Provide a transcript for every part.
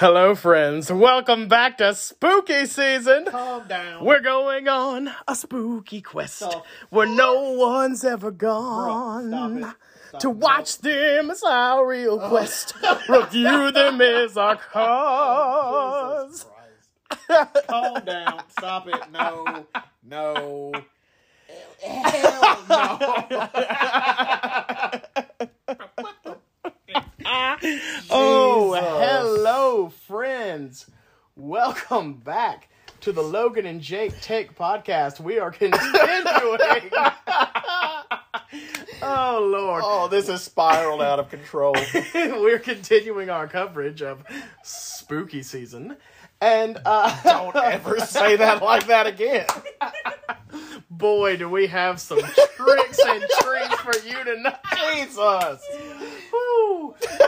Hello, friends. Welcome back to spooky season. Calm down. We're going on a spooky quest Stop. where no one's ever Bro, gone. stop it. Stop To it. watch them is our real oh. quest. Review them is our cause. Christ. Calm down. Stop it. No. No. Hell Oh, hello, friends. Welcome back to the Logan and Jake Take podcast. We are continuing. oh, Lord. Oh, this has spiraled out of control. We're continuing our coverage of spooky season. And uh, Don't ever say that like that again. boy, do we have some tricks and treats for you tonight. Jesus. Woo.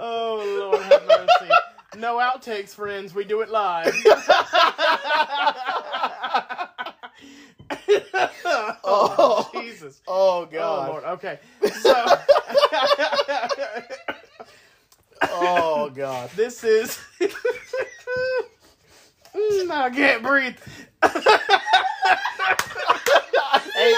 oh Lord have mercy. No outtakes, friends. We do it live. oh, Jesus. Oh Oh God. Lord. Okay. So Oh God. this is. Mm, I can't breathe. Hey,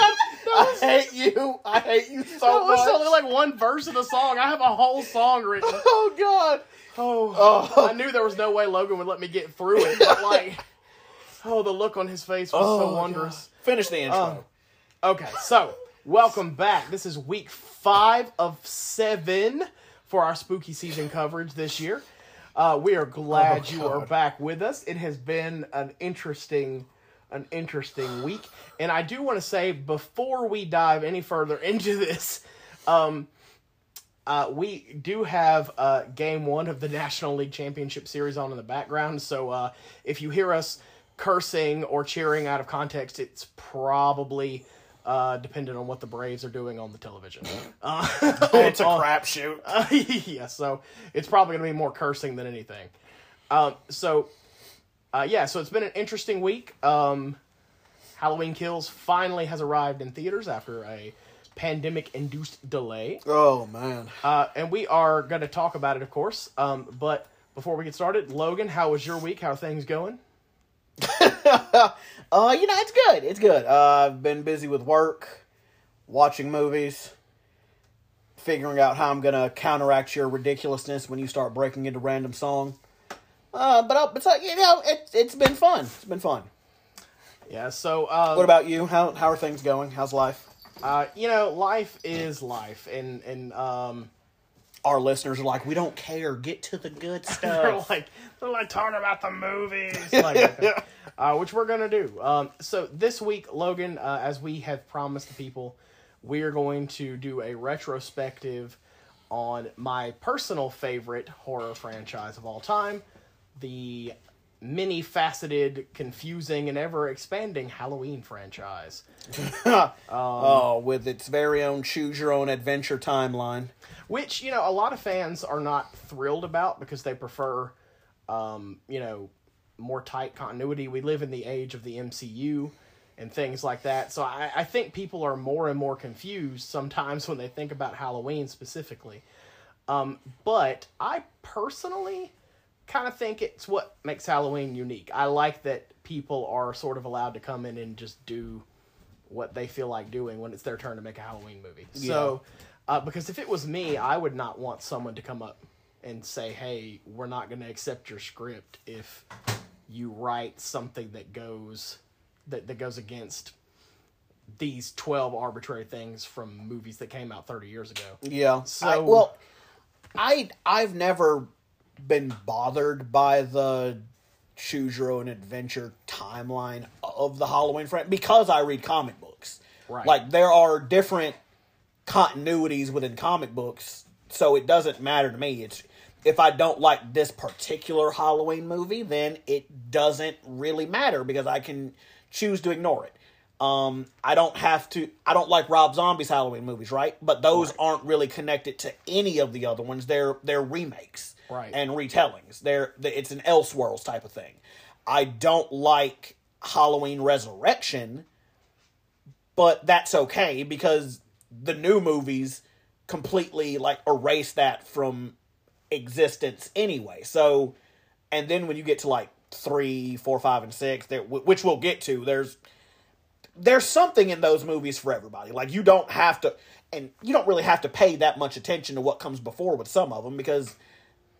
I hate you. I hate you so That was much. only like one verse of the song. I have a whole song written. Oh God. Oh, Oh. I knew there was no way Logan would let me get through it, but like, oh, the look on his face was Oh, so wondrous. Finish the intro. Okay, so welcome back. This is week five of seven for our spooky season coverage this year. Uh, we are glad Oh, you are back with us. It has been an interesting, an interesting week, and I do want to say before we dive any further into this, um, uh, we do have uh, game one of the National League Championship Series on in the background. So uh, if you hear us cursing or cheering out of context, it's probably uh, dependent on what the Braves are doing on the television. Uh, it's a crapshoot. uh, yeah, so it's probably going to be more cursing than anything. Um, so, uh, yeah, so it's been an interesting week. Um, Halloween Kills finally has arrived in theaters after a pandemic induced delay. Oh man. Uh, and we are going to talk about it, of course. Um, but before we get started, Logan, how was your week? How are things going? Uh, you know, it's good. It's good. Uh, I've been busy with work, watching movies, figuring out how I'm gonna counteract your ridiculousness when you start breaking into random song. Uh, but uh, it's like you know, it, it's been fun. It's been fun. Yeah, so uh, What about you? How how are things going? How's life? uh, you know, life is life, and and um, Our listeners are like, we don't care. Get to the good they're stuff. like they're like talking about the movies, like, okay. uh, which we're gonna do. Um, so this week, Logan, uh, as we have promised the people, we are going to do a retrospective on my personal favorite horror franchise of all time, the many faceted, confusing, and ever expanding Halloween franchise. oh, with its very own choose your own adventure timeline. which you know a lot of fans are not thrilled about because they prefer um, you know more tight continuity we live in the age of the mcu and things like that so I, I think people are more and more confused sometimes when they think about halloween specifically um, but i personally kind of think it's what makes halloween unique i like that people are sort of allowed to come in and just do what they feel like doing when it's their turn to make a Halloween movie. So, uh, because if it was me, I would not want someone to come up and say, "Hey, we're not going to accept your script if you write something that goes that that goes against these twelve arbitrary things from movies that came out thirty years ago." Yeah. So- I, well, I I've never been bothered by the choose your own adventure timeline of the Halloween franchise because I read comic books. Right. Like there are different continuities within comic books, so it doesn't matter to me. It's if I don't like this particular Halloween movie, then it doesn't really matter because I can choose to ignore it. Um, I don't have to. I don't like Rob Zombie's Halloween movies, right? But those aren't really connected to any of the other ones. They're they're remakes, Right. and retellings. They're it's an Elseworlds type of thing. I don't like Halloween Resurrection, but that's okay because the new movies completely like erase that from existence anyway. So, and then when you get to like three, four, five, and six, there, which we'll get to, there's there's something in those movies for everybody. Like you don't have to, and you don't really have to pay that much attention to what comes before with some of them because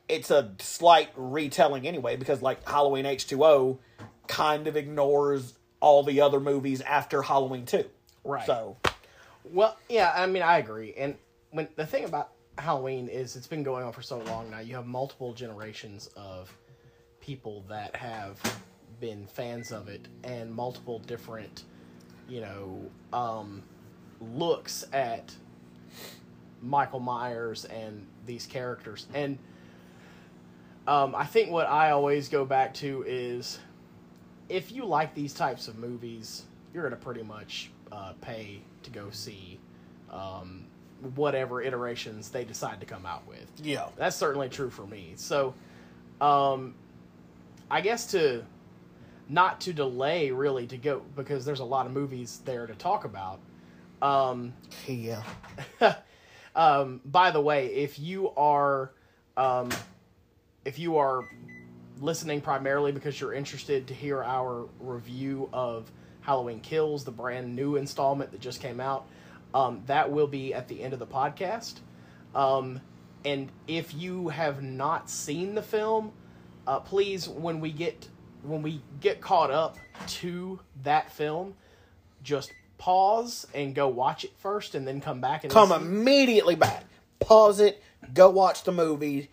it's a slight retelling anyway. Because like Halloween H two O kind of ignores all the other movies after Halloween two. Right. So Well, yeah, I mean, I agree. And when the thing about Halloween is it's been going on for so long now. You have multiple generations of people that have been fans of it and multiple different, you know, um, looks at Michael Myers and these characters. And um, I think what I always go back to is if you like these types of movies, you're going to pretty much uh, pay to go see um, whatever iterations they decide to come out with. yeah, That's certainly true for me. So, um, I guess to not to delay really to go because there's a lot of movies there to talk about. Um, yeah. um, by the way, if you are, um, if you are listening primarily because you're interested to hear our review of Halloween Kills, the brand new installment that just came out, um, that will be at the end of the podcast. Um, and if you have not seen the film, uh, please, when we get when we get caught up to that film, just pause and go watch it first, and then come back and Come listen. immediately back. Pause it. Go watch the movie.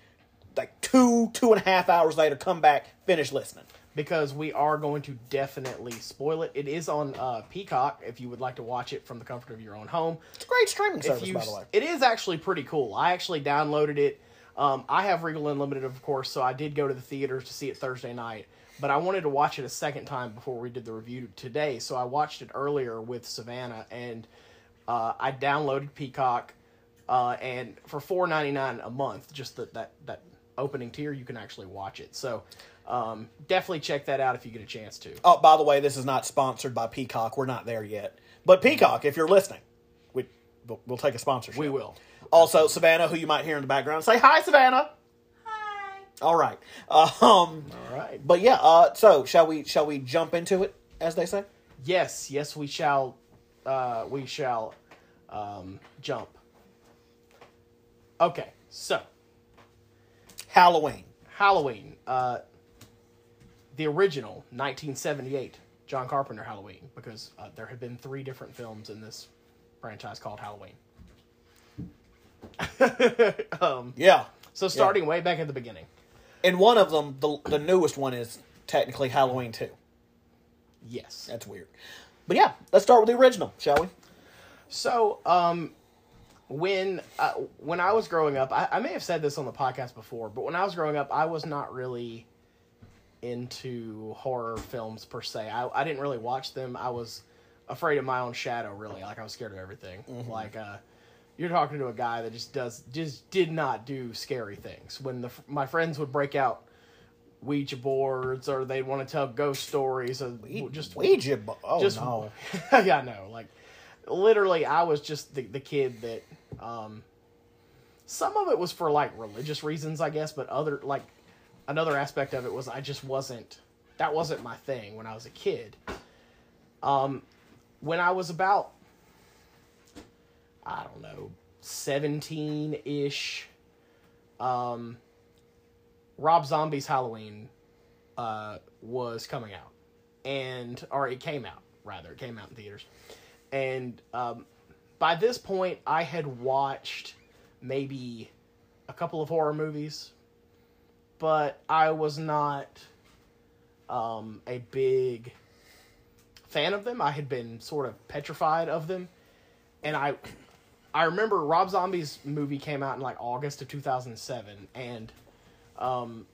Like two, two and a half hours later, come back, finish listening. because we are going to definitely spoil it. It is on uh, Peacock if you would like to watch it from the comfort of your own home. It's a great streaming service, you, by the way. it is actually pretty cool. I actually downloaded it. Um, I have Regal Unlimited, of course, so I did go to the theaters to see it Thursday night. But I wanted to watch it a second time before we did the review today, so I watched it earlier with Savannah, and uh, I downloaded Peacock, uh, and for four ninety nine a month, just the, that that opening tier, you can actually watch it. So um, definitely check that out if you get a chance to. Oh, by the way, this is not sponsored by Peacock. We're not there yet. But Peacock, if you're listening, we, we'll, we'll take a sponsorship. We will. Also, Savannah, who you might hear in the background, say hi, Savannah. Hi. All right. Um, All right. but yeah. Uh, so shall we? Shall we jump into it, as they say? Yes, yes, we shall. Uh, we shall um, jump. Okay, so Halloween. Halloween, uh, the original 1978 John Carpenter Halloween, because uh, there have been three different films in this franchise called Halloween. um, Yeah. so starting way back at the beginning. And one of them, the the newest one, is technically Halloween two. Yes. That's weird. But yeah, let's start with the original, shall we? So, um, when uh, when I was growing up, I, I may have said this on the podcast before, but when I was growing up, I was not really into horror films per se. I, I didn't really watch them. I was afraid of my own shadow, really. Like I was scared of everything. Like uh, you're talking to a guy that just does just did not do scary things. When the my friends would break out Ouija boards or they'd want to tell ghost stories or just Ouija. bo- Oh just no. yeah, no, like literally, I was just the the kid that. um Some of it was for like religious reasons, I guess, but other like another aspect of it was I just wasn't that wasn't my thing when I was a kid. Um, when I was about I don't know seventeen ish, um, Rob Zombie's Halloween uh, was coming out, and or it came out rather, it came out in theaters, and um, by this point I had watched maybe a couple of horror movies, but I was not um, a big fan of them. I had been sort of petrified of them, and I I remember Rob Zombie's movie came out in like August of 2007, and um,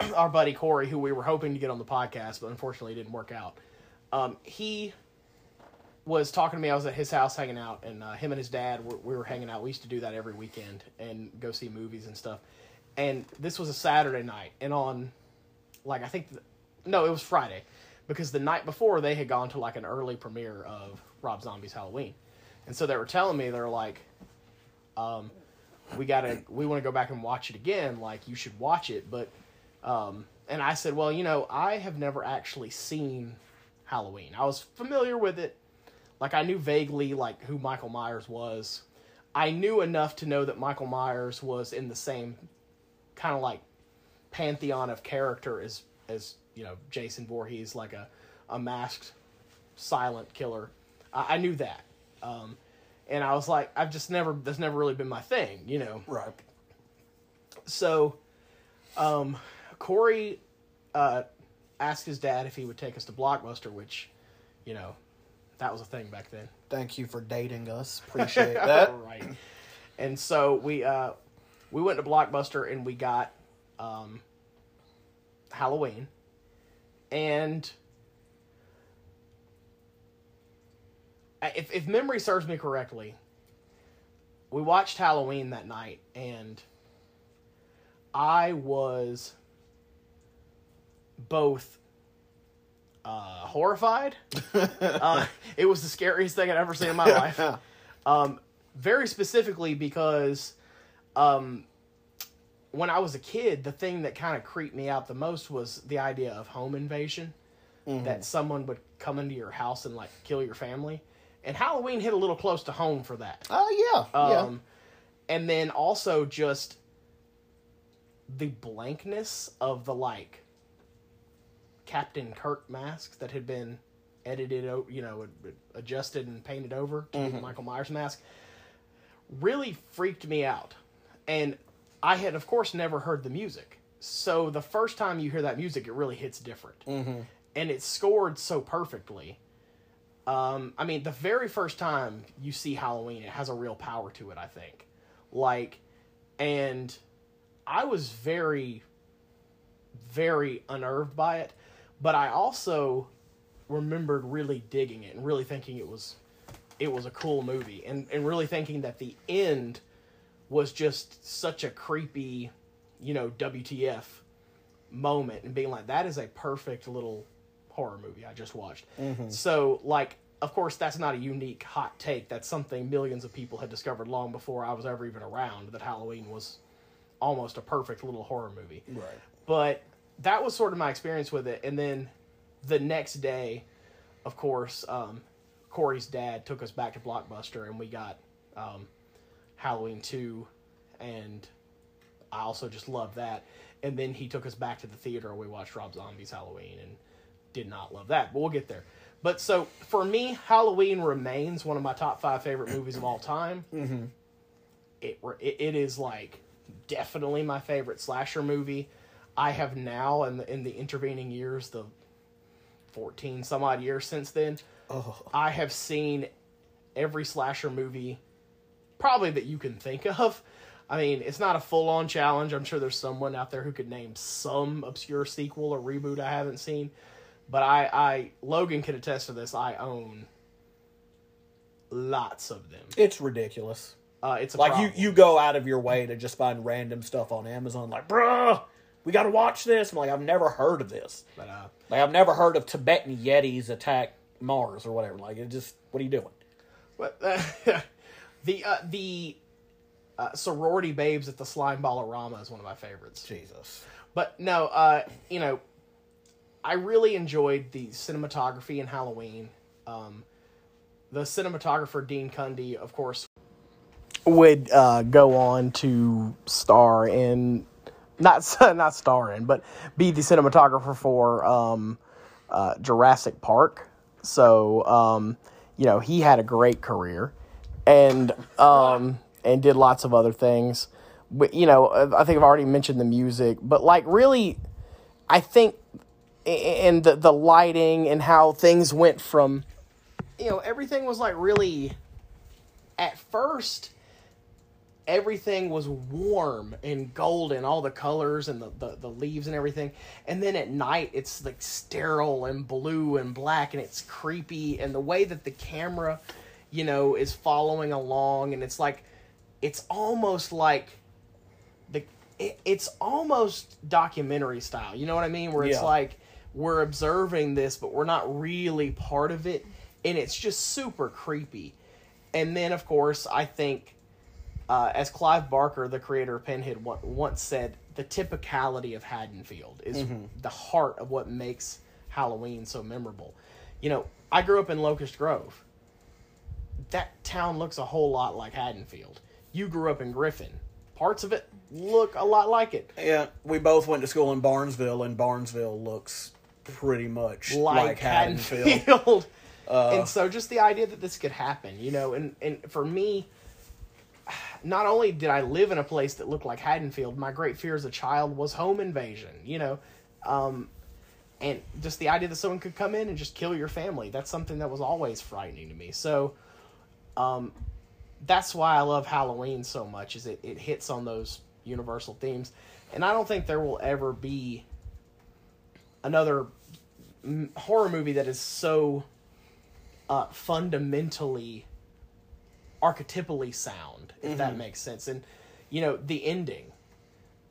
our buddy Corey, who we were hoping to get on the podcast, but unfortunately didn't work out. Um, he was talking to me. I was at his house hanging out, and uh, him and his dad were, we were hanging out. We used to do that every weekend and go see movies and stuff. And this was a Saturday night, and on like I think th- no, it was Friday because the night before they had gone to like an early premiere of Rob Zombie's Halloween, and so they were telling me they're like, um, we gotta we want to go back and watch it again. Like you should watch it, but um, and I said, well, you know, I have never actually seen Halloween. I was familiar with it, like I knew vaguely like who Michael Myers was. I knew enough to know that Michael Myers was in the same kind of like pantheon of character as as you know Jason Voorhees, like a a masked silent killer. I, I knew that, um, and I was like, I've just never that's never really been my thing, you know. Right. So, um, Corey uh, asked his dad if he would take us to Blockbuster, which, you know, that was a thing back then. Thank you for dating us. Appreciate that. right. And so we uh, we went to Blockbuster and we got um, Halloween, and if if memory serves me correctly, we watched Halloween that night, and I was both uh, horrified. uh, it was the scariest thing I'd ever seen in my life. Um, very specifically because um, when I was a kid, the thing that kind of creeped me out the most was the idea of home invasion. That someone would come into your house and like kill your family. And Halloween hit a little close to home for that. Oh yeah. yeah. Um, and then also just the blankness of the like Captain Kirk masks that had been edited, you know, adjusted and painted over to the Michael Myers mask really freaked me out. And I had, of course, never heard the music. So the first time you hear that music, it really hits different. Mm-hmm. And it's scored so perfectly. Um, I mean, the very first time you see Halloween, it has a real power to it, I think. Like, and I was very, very unnerved by it, but I also remembered really digging it and really thinking it was it was a cool movie and, and really thinking that the end was just such a creepy, you know, WTF moment and being like, that is a perfect little horror movie I just watched. Mm-hmm. So, like, of course, that's not a unique hot take. That's something millions of people had discovered long before I was ever even around that Halloween was almost a perfect little horror movie. Right. But that was sort of my experience with it. And then the next day, of course, um, Corey's dad took us back to Blockbuster and we got um, Halloween 2. And I also just loved that. And then he took us back to the theater and we watched Rob Zombie's Halloween and did not love that. But we'll get there. But so for me, Halloween remains one of my top five favorite movies of all time. Mm-hmm. It, it it is like definitely my favorite slasher movie. I have now in the in the intervening years, the fourteen some odd years since then, I have seen every slasher movie probably that you can think of. I mean, it's not a full on challenge. I'm sure there's someone out there who could name some obscure sequel or reboot I haven't seen. But I, I Logan can attest to this. I own lots of them. It's ridiculous. Uh, it's a Like problem. you, you go out of your way to just find random stuff on Amazon. Like, bruh, we got to watch this. I'm like, I've never heard of this. But, uh, Like, I've never heard of Tibetan Yetis attack Mars or whatever. Like, it just, what are you doing? But uh, the uh, the uh, sorority babes at the slime ballerama is one of my favorites. Jesus. But no, uh, you know, I really enjoyed the cinematography in Halloween. Um, the cinematographer Dean Cundey, of course, would uh, go on to star in not not star in, but be the cinematographer for um, uh, Jurassic Park. So um, you know he had a great career, and um, and did lots of other things. But you know, I think I've already mentioned the music, but like really, I think and the the lighting and how things went from you know everything was like really at first everything was warm and golden all the colors and the, the, the leaves and everything. And then at night it's like sterile and blue and black and it's creepy. And the way that the camera you know is following along and it's like it's almost like the it, it's almost documentary style. You know what i mean? Where it's Yeah. like we're observing this but we're not really part of it. And it's just super creepy. And then of course i think uh, as Clive Barker, the creator of Pinhead, once said, the typicality of Haddonfield is the heart of what makes Halloween so memorable. You know, I grew up in Locust Grove. That town looks a whole lot like Haddonfield. You grew up in Griffin. Parts of it look a lot like it. Yeah, we both went to school in Barnesville, and Barnesville looks pretty much like, like Haddonfield. Haddonfield. Uh, and so just the idea that this could happen, you know, and, and for me, not only did I live in a place that looked like Haddonfield, my great fear as a child was home invasion, you know. Um, and just the idea that someone could come in and just kill your family, that's something that was always frightening to me. So um, that's why I love Halloween so much is it, it hits on those universal themes. And I don't think there will ever be another horror movie that is so uh, fundamentally archetypally sound, if that makes sense. And you know, the ending.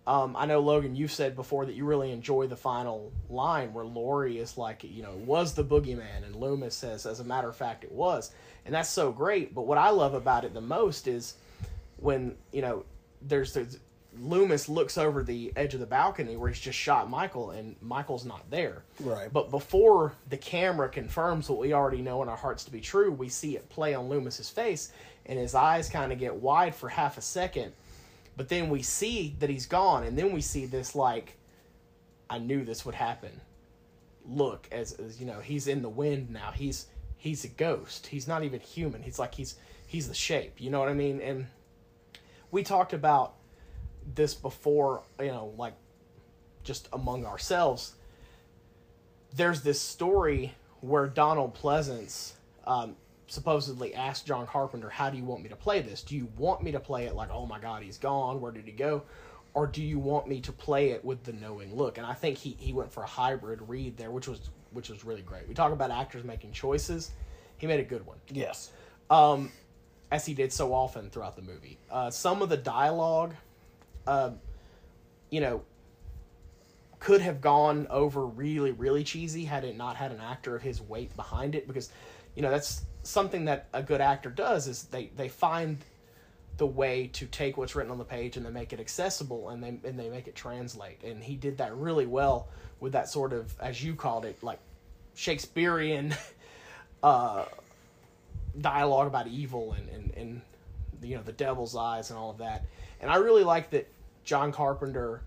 Um, I know Logan, you've said before that you really enjoy the final line where Laurie is like, you know, was the boogeyman, and Loomis says, as a matter of fact, it was, and that's so great. But what I love about it the most is when you know there's, there's Loomis looks over the edge of the balcony where he's just shot Michael, and Michael's not there. Right. But before the camera confirms what we already know in our hearts to be true, we see it play on Loomis's face, and his eyes kind of get wide for half a second. But then we see that he's gone, and then we see this like, I knew this would happen. Look, as, as you know, he's in the wind now. He's he's a ghost. He's not even human. He's like he's he's the shape. You know what I mean? And we talked about this before, you know, like just among ourselves. There's this story where Donald Pleasence um, supposedly asked John Carpenter, "How do you want me to play this? Do you want me to play it like, oh my God, he's gone? Where did he go?" Or do you want me to play it with the knowing look? And I think he, he went for a hybrid read there, which was which was really great. We talk about actors making choices. He made a good one yes. um, as he did so often throughout the movie. Uh, some of the dialogue, uh, you know, could have gone over really, really cheesy had it not had an actor of his weight behind it. Because, you know, that's something that a good actor does is they they find the way to take what's written on the page and they make it accessible and they and they make it translate. And he did that really well with that sort of, as you called it, like Shakespearean. uh dialogue about evil and, and, and you know the devil's eyes and all of that and i really like that john carpenter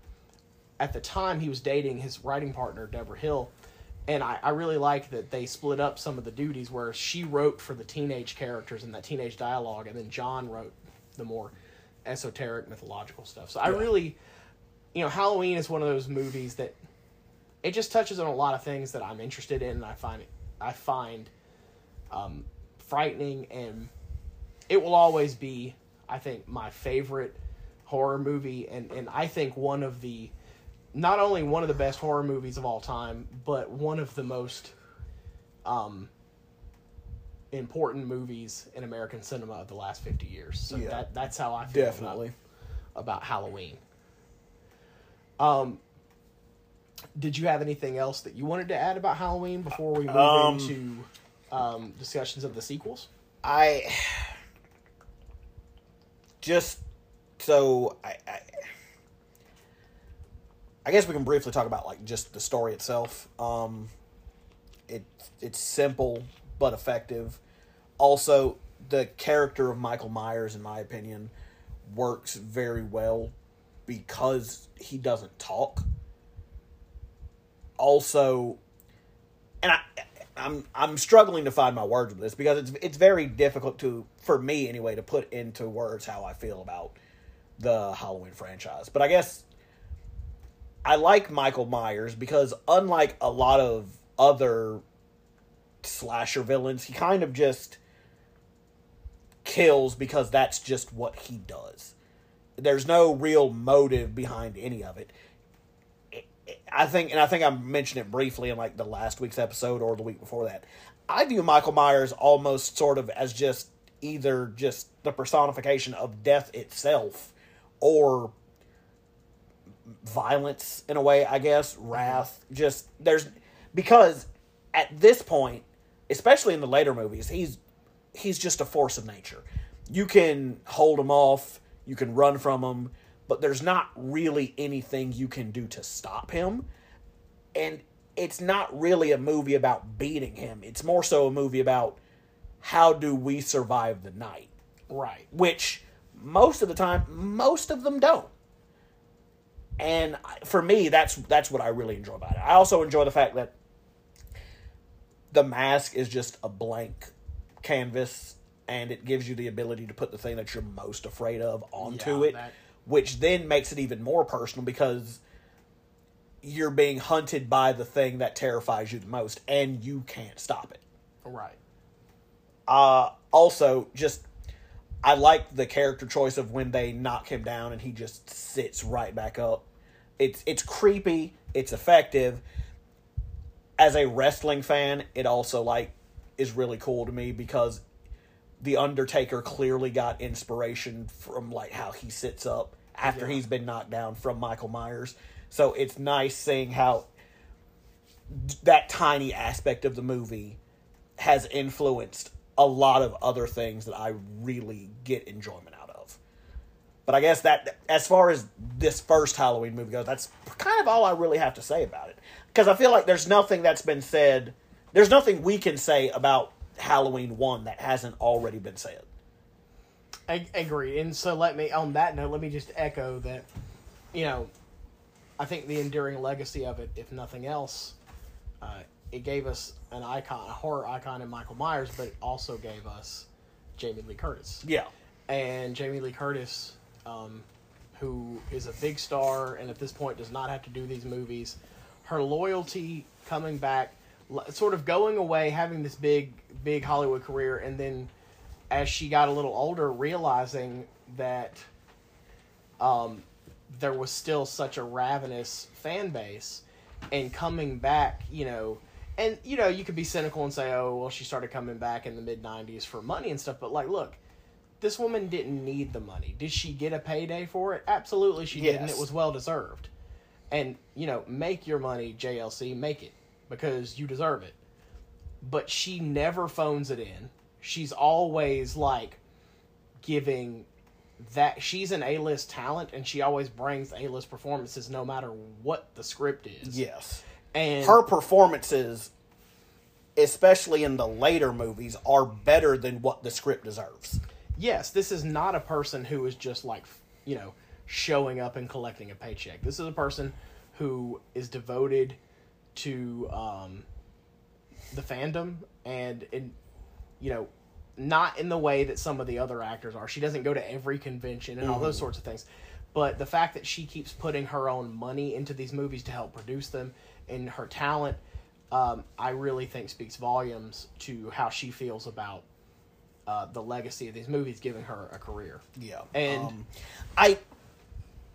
at the time he was dating his writing partner deborah hill and I, I really like that they split up some of the duties where she wrote for the teenage characters and that teenage dialogue and then john wrote the more esoteric mythological stuff so i Yeah. really you know halloween is one of those movies that it just touches on a lot of things that i'm interested in and i find i find um, frightening and it will always be i think my favorite horror movie and, and i think one of the not only one of the best horror movies of all time but one of the most um, important movies in american cinema of the last 50 years so Yeah. that, that's how i feel about- Definitely. about halloween um did you have anything else that you wanted to add about halloween before we move Um, into um, discussions of the sequels I just so I, I I guess we can briefly talk about like just the story itself. Um, it it's simple but effective. Also, the character of Michael Myers, in my opinion, works very well because he doesn't talk. Also, and I, I'm I'm struggling to find my words with this because it's it's very difficult to for me anyway to put into words how I feel about the Halloween franchise. But I guess I like Michael Myers because unlike a lot of other slasher villains, he kind of just kills because that's just what he does. There's no real motive behind any of it. I think, and I think I mentioned it briefly in like the last week's episode or the week before that. I view Michael Myers almost sort of as just either just the personification of death itself or violence in a way, I guess, wrath. Just there's because at this point, especially in the later movies, he's he's just a force of nature. You can hold him off, You can run from him, but there's not really anything you can do to stop him. And it's not really a movie about beating him. It's more so a movie about how do we survive the night, Right. which most of the time most of them don't. And for me that's that's what I really enjoy about it. I also enjoy the fact that the mask is just a blank canvas and it gives you the ability to put the thing that you're most afraid of onto Yeah, it that- which then makes it even more personal because you're being hunted by the thing that terrifies you the most and you can't stop it Right. uh also just i like the character choice of when they knock him down and he just sits right back up it's it's creepy it's effective as a wrestling fan it also like is really cool to me because the undertaker clearly got inspiration from like how he sits up after Yeah. he's been knocked down from michael myers so it's nice seeing how that tiny aspect of the movie has influenced a lot of other things that I really get enjoyment. But I guess that as far as this first Halloween movie goes, that's kind of all I really have to say about it. Because I feel like there's nothing that's been said, there's nothing we can say about Halloween 1 that hasn't already been said. I agree. And so let me on that note, let me just echo that, you know, I think the enduring legacy of it, if nothing else, uh, it gave us an icon, a horror icon in Michael Myers, but it also gave us Jamie Lee Curtis. Yeah. And Jamie Lee Curtis, um, who is a big star and at this point does not have to do these movies, her loyalty coming back, sort of going away, having this big, big Hollywood career, and then as she got a little older, realizing that um, there was still such a ravenous fan base, and coming back, you know, and you know, you could be cynical and say, "Oh, well, she started coming back in the mid '90s for money and stuff," but like, look. This woman didn't need the money. Did she get a payday for it? Absolutely, she did, and it was well deserved. And you know, make your money, JLC, make it because you deserve it but she never phones it in. She's always like giving that she's an A-list talent and she always brings A-list performances no matter what the script is. Yes. And Her performances, especially in the later movies, are better than what the script deserves. Yes, this is not a person who is just like, you know, showing up and collecting a paycheck. This is a person who is devoted to um, the fandom and in you know not in the way that some of the other actors are. She doesn't go to every convention and all those sorts of things. But the fact that she keeps putting her own money into these movies to help produce them and her talent, um, I really think speaks volumes to how she feels about uh, the legacy of these movies giving her a career. Yeah. And- um, I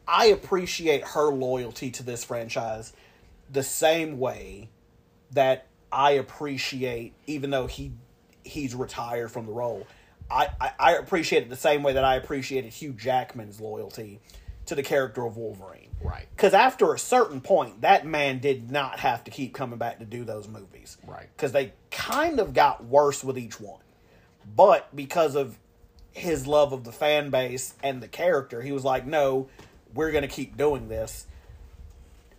I appreciate her loyalty to this franchise the same way that I appreciate even though he he's retired from the role. I, I, I appreciate it the same way that I appreciated Hugh Jackman's loyalty to the character of Wolverine. Right. Because after a certain point, that man did not have to keep coming back to do those movies. Right. Because they kind of got worse with each one. But because of his love of the fan base and the character, he was like, no, we're going to keep doing this.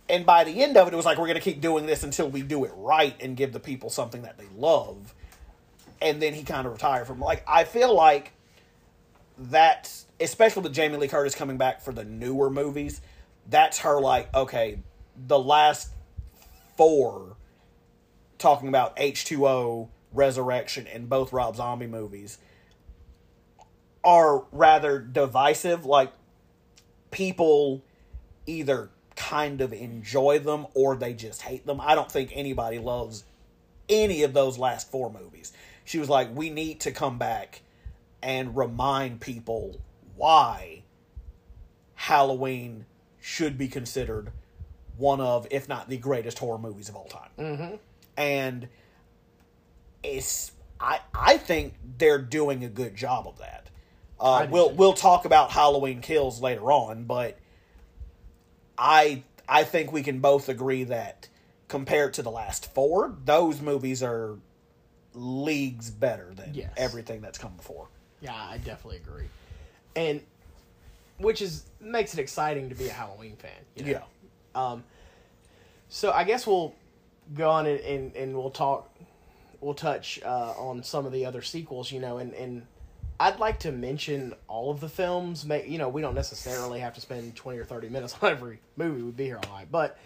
And by the end of it, it was like, we're going to keep doing this until we do it right and give the people something that they love. And then he kind of retired from like I feel like that's especially with Jamie Lee Curtis coming back for the newer movies, that's her like, okay, the last four talking about H2O, Resurrection, and both Rob Zombie movies are rather divisive. Like, people either kind of enjoy them or they just hate them. I don't think anybody loves any of those last four movies. She was like, we need to come back and remind people why Halloween should be considered one of, if not the greatest horror movies of all time. Mm-hmm. And it's, I, I think they're doing a good job of that. Uh, we'll we'll talk about Halloween Kills later on, but I I think we can both agree that compared to the last four, those movies are leagues better than Yes. everything that's come before. Yeah, I definitely agree. And which is makes it exciting to be a Halloween fan. You know? Yeah. Um, so I guess we'll go on and, and, and we'll talk, we'll touch uh, on some of the other sequels, you know, and, and I'd like to mention all of the films. May, you know, we don't necessarily have to spend 20 or 30 minutes on every movie. We'd be here all night. But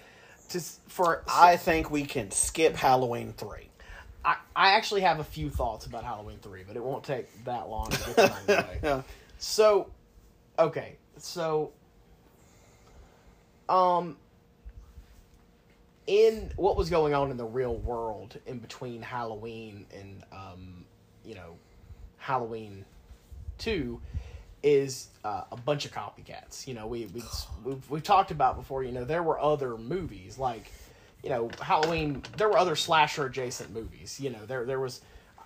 to, for, I think we can skip Halloween 3. I, I actually have a few thoughts about Halloween 3, but it won't take that long to get them out of the way. Yeah. So, okay, so, um, in what was going on in the real world in between Halloween and, um, you know, Halloween two is uh, a bunch of copycats. You know, we we we've, we've talked about before. You know, there were other movies like, you know, Halloween. There were other slasher adjacent movies. You know, there there was.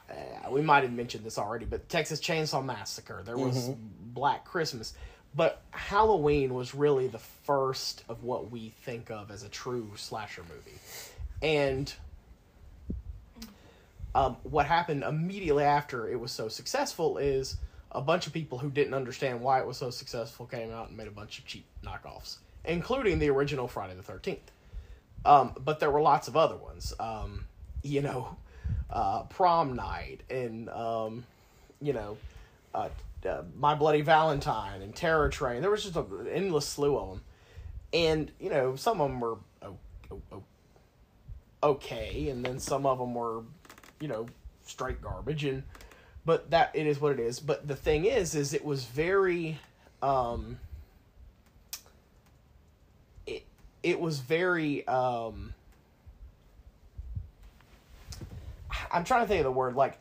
Uh, we might have mentioned this already, but Texas Chainsaw Massacre. There was Black Christmas, but Halloween was really the first of what we think of as a true slasher movie, and um, what happened immediately after it was so successful is a bunch of people who didn't understand why it was so successful came out and made a bunch of cheap knockoffs, including the original Friday the Thirteenth. Um, but there were lots of other ones. Um, you know, uh, Prom Night and um, you know, uh, uh, My Bloody Valentine and Terror Train. There was just an endless slew of them, and you know, some of them were okay, and then some of them were, you know, straight garbage. And but that it is what it is. But the thing is, is it was very, um, it it was very. Um, I'm trying to think of the word like.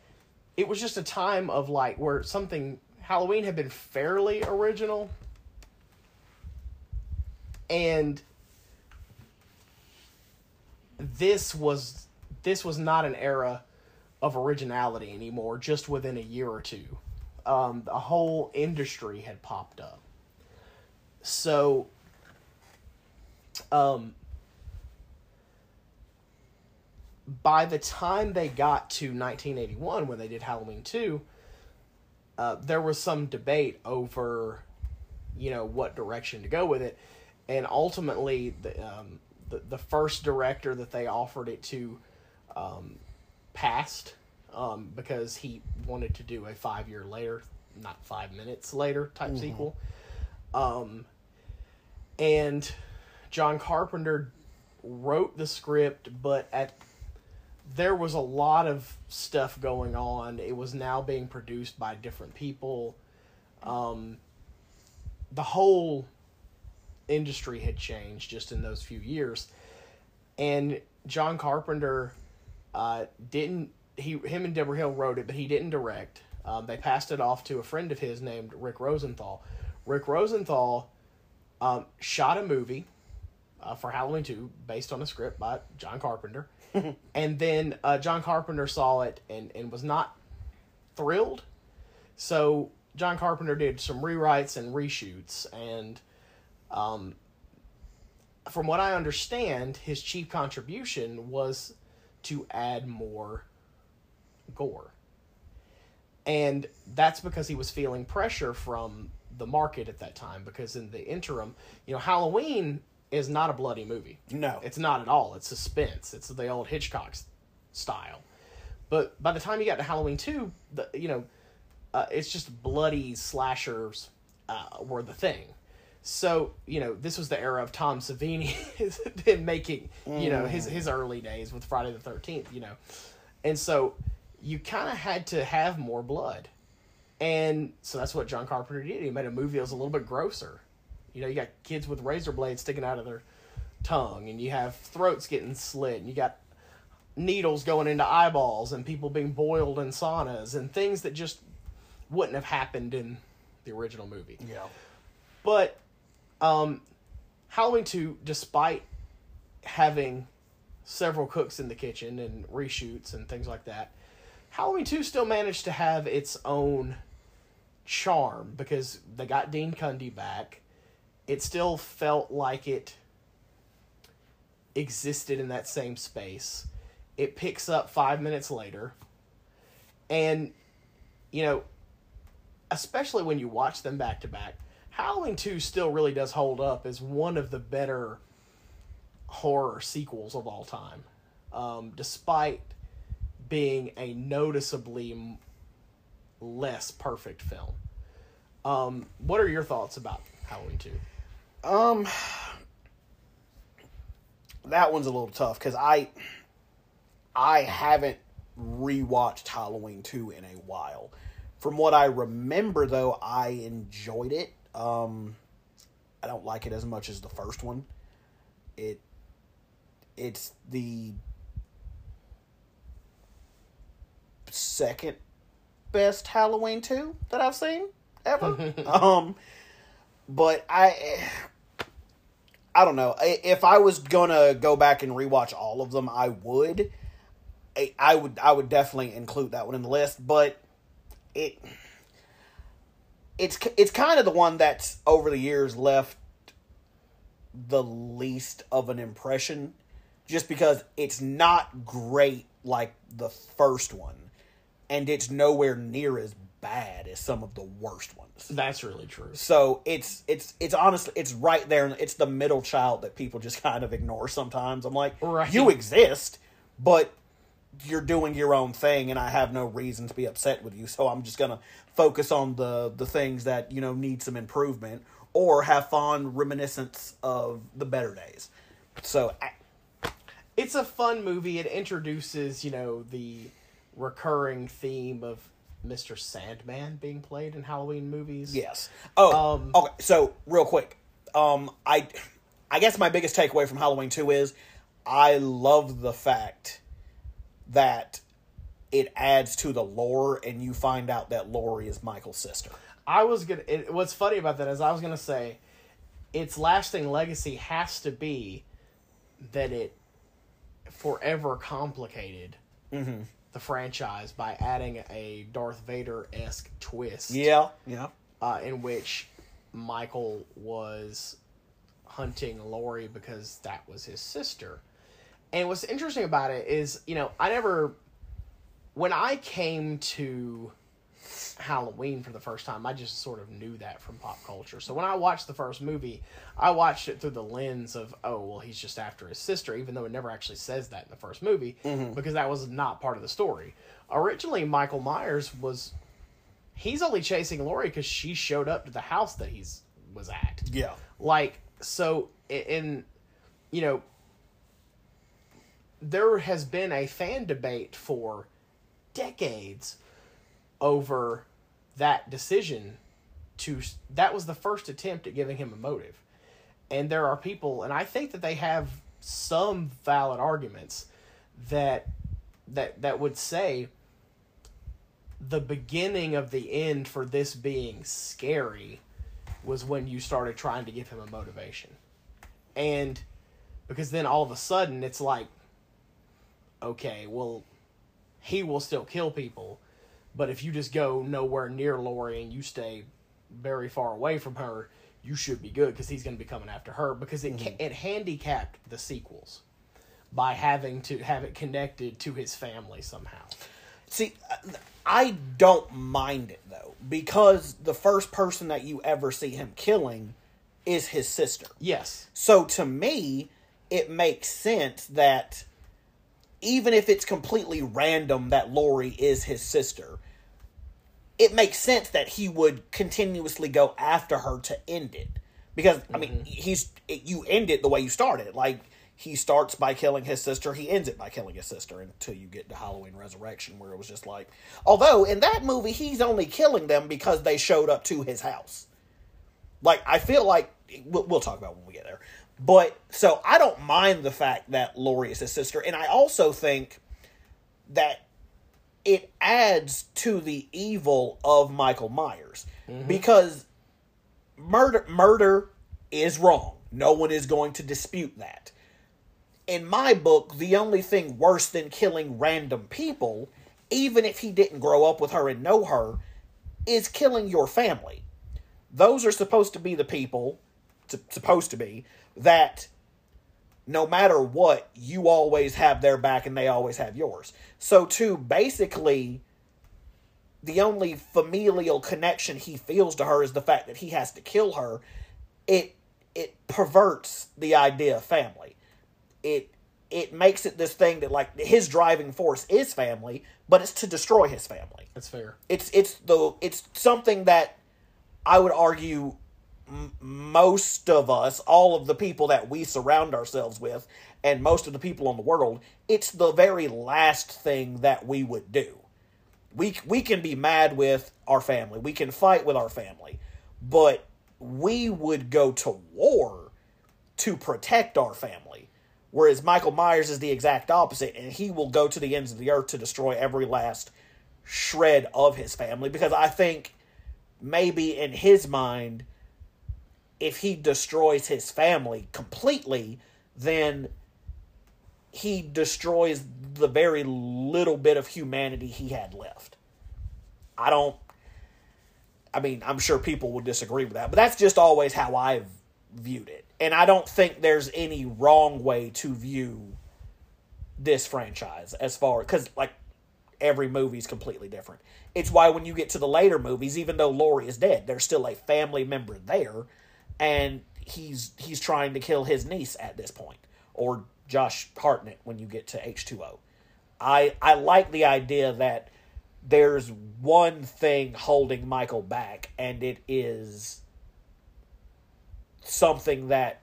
It was just a time of like where something Halloween had been fairly original, and this was this was not an era of originality anymore just within a year or two. Um, the whole industry had popped up. So um, by the time they got to 1981 when they did halloween 2 uh, there was some debate over you know what direction to go with it and ultimately the um, the, the first director that they offered it to um, passed um, because he wanted to do a five year later, not five minutes later type sequel. Um, and John Carpenter wrote the script, but at there was a lot of stuff going on. It was now being produced by different people. Um, the whole industry had changed just in those few years, and John Carpenter uh, didn't. He, him, and Deborah Hill wrote it, but he didn't direct. Um, they passed it off to a friend of his named Rick Rosenthal. Rick Rosenthal um, shot a movie uh, for Halloween 2 based on a script by John Carpenter. and then uh, John Carpenter saw it and, and was not thrilled. So John Carpenter did some rewrites and reshoots. And um, from what I understand, his chief contribution was to add more gore. And that's because he was feeling pressure from the market at that time because in the interim, you know, Halloween is not a bloody movie. No. It's not at all. It's suspense. It's the old Hitchcock style. But by the time you got to Halloween 2, the, you know, uh, it's just bloody slashers uh, were the thing. So, you know, this was the era of Tom Savini in making, you know, his, his early days with Friday the 13th, you know. And so you kind of had to have more blood. And so that's what John Carpenter did. He made a movie that was a little bit grosser. You know, you got kids with razor blades sticking out of their tongue, and you have throats getting slit, and you got needles going into eyeballs, and people being boiled in saunas, and things that just wouldn't have happened in the original movie. Yeah. But um, Halloween 2, despite having several cooks in the kitchen and reshoots and things like that, Halloween 2 still managed to have its own charm because they got Dean Cundey back. It still felt like it existed in that same space. It picks up five minutes later. And, you know, especially when you watch them back to back, Halloween 2 still really does hold up as one of the better horror sequels of all time, um, despite being a noticeably less perfect film. Um, what are your thoughts about Halloween 2? Um, that one's a little tough because I, I haven't rewatched Halloween two in a while. From what I remember, though, I enjoyed it. Um, I don't like it as much as the first one. It, it's the second best Halloween two that I've seen ever. um, but I I don't know. If I was gonna go back and rewatch all of them, I would. I, would. I would definitely include that one in the list. But it, it's it's kind of the one that's over the years left the least of an impression, just because it's not great like the first one, and it's nowhere near as bad as some of the worst ones. That's really true. So it's it's it's honestly it's right there. and It's the middle child that people just kind of ignore sometimes. I'm like, Right. you exist, but you're doing your own thing, and I have no reason to be upset with you. So I'm just gonna focus on the the things that you know need some improvement, or have fond reminiscence of the better days. So I, It's a fun movie. It introduces, you know, the recurring theme of Mr. Sandman being played in Halloween movies. Yes. Oh, Um, okay. So real quick, um, I, I guess my biggest takeaway from Halloween Two is I love the fact that it adds to the lore, and you find out that Laurie is Michael's sister. I was gonna. It, what's funny about that is I was gonna say, its lasting legacy has to be that it forever complicated the franchise by adding a Darth Vader esque twist. Yeah. Yeah. uh, in which Michael was hunting Laurie because that was his sister. And what's interesting about it is, you know, I never, when I came to Halloween for the first time, I just sort of knew that from pop culture. So when I watched the first movie, I watched it through the lens of, oh, well, he's just after his sister, even though it never actually says that in the first movie, mm-hmm. because that was not part of the story. Originally, Michael Myers was he's only chasing Laurie because she showed up to the house that he's was at. Yeah. Like so, in you know, there has been a fan debate for decades over that decision. To that was the first attempt at giving him a motive, and there are people, and I think that they have some valid arguments that that that would say the beginning of the end for this being scary was when you started trying to give him a motivation. And because then all of a sudden it's like, okay, well, he will still kill people, but if you just go nowhere near Laurie and you stay very far away from her, you should be good because he's going to be coming after her because it mm-hmm. ca- it handicapped the sequels by having to have it connected to his family somehow. See, I don't mind it though because the first person that you ever see him killing is his sister. Yes. So to me, it makes sense that even if it's completely random that Laurie is his sister, it makes sense that he would continuously go after her to end it. Because I mean, mm-hmm. he's you end it the way you started. Like he starts by killing his sister, he ends it by killing his sister until you get to Halloween Resurrection, where it was just like, although in that movie he's only killing them because they showed up to his house. Like I feel like we'll, we'll talk about it when we get there. But so I don't mind the fact that Laurie is his sister, and I also think that it adds to the evil of Michael Myers mm-hmm. because murder murder is wrong. No one is going to dispute that. In my book, the only thing worse than killing random people, even if he didn't grow up with her and know her, is killing your family. Those are supposed to be the people, supposed to be, that no matter what, you always have their back and they always have yours. So to basically the only familial connection he feels to her is the fact that he has to kill her, it it perverts the idea of family. It it makes it this thing that like his driving force is family, but it's to destroy his family. That's fair. It's it's the it's something that I would argue most of us, all of the people that we surround ourselves with, and most of the people in the world, it's the very last thing that we would do. We we can be mad with our family, we can fight with our family, but we would go to war to protect our family. Whereas Michael Myers is the exact opposite, and he will go to the ends of the earth to destroy every last shred of his family because I think maybe in his mind, if he destroys his family completely, then he destroys the very little bit of humanity he had left. I don't. I mean, I'm sure people would disagree with that, but that's just always how I've viewed it. And I don't think there's any wrong way to view this franchise as far because like every movie is completely different. It's why when you get to the later movies, even though Laurie is dead, there's still a family member there, and he's he's trying to kill his niece at this point, or Josh Hartnett when you get to H two O. I I like the idea that there's one thing holding Michael back, and it is something that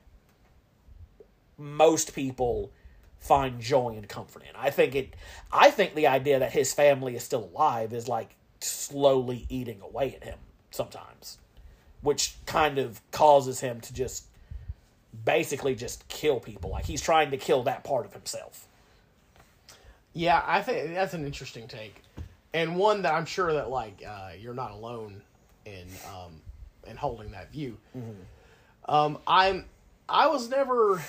most people find joy and comfort in. I think it I think the idea that his family is still alive is like slowly eating away at him sometimes, which kind of causes him to just basically just kill people. Like he's trying to kill that part of himself. Yeah, I think that's an interesting take, and one that I'm sure that like uh, you're not alone in um, in holding that view. Um, I'm I was never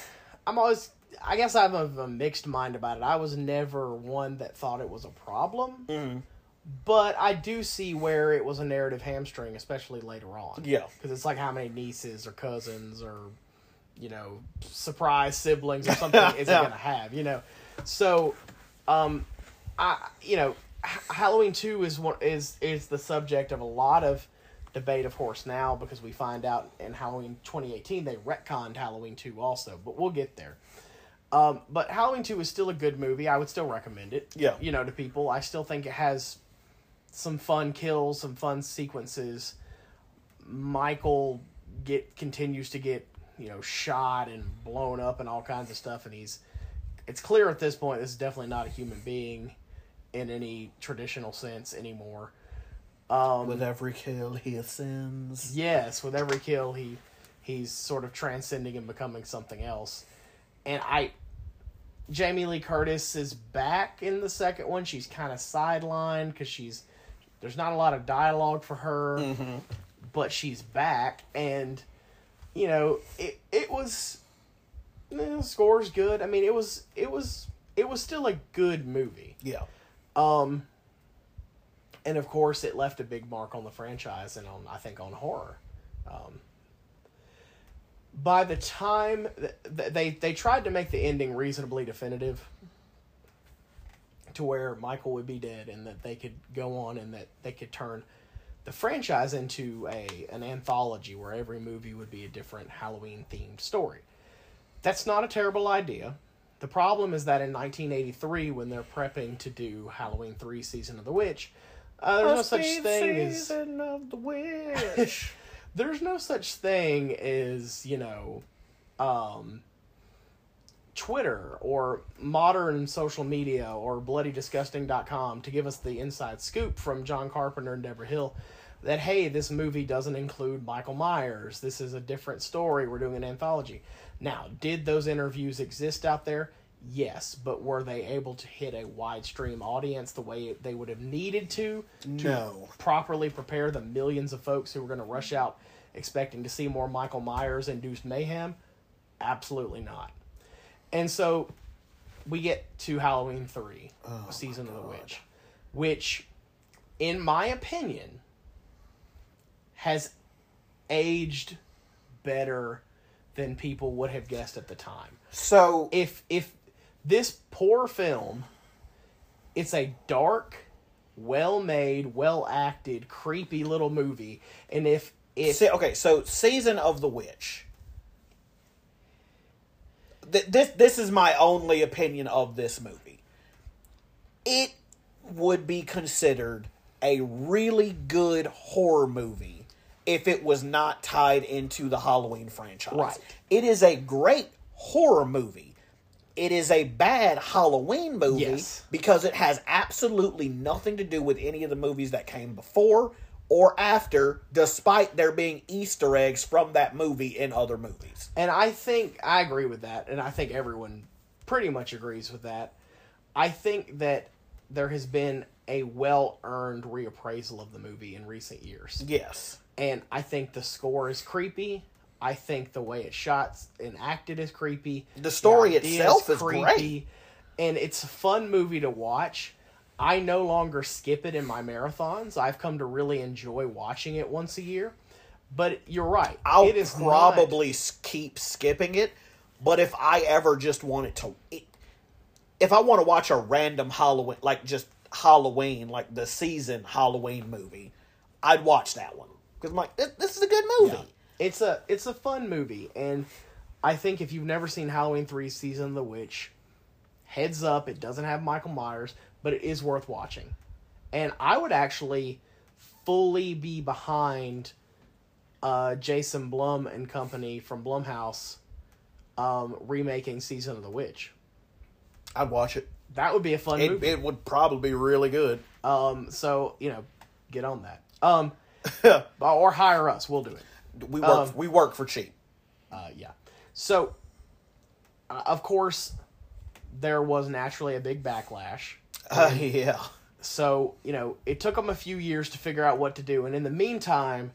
I'm always I guess I have a, a mixed mind about it. I was never one that thought it was a problem, but I do see where it was a narrative hamstring, especially later on. Yeah. because it's like how many nieces or cousins or you know surprise siblings or something is it Yeah. gonna have? You know, so um, I you know H- Halloween two is one is is the subject of a lot of debate, of course, now because we find out in Halloween 2018 they retconned Halloween 2 also, but we'll get there. Um, but Halloween 2 is still a good movie. I would still recommend it. Yeah. You know, to people. I still think it has some fun kills, some fun sequences. Michael get continues to get, you know, shot and blown up and all kinds of stuff and he's it's clear at this point this is definitely not a human being in any traditional sense anymore. Um, With every kill he ascends. Yes, with every kill, he he's sort of transcending and becoming something else. And I, Jamie Lee Curtis is back in the second one. She's kind of sidelined because she's there's not a lot of dialogue for her, but she's back, and you know it it was eh, score's good. I mean it was it was it was still a good movie. Yeah. Um, and of course, it left a big mark on the franchise and on I think on horror. Um, by the time th- th- they they tried to make the ending reasonably definitive, to where Michael would be dead and that they could go on and that they could turn the franchise into a an anthology where every movie would be a different Halloween themed story. That's not a terrible idea. The problem is that in 1983, when they're prepping to do Halloween 3 Season of the Witch, uh, there's no such thing as of the witch. there's no such thing as you know um twitter or modern social media or bloodydisgusting.com to give us the inside scoop from john carpenter and debra hill that hey this movie doesn't include michael myers this is a different story we're doing an anthology now did those interviews exist out there yes but were they able to hit a wide stream audience the way they would have needed to to No. properly prepare the millions of folks who were going to rush out expecting to see more Michael Myers induced mayhem? Absolutely not. And so we get to Halloween 3, Season of the Witch, which, in my opinion, has aged better than people would have guessed at the time So if if this poor film it's a dark well made, well acted, creepy little movie. And if if Se- okay, so season of the witch. Th- this this is my only opinion of this movie. It would be considered a really good horror movie if it was not tied into the Halloween franchise. Right. It is a great horror movie. It is a bad Halloween movie Yes. because it has absolutely nothing to do with any of the movies that came before or after, despite there being Easter eggs from that movie in other movies. And I think I agree with that, and I think everyone pretty much agrees with that. I think that there has been a well earned reappraisal of the movie in recent years. Yes. And I think the score is creepy. I think the way it's shot and acted is creepy. The story idea itself is great. And it's a fun movie to watch. I no longer skip it in my marathons. I've come to really enjoy watching it once a year. But you're right. I'll it is probably s keep skipping it, but if I ever just wanted to, it, if I want to watch a random Halloween, like just Halloween, like the season Halloween movie, I'd watch that one because I'm like, this, this is a good movie. Yeah. It's a it's a fun movie, and I think if you've never seen Halloween three season of the witch, heads up, it doesn't have Michael Myers, but it is worth watching, and I would actually fully be behind uh, Jason Blum and company from Blumhouse um, remaking season of the witch. I'd watch it. That would be a fun It, movie. it would probably be really good. um, so you know, get on that. Um, or hire us, we'll do it. we work. Um, we work for cheap. Uh, yeah. So, uh, of course, there was naturally a big backlash. Uh, yeah. So, you know, it took them a few years to figure out what to do. And in the meantime,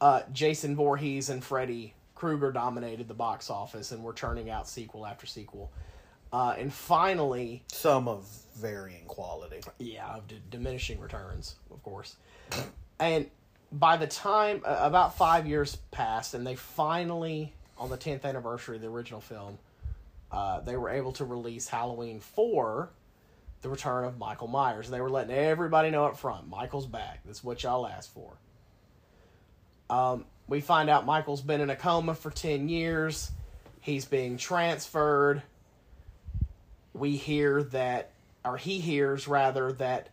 uh, Jason Voorhees and Freddy Krueger dominated the box office and were churning out sequel after sequel. Uh, and finally, Some of varying quality. yeah, of d- diminishing returns, of course. And by the time uh, about five years passed, and they finally, on the tenth anniversary of the original film, uh, they were able to release Halloween Four, the return of Michael Myers. They were letting everybody know up front, Michael's back. That's what y'all asked for. Um, we find out Michael's been in a coma for ten years. He's being transferred. We hear that, or he hears rather that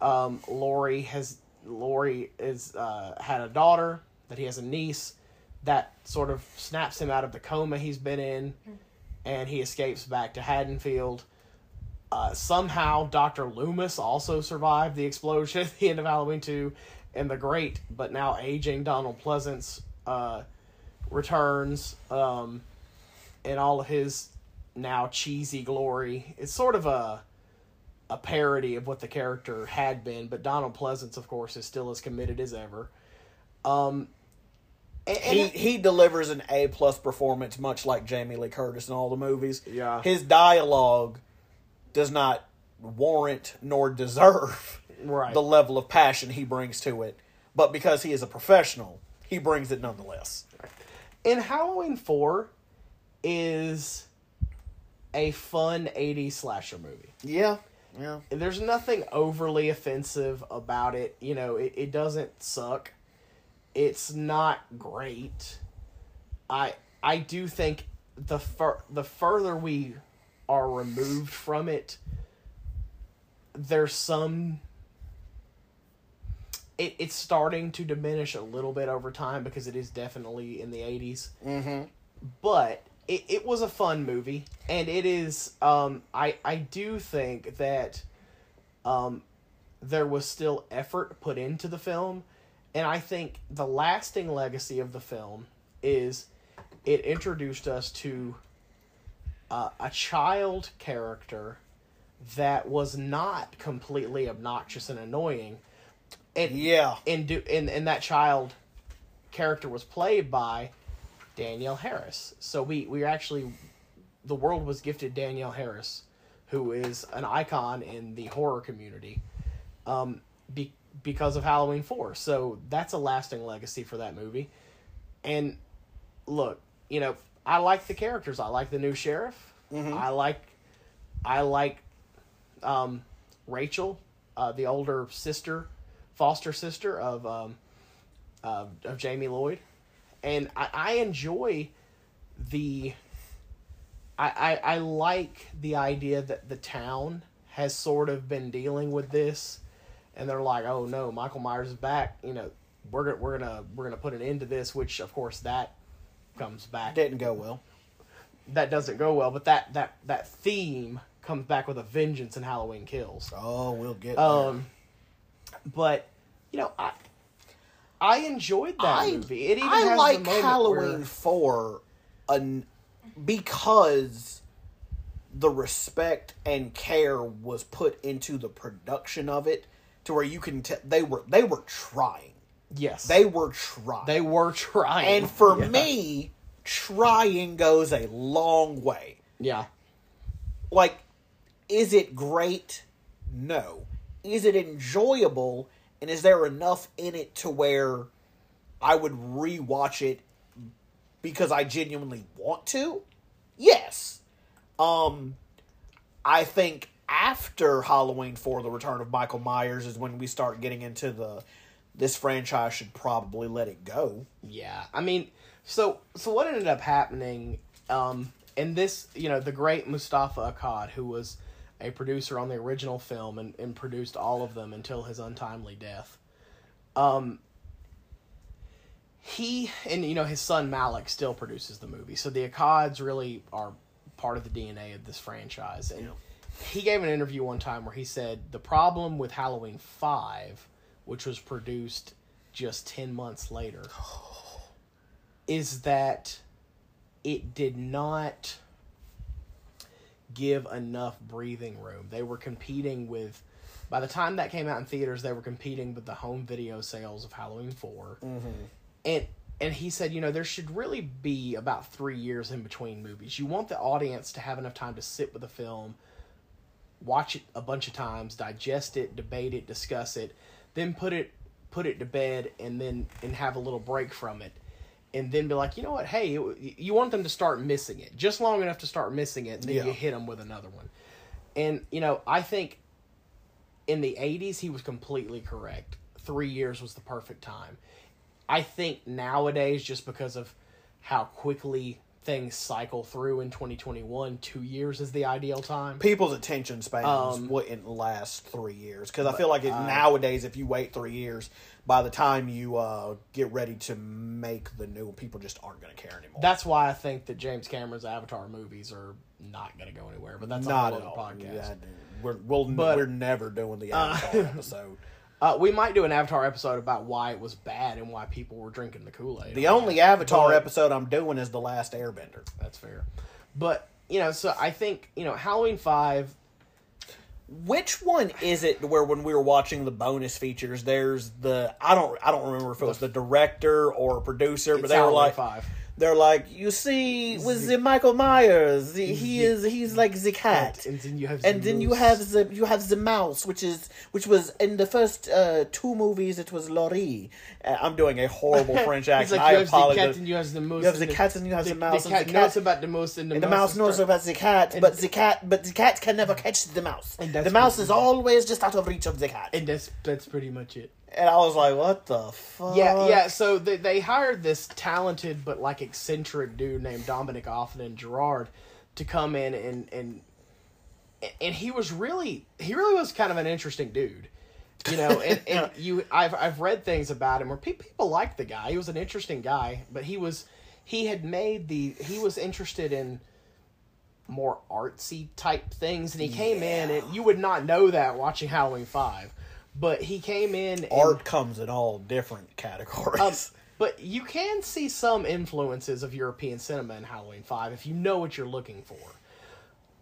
um, Laurie has Laurie is uh, had a daughter, that he has a niece, that sort of snaps him out of the coma he's been in, and he escapes back to Haddonfield. Uh, somehow, Doctor Loomis also survived the explosion at the end of Halloween Two, and the great but now aging Donald Pleasence uh, returns um, in all of his now cheesy glory. It's sort of a a parody of what the character had been, but Donald Pleasence, of course, is still as committed as ever. Um, and, and He it- he delivers an A plus performance, much like Jamie Lee Curtis in all the movies. Yeah. His dialogue does not warrant nor deserve Right. the level of passion he brings to it, but because he is a professional, he brings it nonetheless. and Halloween Four is a fun '80s slasher movie. Yeah, yeah. there's nothing overly offensive about it. You know, it, it doesn't suck. It's not great. I I do think the fur, the further we are removed from it, there's some. It, it's starting to diminish a little bit over time because it is definitely in the 80s Mm-hmm. but it, it was a fun movie and it is um i i do think that um there was still effort put into the film and i think the lasting legacy of the film is it introduced us to uh, a child character that was not completely obnoxious and annoying and Yeah. and do and, and that child character was played by Danielle Harris. So we we actually the world was gifted Danielle Harris, who is an icon in the horror community, um, be, because of Halloween Four. So that's a lasting legacy for that movie. And look, you know, I like the characters. I like the new sheriff. I like, I like, um, Rachel uh, the older sister, foster sister of um, of, of Jamie Lloyd, and I, I enjoy the. I, I I like the idea that the town has sort of been dealing with this, and they're like, oh no, Michael Myers is back. You know, we're gonna we're gonna we're gonna put an end to this. Which of course that comes back Didn't go well. that doesn't go well, but that that that theme comes back with a vengeance in Halloween Kills. Oh, we'll get there. Um, but you know, I I enjoyed that I, movie. It even I has like the moment Halloween where- four, an, because the respect and care was put into the production of it, to where you can tell they were they were trying. Yes, They were trying. they were trying, and for Yeah. me, trying goes a long way. yeah, like is it great? No. Is it enjoyable? And is there enough in it to where i would rewatch it because i genuinely want to? Yes. Um i think after halloween 4 the return of michael myers is when we start getting into the this franchise should probably let it go yeah. I mean, so so what ended up happening? Um, and this, you know, the great Moustapha Akkad, who was a producer on the original film and, and produced all of them until his untimely death. Um, he and you know his son Malik still produces the movie, so the Akkads really are part of the DNA of this franchise. And he gave an interview one time where he said the problem with Halloween Five, which was produced just ten months later, is that it did not give enough breathing room. They were competing with, by the time that came out in theaters, they were competing with the home video sales of Halloween 4 mm-hmm. And and he said, you know, there should really be about three years in between movies. You want the audience to have enough time to sit with the film, watch it a bunch of times, digest it, debate it, discuss it, then put it put it to bed, and then and have a little break from it, and then be like, you know what? Hey, it- you want them to start missing it just long enough to start missing it, and then Yeah. you hit them with another one. And you know, I think in the '80s he was completely correct. Three years was the perfect time. I think nowadays, just because of how quickly things cycle through in 2021, two years is the ideal time. people's attention spans Um, wouldn't last three years because I feel like it, nowadays if you wait three years, by the time you uh, get ready to make the new, people just aren't going to care anymore. That's why I think that James Cameron's Avatar movies are not going to go anywhere. But that's not a at whole all. other podcast. Yeah, we're we'll, But- we're never doing the Avatar episode. Uh, we might do an Avatar episode about why it was bad and why people were drinking the Kool Aid. The only Avatar But- episode I'm doing is the Last Airbender. That's fair. But you know, so I think you know Halloween Five. Which one is it where when we were watching the bonus features, there's the I don't I don't remember if it was the director or producer, but they were like Five. They're like you see with the Michael Myers, the, he is he's like the cat. And then you have and the then you have the you have the mouse, which is which was in the first uh, two movies. It was Laurie. Uh, I'm doing a horrible French accent. like, I you have the apologize. cat and you have the moose. You have and the cat and you have the mouse, The cat the knows about the moose and the, And the mouse is knows about the cat, but the cat, but the cat can never catch the mouse. And that's The mouse is always just out of reach of the cat. And that's that's pretty much it. And I was like, "What the fuck?" Yeah, yeah. So they they hired this talented but like eccentric dude named Dominique Othenin-Girard to come in and and and he was really he really was kind of an interesting dude. You know, and, and you I've I've read things about him where pe- people like the guy. He was an interesting guy, but he was he had made the he was interested in more artsy type things and he came in and you would not know that watching Halloween 5 but he came in and Art comes in all different categories. um, but you can see some influences of European cinema in Halloween 5 if you know what you're looking for.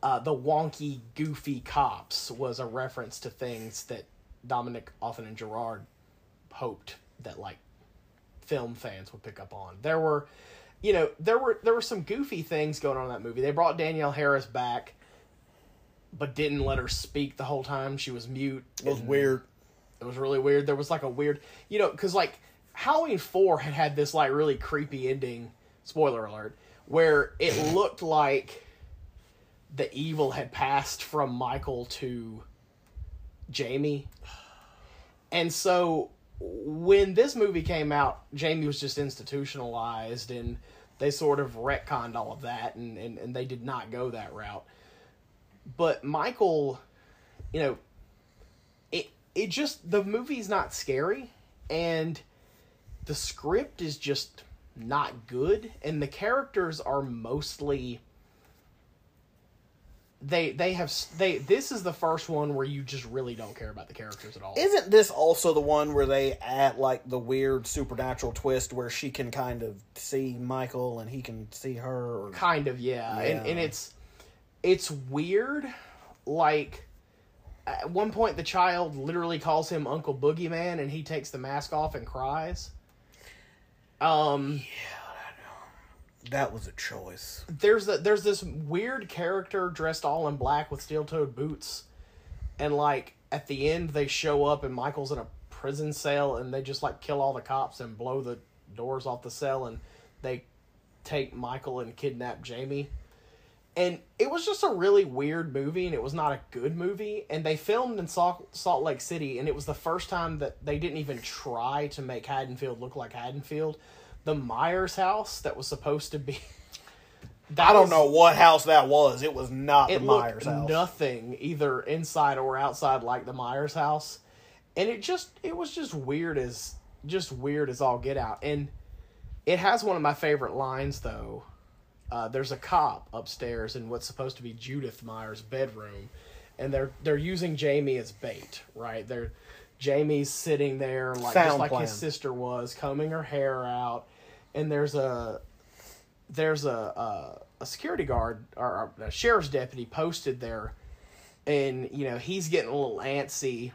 Uh, the wonky, goofy cops was a reference to things that Dominique Othenin-Girard hoped that like film fans would pick up on. There were, you know, there were there were some goofy things going on in that movie. They brought Danielle Harris back, but didn't let her speak the whole time. She was mute. it was weird. It was really weird. There was like a weird, you know, because like Halloween Four had had this like really creepy ending. Spoiler alert, where it looked like the evil had passed from Michael to Jamie. And so when this movie came out, Jamie was just institutionalized and they sort of retconned all of that and, and, and they did not go that route. But Michael, you know, it just the movie's not scary and the script is just not good and the characters are mostly they they have they this is the first one where you just really don't care about the characters at all. Isn't this also the one where they add like the weird supernatural twist where she can kind of see Michael and he can see her? Or... kind of yeah. And Yeah. and it's it's weird like at one point the child literally calls him Uncle Boogeyman and he takes the mask off and cries. Um yeah I know That was a choice. there's a, there's this weird character dressed all in black with steel-toed boots and like at the end they show up and Michael's in a prison cell and they just like kill all the cops and blow the doors off the cell and they take Michael and kidnap Jamie. And it was just a really weird movie and it was not a good movie and they filmed in Salt, Salt Lake City and it was the first time that they didn't even try to make Haddonfield look like Haddonfield. The Myers house that was supposed to be I don't was- know what house that was. It was not it the Myers house. nothing either inside or outside like the Myers house, and it just it was just weird as just weird as all get out. And it has one of my favorite lines though. Uh, there's a cop upstairs in what's supposed to be Judith Myers' bedroom, and they're they're using Jamie as bait. Right? They're Jamie's sitting there like just like plan. his sister was, combing her hair out, and there's a there's a a, a security guard or a sheriff's deputy posted there, and you know he's getting a little antsy.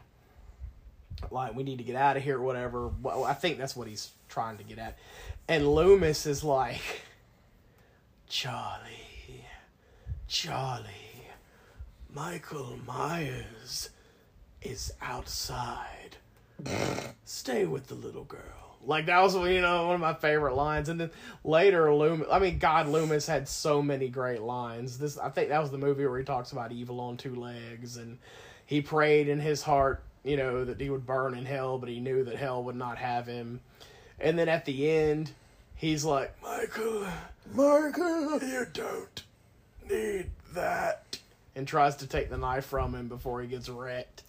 Like we need to get out of here, or whatever. Well, I think that's what he's trying to get at. And Loomis is like, Charlie, Charlie, Michael Myers is outside. Stay with the little girl. Like that was you know one of my favorite lines. And then later Loomis I mean God Loomis had so many great lines. This I think that was the movie where he talks about evil on two legs and he prayed in his heart, you know, that he would burn in hell, but he knew that hell would not have him. And then at the end, he's like, Michael, Michael. you don't need that. And tries to take the knife from him before he gets wrecked.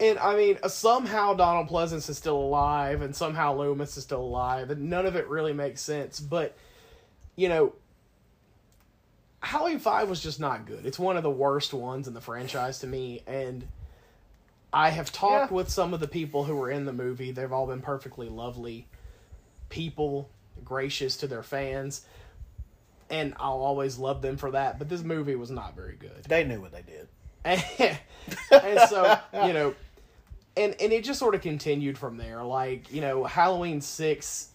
And I mean, somehow Donald Pleasence is still alive, and somehow Loomis is still alive, and none of it really makes sense. But, you know, Halloween 5 was just not good. It's one of the worst ones in the franchise to me, and I have talked Yeah. with some of the people who were in the movie. They've all been perfectly lovely people, gracious to their fans, and I'll always love them for that. But this movie was not very good. They knew what they did. and, and so you know and and it just sort of continued from there like you know halloween 6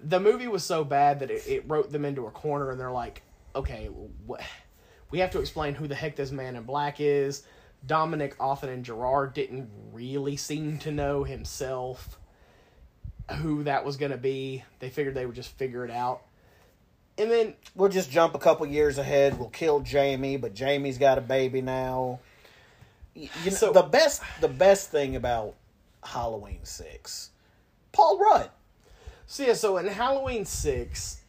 the movie was so bad that it, it wrote them into a corner and they're like okay wh- we have to explain who the heck this man in black is Dominique Othenin-Girard didn't really seem to know himself who that was going to be they figured they would just figure it out and then We'll just jump a couple years ahead. We'll kill Jamie, but Jamie's got a baby now. You know, So- the best the best thing about Halloween Six, Paul Rudd. So yeah, so in Halloween six,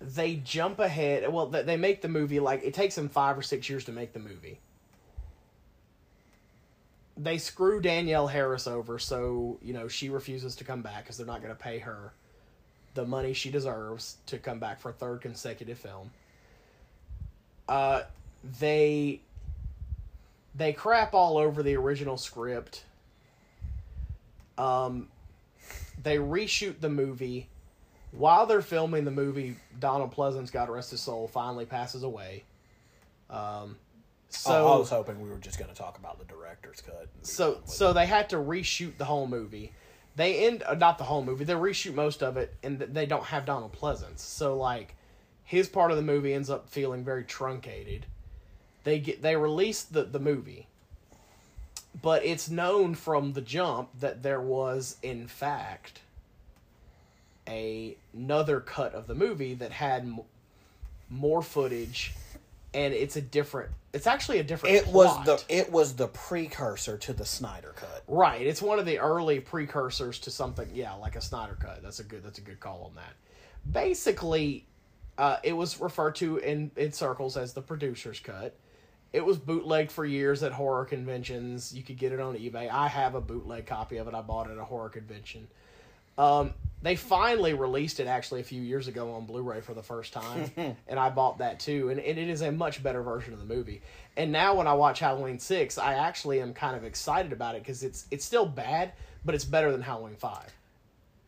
they jump ahead. Well, they they make the movie like it takes them five or six years to make the movie. They screw Danielle Harris over, so you know she refuses to come back because they're not going to pay her the money she deserves to come back for a third consecutive film. Uh, they they crap all over the original script. Um, they reshoot the movie. While they're filming the movie, Donald Pleasence, God rest his soul, finally passes away. Um, so Oh, I was hoping we were just going to talk about the director's cut. so so they had to reshoot the whole movie. They end uh, not the whole movie. They reshoot most of it, and they don't have Donald Pleasence. So like, his part of the movie ends up feeling very truncated. They get they release the the movie, but it's known from the jump that there was in fact a another cut of the movie that had m- more footage and it's a different. It's actually a different. It was the it was the precursor to the Snyder cut. Right. It's one of the early precursors to something, yeah, like a Snyder cut. That's a good that's a good call on that. Basically, uh, it was referred to in, in circles as the producer's cut. It was bootlegged for years at horror conventions. You could get it on eBay. I have a bootleg copy of it. I bought it at a horror convention. Um, they finally released it actually a few years ago on Blu-ray for the first time, and I bought that too. And, and it is a much better version of the movie. And now when I watch Halloween Six, I actually am kind of excited about it because it's it's still bad, but it's better than Halloween Five.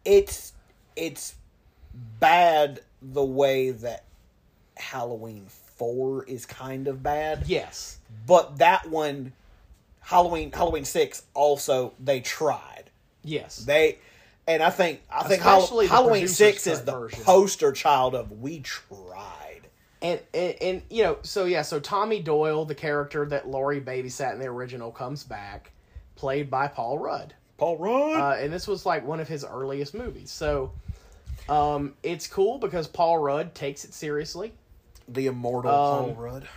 It's it's bad the way that Halloween four is kind of bad. Yes, But that one Halloween Halloween six also they tried. yes, They and I think I think Especially Halloween six is the version. poster child of we tried. and, and and you know, so yeah, so Tommy Doyle, the character that Laurie babysat in the original, comes back, played by Paul Rudd. Paul Rudd. uh, and this was like one of his earliest movies. So um, it's cool because Paul Rudd takes it seriously. the immortal um, Paul Rudd.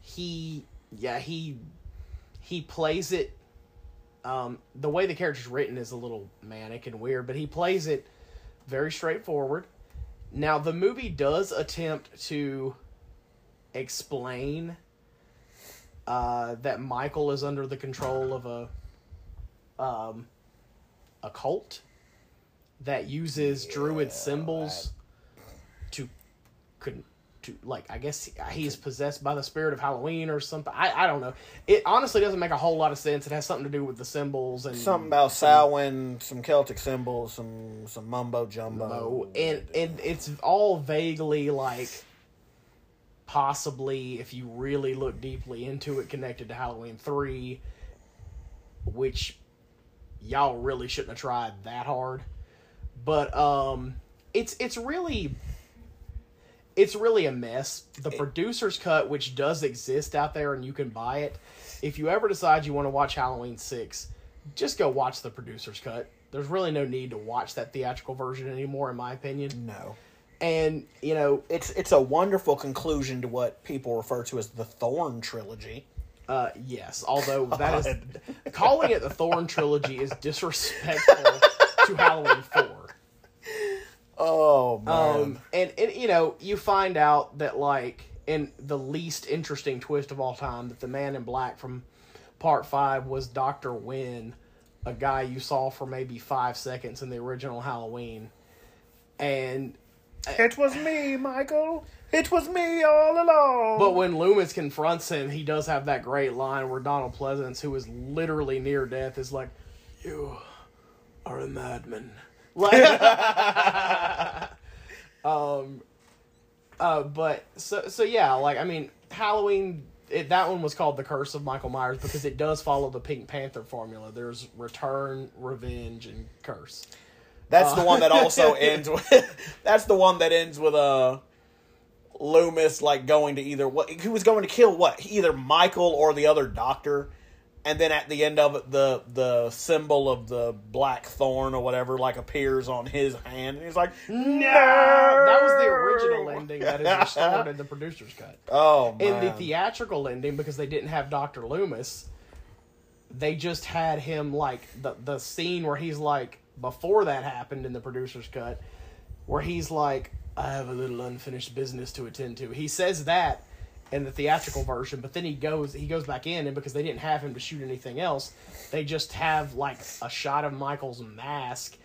He, yeah, he he plays it. Um, the way the character's written is a little manic and weird, but he plays it very straightforward. Now the movie does attempt to explain uh, that Michael is under the control of a um, a cult that uses druid symbols to could to like I guess he he's possessed by the spirit of Halloween or something. I, I don't know. It honestly doesn't make a whole lot of sense. It has something to do with the symbols and Something about Samhain, some Celtic symbols, some some mumbo jumbo. And and it's all vaguely like possibly if you really look deeply into it connected to Halloween 3 which y'all really shouldn't have tried that hard but um it's it's really it's really a mess the producer's cut which does exist out there and you can buy it if you ever decide you want to watch Halloween 6 just go watch the producer's cut there's really no need to watch that theatrical version anymore in my opinion No. and you know It's it's a wonderful conclusion to what people refer to as the Thorn trilogy. Uh, yes, although that is calling it the Thorn trilogy is disrespectful to Halloween Four. Oh man. Um, and, and you know you find out that like in the least interesting twist of all time that the Man in Black from Part Five was Doctor Wynn, a guy you saw for maybe five seconds in the original Halloween, and it was me, Michael. It was me all along. But when Loomis confronts him, he does have that great line where Donald Pleasence, who is literally near death, is like, "You are a madman." Like, um, uh, but so so yeah, like I mean, Halloween. It, that one was called the Curse of Michael Myers because it does follow the Pink Panther formula. There's return, revenge, and curse. that's the one that also ends with. That's the one that ends with uh, Loomis like going to either what he was going to kill what either Michael or the other doctor, and then at the end of it, the the symbol of the black thorn or whatever like appears on his hand, and he's like, no, That was the original ending that is restored in the producer's cut. Oh in the theatrical ending because they didn't have Dr. Loomis. They just had him like the the scene where he's like before that happened in the producer's cut, where he's like, "I have a little unfinished business to attend to." He says that in the theatrical version, but then he goes he goes back in, and because they didn't have him to shoot anything else, they just have like a shot of Michael's mask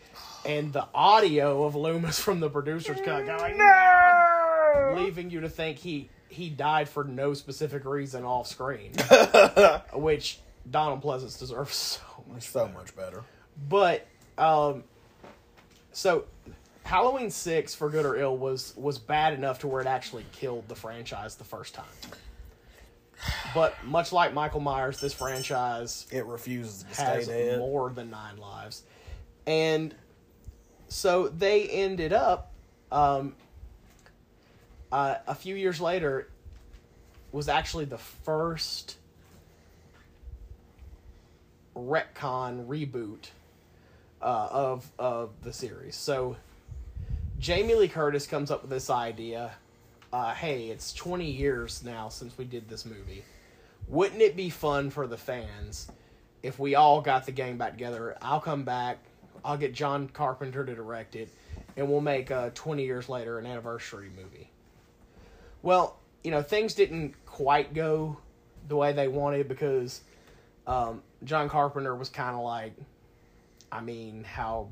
and the audio of Loomis from the producer's cut going, no! leaving you to think he he died for no specific reason off screen, which Donald Pleasence deserves so much. so much better. But um, so Halloween Six, for good or ill, was was bad enough to where it actually killed the franchise the first time. But much like Michael Myers, this franchise It refuses to stay dead. more than nine lives. And so they ended up um, uh, a few years later was actually the first retcon reboot uh, of of the series. So Jamie Lee Curtis comes up with this idea uh, hey, it's 20 years now since we did this movie. Wouldn't it be fun for the fans if we all got the gang back together? I'll come back. I'll get John Carpenter to direct it, and we'll make uh, 20 years later an anniversary movie. Well, you know, things didn't quite go the way they wanted because um, John Carpenter was kind of like, I mean, how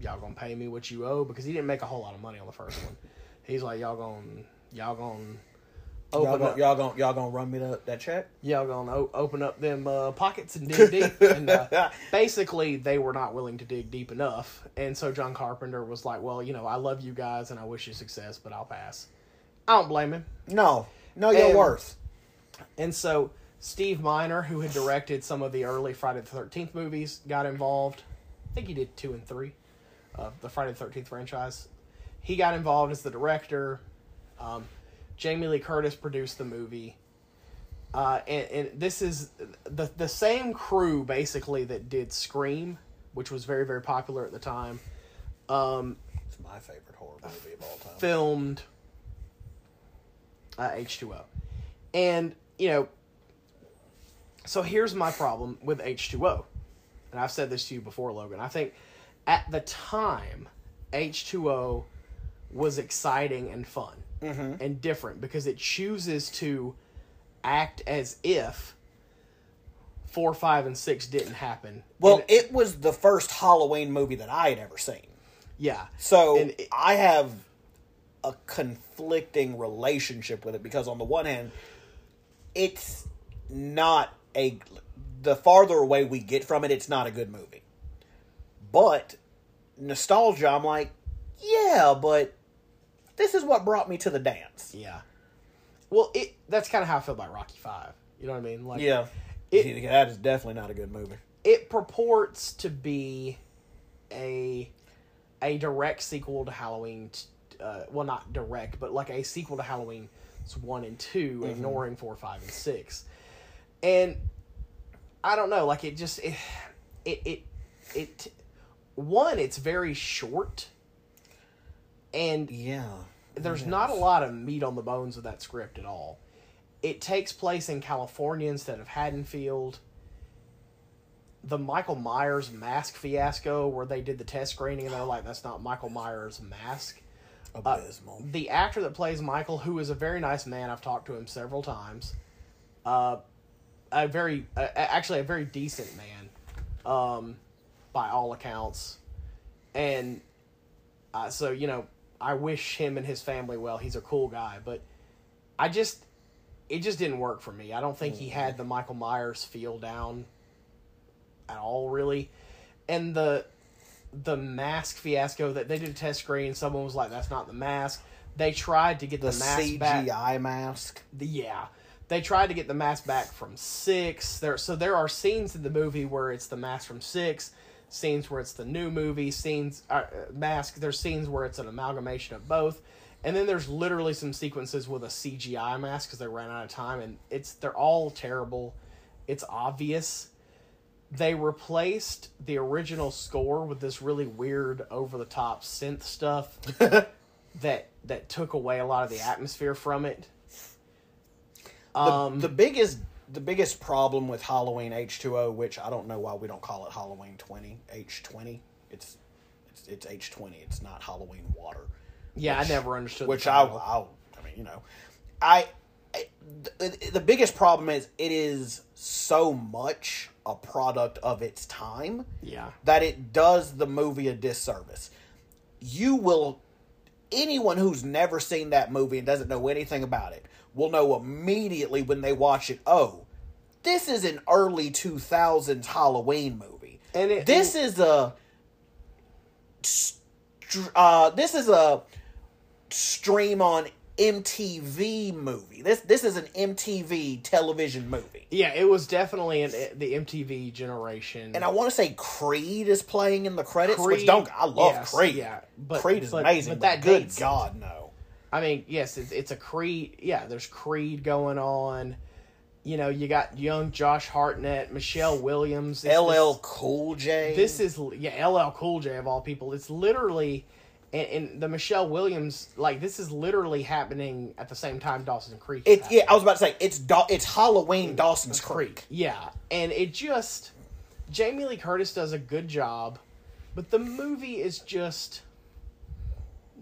y'all gonna pay me what you owe? Because he didn't make a whole lot of money on the first one. He's like, y'all gonna, y'all gonna Y'all gonna, up, y'all gonna y'all gonna run me that, that check? y'all gonna o- open up them uh, pockets and dig deep. and uh, basically, they were not willing to dig deep enough, and so John Carpenter was like, well, you know, I love you guys and I wish you success, but I'll pass. I don't blame him. No, no, your And- worth. And so Steve Miner, who had directed some of the early Friday the Thirteenth movies, got involved. I think he did two and three of the Friday the Thirteenth franchise. He got involved as the director. Um, Jamie Lee Curtis produced the movie. Uh, and, and this is the the same crew basically that did Scream, which was very very popular at the time. Um, It's my favorite horror movie of all time. filmed uh, H2O. And, you know, so here's my problem with H2O. And I've said this to you before, Logan. I think at the time, H2O was exciting and fun mm-hmm. and different because it chooses to act as if four, five, and six didn't happen. Well, And- it was the first Halloween movie that I had ever seen. yeah. So it- I have a conflicting relationship with it because on the one hand, it's not a the farther away we get from it, it's not a good movie. But nostalgia, I'm like, yeah, but this is what brought me to the dance. Yeah. Well, it that's kind of how I feel about Rocky Five. You know what I mean? Like, Yeah, It- that is definitely not a good movie. it purports to be a a direct sequel to Halloween. t- Uh, well, not direct, but like a sequel to Halloween It's one and 2 ignoring four, five, and six. And I don't know, like it just it it it, it one. It's very short, and Yeah, there's not a lot of meat on the bones of that script at all. It takes place in California instead of Haddonfield. The Michael Myers mask fiasco, where they did the test screening and they're like, "That's not Michael Myers' mask." abysmal. The actor that plays Michael, who is a very nice man, I've talked to him several times. Uh, a very, uh, actually, a very decent man, um, by all accounts, and uh, so you know, I wish him and his family well. He's a cool guy, but I just, it just didn't work for me. I don't think he had the Michael Myers feel down at all, really, and the the mask fiasco that they did a test screen. Someone was like, "That's not the mask." They tried to get the, the mask back. CGI mask. The- yeah, they tried to get the mask back from six. There, so there are scenes in the movie where it's the mask from six, scenes where it's the new movie, scenes uh, mask. There's scenes where it's an amalgamation of both, and then there's literally some sequences with a CGI mask because they ran out of time, and it's they're all terrible. It's obvious. They replaced the original score with this really weird, over the top synth stuff that that took away a lot of the atmosphere from it. The, Um, the biggest the biggest problem with Halloween H two O, which I don't know why we don't call it Halloween twenty H twenty. It's it's it's H twenty. It's not Halloween water. yeah, I never understood. Which I. I I mean you know, I, I the, the biggest problem is it is so much a product of its time yeah, that it does the movie a disservice. You will anyone who's never seen that movie and doesn't know anything about it will know immediately when they watch it, oh, this is an early 2000s Halloween movie. And it- this is a uh this is a stream on MTV movie. This this is an MTV television movie. yeah, it was definitely an, the MTV generation. And I want to say Creed is playing in the credits, which don't I love yes, Creed. yeah, but- Creed is but- amazing, but but, that good God, no. I mean, yes, it's, it's a Creed. Yeah, there's Creed going on. You know, you got young Josh Hartnett, Michelle Williams, It's LL this- Cool J. This is yeah, LL Cool J of all people. It's literally And, and the Michelle Williams, like this is literally happening at the same time Dawson's Creek. It, yeah, I was about to say it's da- it's Halloween Dawson's Creek. Yeah, and it just Jamie Lee Curtis does a good job, but the movie is just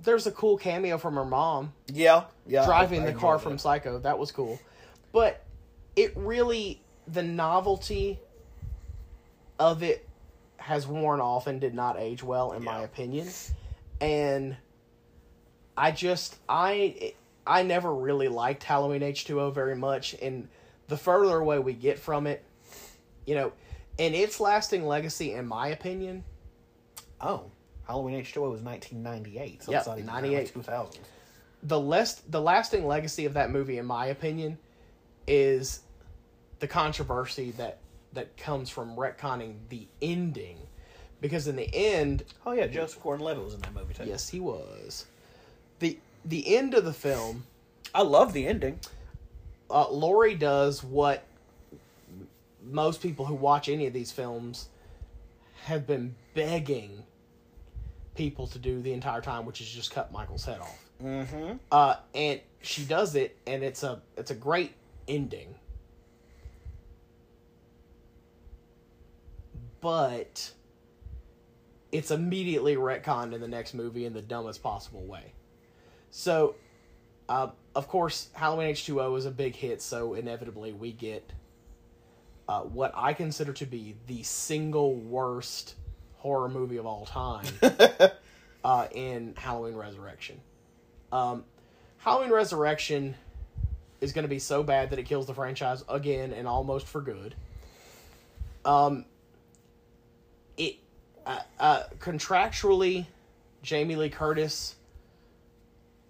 there's a cool cameo from her mom Yeah, yeah. driving I- I the car from. Psycho. That was cool, but it really the novelty of it has worn off and did not age well, in my opinion. And I just I I never really liked Halloween H two O very much, and the further away we get from it, you know, and its lasting legacy, in my opinion, Oh, Halloween H two O was nineteen ninety eight. So Yep, it's not even 98. two thousand. the less the lasting legacy of that movie in my opinion is the controversy that that comes from retconning the ending because in the end Oh yeah, Joseph Gordon-Levitt was in that movie too. yes he was the the end of the film I love the ending. uh, Laurie does what most people who watch any of these films have been begging people to do the entire time, which is just cut Michael's head off. Mm-hmm. Uh, and she does it, and it's a it's a great ending. But it's immediately retconned in the next movie in the dumbest possible way. So, uh, of course, Halloween H two O is a big hit, so inevitably we get uh, what I consider to be the single worst horror movie of all time uh, in Halloween Resurrection. Um, Halloween Resurrection is going to be so bad that it kills the franchise again and almost for good. Um, it uh, uh, contractually, Jamie Lee Curtis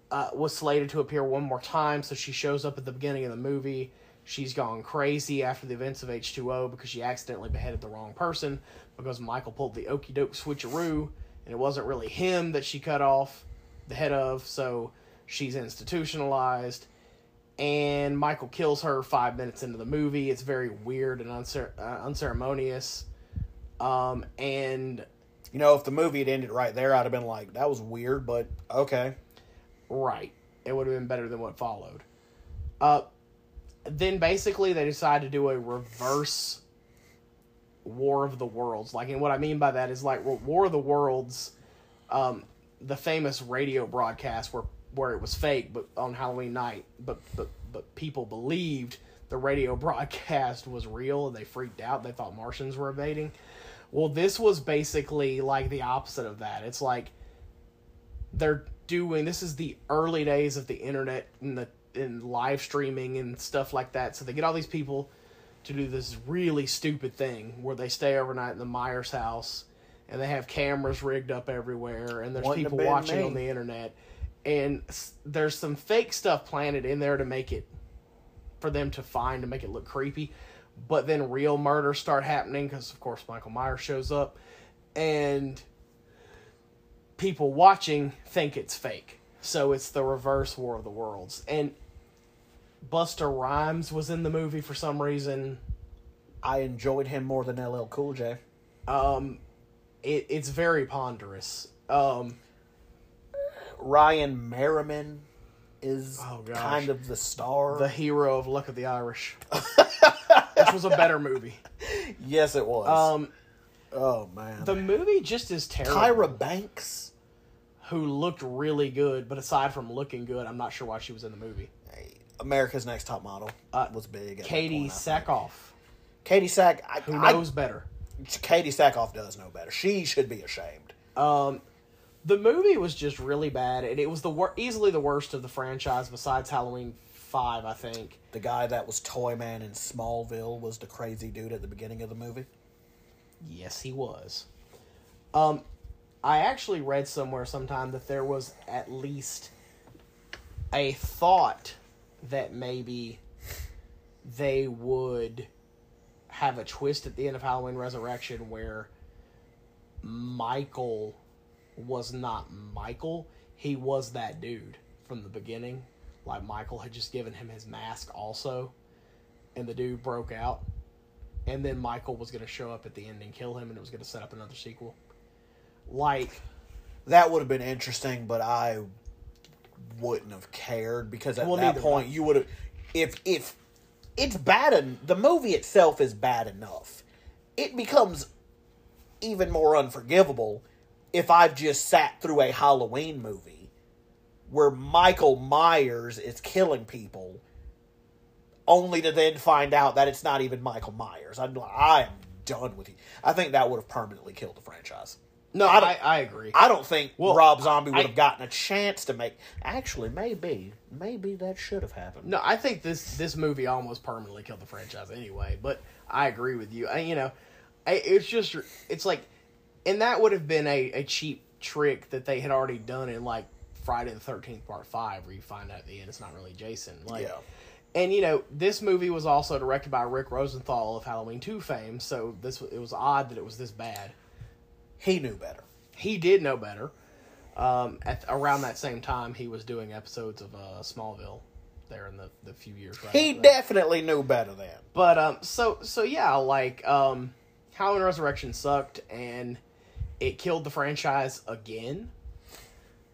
uh, was slated to appear one more time, so she shows up at the beginning of the movie. She's gone crazy after the events of H2O because she accidentally beheaded the wrong person because Michael pulled the okey doke switcheroo and it wasn't really him that she cut off the head of, so she's institutionalized. And Michael kills her five minutes into the movie. It's very weird and uncer- uh, unceremonious. Um, and You know, if the movie had ended right there, I'd have been like, "That was weird," but okay. Right. It would have been better than what followed. Uh, then basically they decide to do a reverse War of the Worlds. Like, and what I mean by that is like War of the Worlds, um, the famous radio broadcast where where it was fake, but on Halloween night, but but but people believed the radio broadcast was real and they freaked out. They thought Martians were invading. Well, this was basically like the opposite of that. It's like they're doing this is the early days of the internet and the and live streaming and stuff like that. So they get all these people to do this really stupid thing where they stay overnight in the Myers house and they have cameras rigged up everywhere and there's Wouldn't people watching me. on the internet and there's some fake stuff planted in there to make it for them to find to make it look creepy. But then real murders start happening because of course michael myers shows up and people watching think it's fake. So it's the reverse war of the worlds. And Busta Rhymes was in the movie for some reason. I enjoyed him more than LL Cool J. um it, it's very ponderous. Um Ryan Merriman is Oh, kind of the star. the hero of luck of the irish which was a better movie yes, it was. um oh man, the movie just is terrible Tyra Banks. who looked really good, but aside from looking good, I'm not sure why she was in the movie. America's Next Top Model Uh, was big. at Katie point, Sackhoff, Katie Sack. I, who I- knows better. Katee Sackhoff does know better. She should be ashamed. Um, the movie was just really bad, and it was the wor- easily the worst of the franchise besides Halloween Five, I think. The guy that was Toyman in Smallville was the crazy dude at the beginning of the movie. Yes, he was. Um, I actually read somewhere sometime that there was at least a thought that maybe they would have a twist at the end of Halloween Resurrection where Michael was not Michael. He was that dude from the beginning. Like Michael had just given him his mask also. And the dude broke out. And then Michael was going to show up at the end and kill him and it was going to set up another sequel. Like That would have been interesting, but I wouldn't have cared because at Well, that neither point you would have if if it's bad en- the movie itself is bad enough. It becomes even more unforgivable if I've just sat through a Halloween movie where Michael Myers is killing people only to then find out that it's not even Michael Myers. I'm I am done with you. I think that would have permanently killed the franchise. No, I I, I, agree. I don't think Well, Rob Zombie would I- have gotten a chance to make. Actually, maybe, maybe that should have happened. No, I think this this movie almost permanently killed the franchise anyway. But I agree with you. I, you know, I, it's just it's like, and that would have been a, a cheap trick that they had already done in like Friday the Thirteenth Part Five, where you find out at the end it's not really Jason. Like, Yeah. and you know, this movie was also directed by Rick Rosenthal of Halloween Two fame, so this it was odd that it was this bad. He knew better. He did know better. Um, at around that same time, he was doing episodes of uh, Smallville. There in the, the few years right He definitely knew better then. But um, so so yeah, like um, Halloween Resurrection sucked, and it killed the franchise again.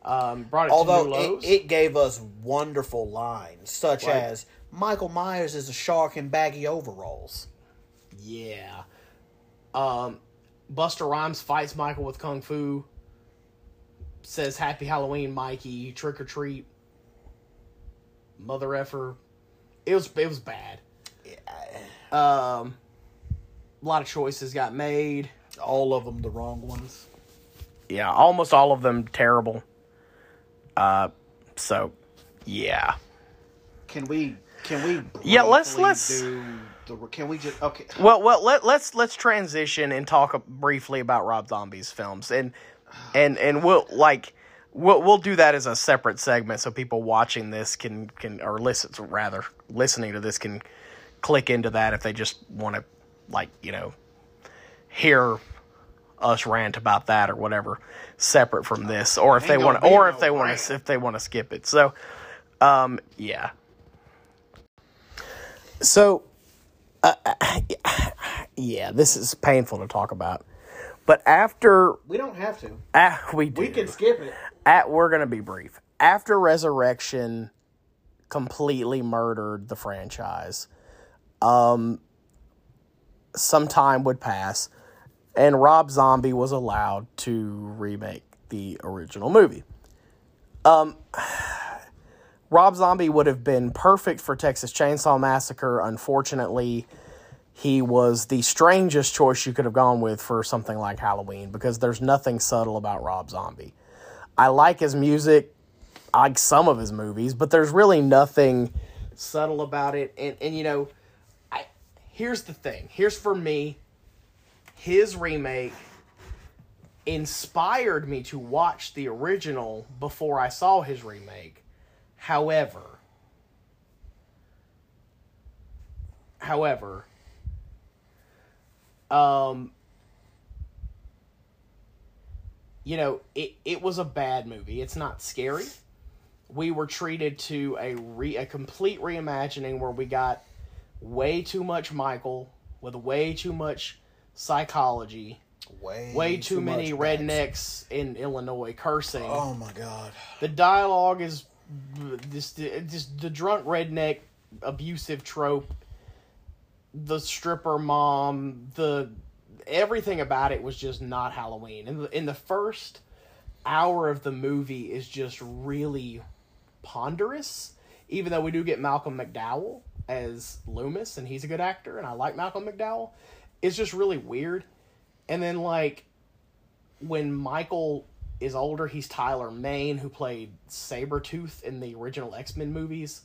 Um, brought it Although it, it gave us wonderful lines, such Like- as Michael Myers is a shark in baggy overalls. yeah. Um, Busta Rhymes fights Michael with kung fu. Says "Happy Halloween, Mikey." Trick or treat. Mother effer. It was it was bad. Um, a lot of choices got made. All of them the wrong ones. yeah, almost all of them terrible. Uh, so yeah, Can we? Can we? Yeah, let's- let's- do the. Can we just? Okay. well, well, let let's let's transition and talk briefly about Rob Zombie's films, and and and we'll like we'll we'll do that as a separate segment so people watching this can can or listen rather listening to this can click into that if they just want to like you know hear us rant about that or whatever separate from this or if Ain't they want or no if they want to if they want to skip it so um yeah so uh, yeah this is painful to talk about but after We don't have to. ah, we do We can skip it. at we're gonna be brief. After Resurrection completely murdered the franchise, um, some time would pass, and Rob Zombie was allowed to remake the original movie. Um, Rob Zombie would have been perfect for Texas Chainsaw Massacre. Unfortunately, he was the strangest choice you could have gone with for something like Halloween because there's nothing subtle about Rob Zombie. I like his music, I like some of his movies, but there's really nothing subtle about it. And and you know, I here's the thing. Here's for me, his remake inspired me to watch the original before I saw his remake. However, however, um you know, it, it was a bad movie. It's not scary. We were treated to a re, a complete reimagining where we got way too much Michael with way too much psychology, Way, way too, many rednecks in Illinois cursing. Oh my god. The dialogue is this just the drunk redneck abusive trope. The stripper mom, the everything about it was just not Halloween. And in the first hour of the movie is just really ponderous. Even though we do get Malcolm McDowell as Loomis, and he's a good actor, and I like Malcolm McDowell, it's just really weird. And then like when Michael is older, he's Tyler Mane, who played Sabretooth in the original X Men movies.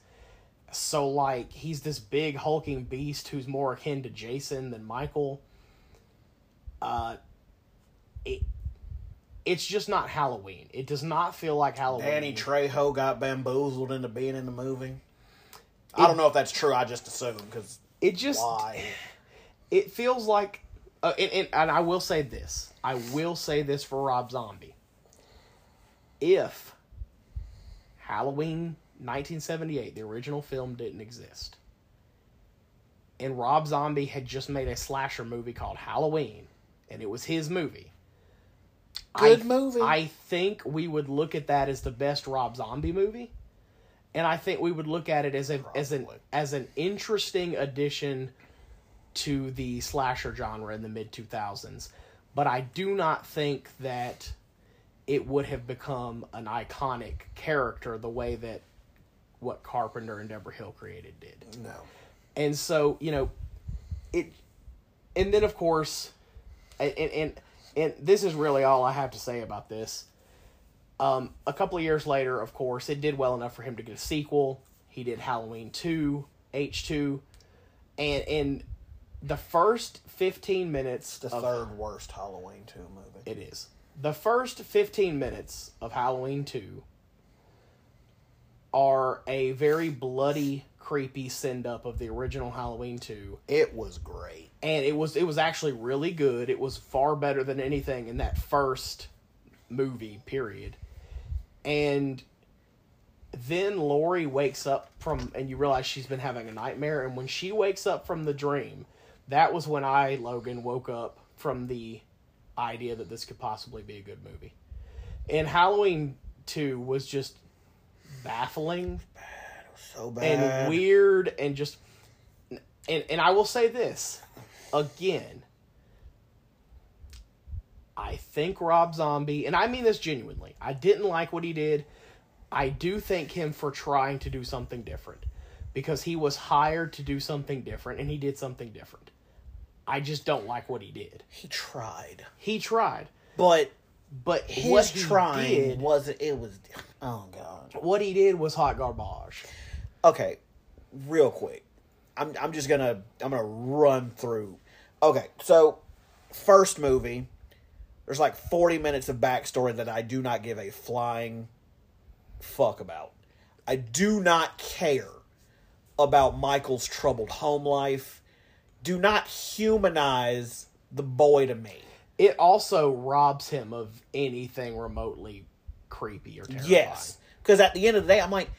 So, like, he's this big hulking beast who's more akin to Jason than Michael. Uh, it, it's just not Halloween. It does not feel like Halloween. Danny Trejo got bamboozled into being in the movie. I don't know if that's true. I just assume because it just why? it feels like uh, and, and, and i will say this. I will say this for rob zombie. If halloween 1978 the original film didn't exist and rob zombie had just made a slasher movie called halloween and it was his movie good I, movie. I think we would look at that as the best Rob Zombie movie, and I think we would look at it as a as an as an interesting addition to the slasher genre in the mid two thousands. But I do not think that it would have become an iconic character the way that what Carpenter and Debra Hill created did. no. And so, you know, it and then of course and and and this is really all I have to say about this. Um, a couple of years later, of course, it did well enough for him to get a sequel. He did Halloween 2, H2, and in the first 15 minutes The of third worst Halloween 2 movie. it is. The first 15 minutes of Halloween 2 are a very bloody, creepy send up of the original Halloween 2. It was great. And it was it was actually really good. It was far better than anything in that first movie, period. And then Laurie wakes up from and you realize she's been having a nightmare and when she wakes up from the dream, that was when I, Logan, woke up from the idea that this could possibly be a good movie. And Halloween 2 was just baffling So bad. and weird and just and and I will say this again. I think Rob Zombie, and I mean this genuinely. I didn't like what he did. I do thank him for trying to do something different because he was hired to do something different and he did something different. I just don't like what he did. He tried. He tried, But but his what he trying did, wasn't it was oh god. what he did was hot garbage. Okay, real quick. I'm I'm just gonna I'm gonna run through. Okay, so first movie, there's like 40 minutes of backstory that I do not give a flying fuck about. I do not care about Michael's troubled home life. Do not humanize the boy to me. it also robs him of anything remotely creepy or terrifying. Yes, because at the end of the day, I'm like,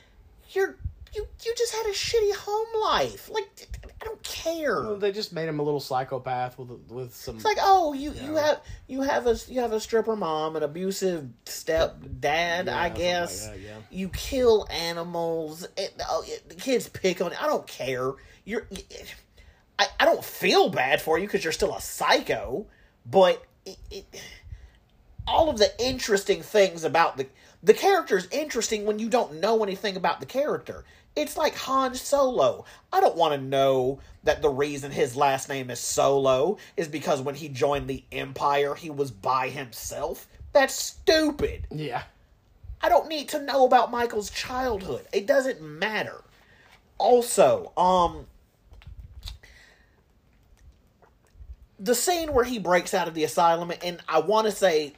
you're you you just had a shitty home life. Like I don't care. Well, they just made him a little psychopath with with some. It's like, oh, you you Yeah. have you have a you have a stripper mom, an abusive step dad, Yeah, I something like guess. that, yeah. You kill animals. It, oh, it- the kids pick on. I don't care. You're. I, I don't feel bad for you because you're still a psycho, but it, it, all of the interesting things about the the character is interesting when you don't know anything about the character. It's like Han Solo. I don't want to know that the reason his last name is Solo is because when he joined the Empire, he was by himself. That's stupid. yeah, I don't need to know about Michael's childhood. It doesn't matter. Also, um the scene where he breaks out of the asylum and I want to say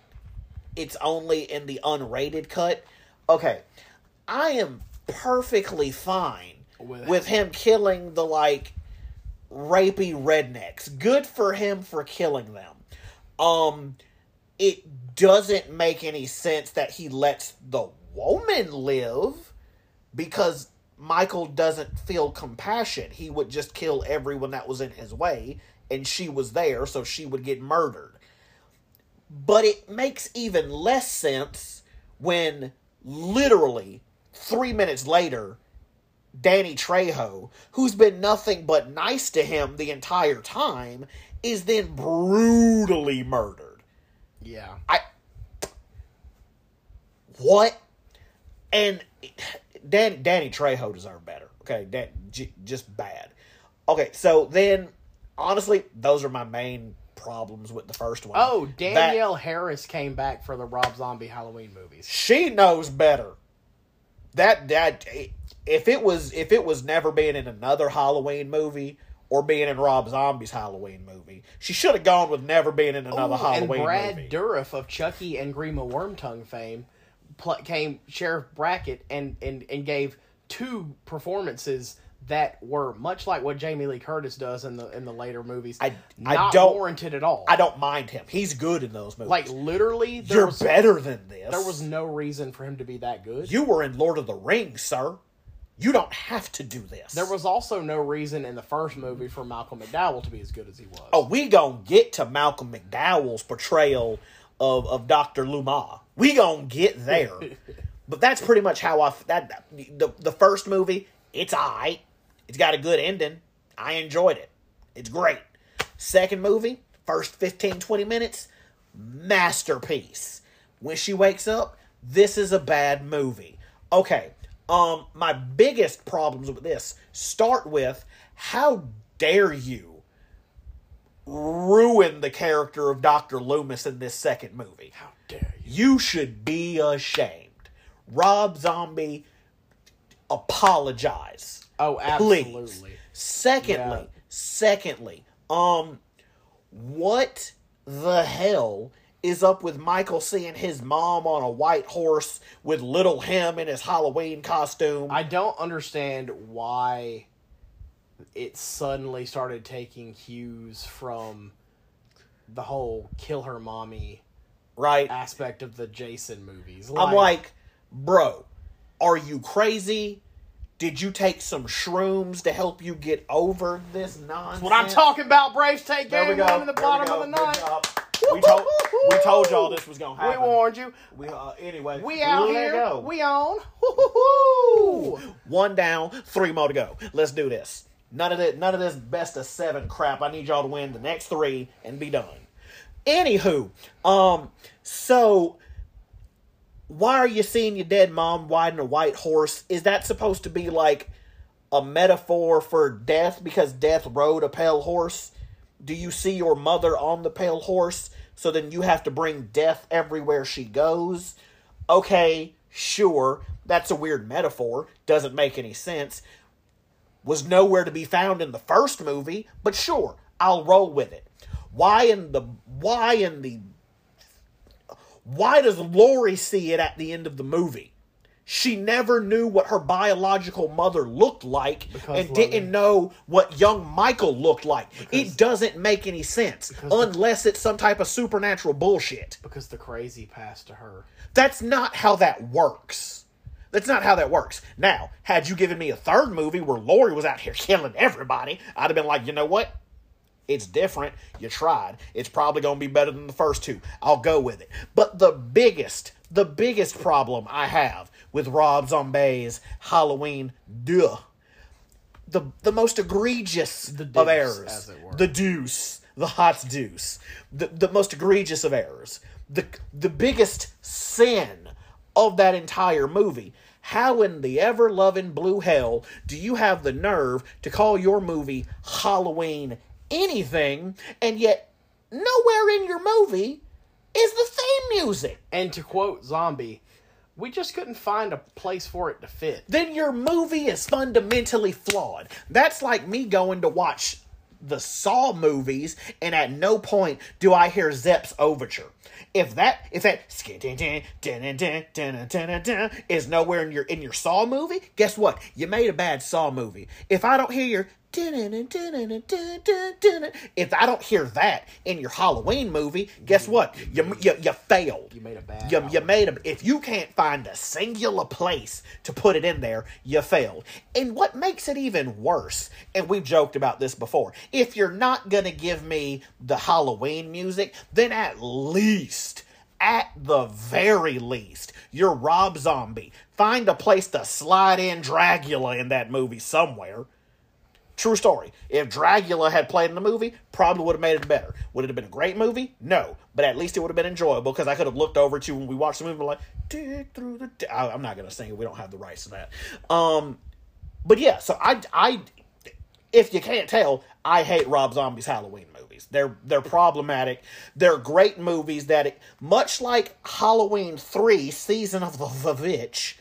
it's only in the unrated cut. Okay. I am perfectly fine With- with, him killing the like rapey rednecks. Good for him for killing them. Um it doesn't make any sense that he lets the woman live because Michael doesn't feel compassion. He would just kill everyone that was in his way, and she was there, so she would get murdered. But it makes even less sense when literally three minutes later, Danny Trejo, who's been nothing but nice to him the entire time, is then brutally murdered. yeah. I what? And Dan, Danny Trejo deserved better. Okay, Dan, j- just bad. Okay, so then honestly, those are my main problems with the first one. Oh, That- Danielle Harris came back for the Rob Zombie Halloween movies. she knows better. That that if it was if it was never being in another Halloween movie or being in Rob Zombie's Halloween movie, she should have gone with never being in another Ooh, Halloween and Brad movie. Dourif of Chucky and Grima Wormtongue fame pl- came Sheriff Brackett and, and, and gave two performances that were much like what Jamie Lee Curtis does in the in the later movies. I- I don't- warranted at all. I don't mind him. He's good in those movies. like literally, you're was better than this. there was no reason for him to be that good. You were in Lord of the Rings, sir. You don't have to do this. There was also no reason in the first movie for Malcolm McDowell to be as good as he was. Oh, we gonna get to Malcolm McDowell's portrayal of of Doctor Luma. We gonna get there, but that's pretty much how I that the the first movie. It's alright. It's got a good ending. I enjoyed it. It's great. Second movie, first 15, 20 minutes, masterpiece. When she wakes up, this is a bad movie. Okay, um, my biggest problems with this start with how dare you ruin the character of Dr. Loomis in this second movie? How dare you? You should be ashamed. Rob Zombie, apologize. Oh, Please. absolutely. Secondly, Yeah. secondly, um, what the hell is up with Michael seeing his mom on a white horse with little him in his Halloween costume? I don't understand why it suddenly started taking cues from the whole kill her mommy right? aspect of the Jason movies. I'm like, bro, are you crazy? Did you take some shrooms to help you get over this nonsense? what I'm talking about, Braves take There game one in the There bottom of the ninth. We told we told y'all this was gonna happen. We warned you. We uh, anyway. We out here. Go. We on. Woo-hoo-hoo. One down, three more to go. Let's do this. None of this, none of this best of seven crap. I need y'all to win the next three and be done. Anywho, um, so why are you seeing your dead mom riding a white horse? Is that supposed to be like a metaphor for death because death rode a pale horse? Do you see your mother on the pale horse? So then you have to bring death everywhere she goes? Okay, sure. That's a weird metaphor. Doesn't make any sense. Was nowhere to be found in the first movie, but sure, I'll roll with it. Why in the why in the why does Laurie see it at the end of the movie? She never knew what her biological mother looked like Because, and Logan- didn't know what young Michael looked like. it doesn't make any sense unless it's some type of supernatural bullshit. Because the crazy passed to her. That's not how that works. That's not how that works. Now, had you given me a third movie where Laurie was out here killing everybody, I'd have been like, you know what? It's different. You tried. It's probably going to be better than the first two. I'll go with it. But the biggest, the biggest problem I have with Rob Zombie's Halloween, duh, the the most egregious The of errors, as it were. the deuce, the hot deuce, the the most egregious of errors, the the biggest sin of that entire movie. How in the ever loving blue hell do you have the nerve to call your movie Halloween anything, and yet nowhere in your movie is the theme music? And to quote Zombie, we just couldn't find a place for it to fit. then your movie is fundamentally flawed. That's like me going to watch the Saw movies, and at no point do I hear Zepp's overture. If that if that is nowhere in your in your Saw movie, guess what? You made a bad Saw movie. If I don't hear your if I don't hear that in your Halloween movie, guess what? You you, you failed. You made a bad You, you made a. If you can't find a singular place to put it in there, you failed. And what makes it even worse, and we've joked about this before, if you're not gonna give me the Halloween music, then at least, at the very least, you're Rob Zombie. Find a place to slide in Dracula in that movie somewhere. True story. If Dracula had played in the movie, probably would have made it better. Would it have been a great movie? No. But at least it would have been enjoyable because I could have looked over to when we watched the movie and like, dig through the. di-" I- I'm not going to sing it. We don't have the rights to that. Um, but yeah, so I, I, if you can't tell, I hate Rob Zombie's Halloween movies. They're they're problematic. They're great movies that, it, much like Halloween Three: Season of the, the Witch,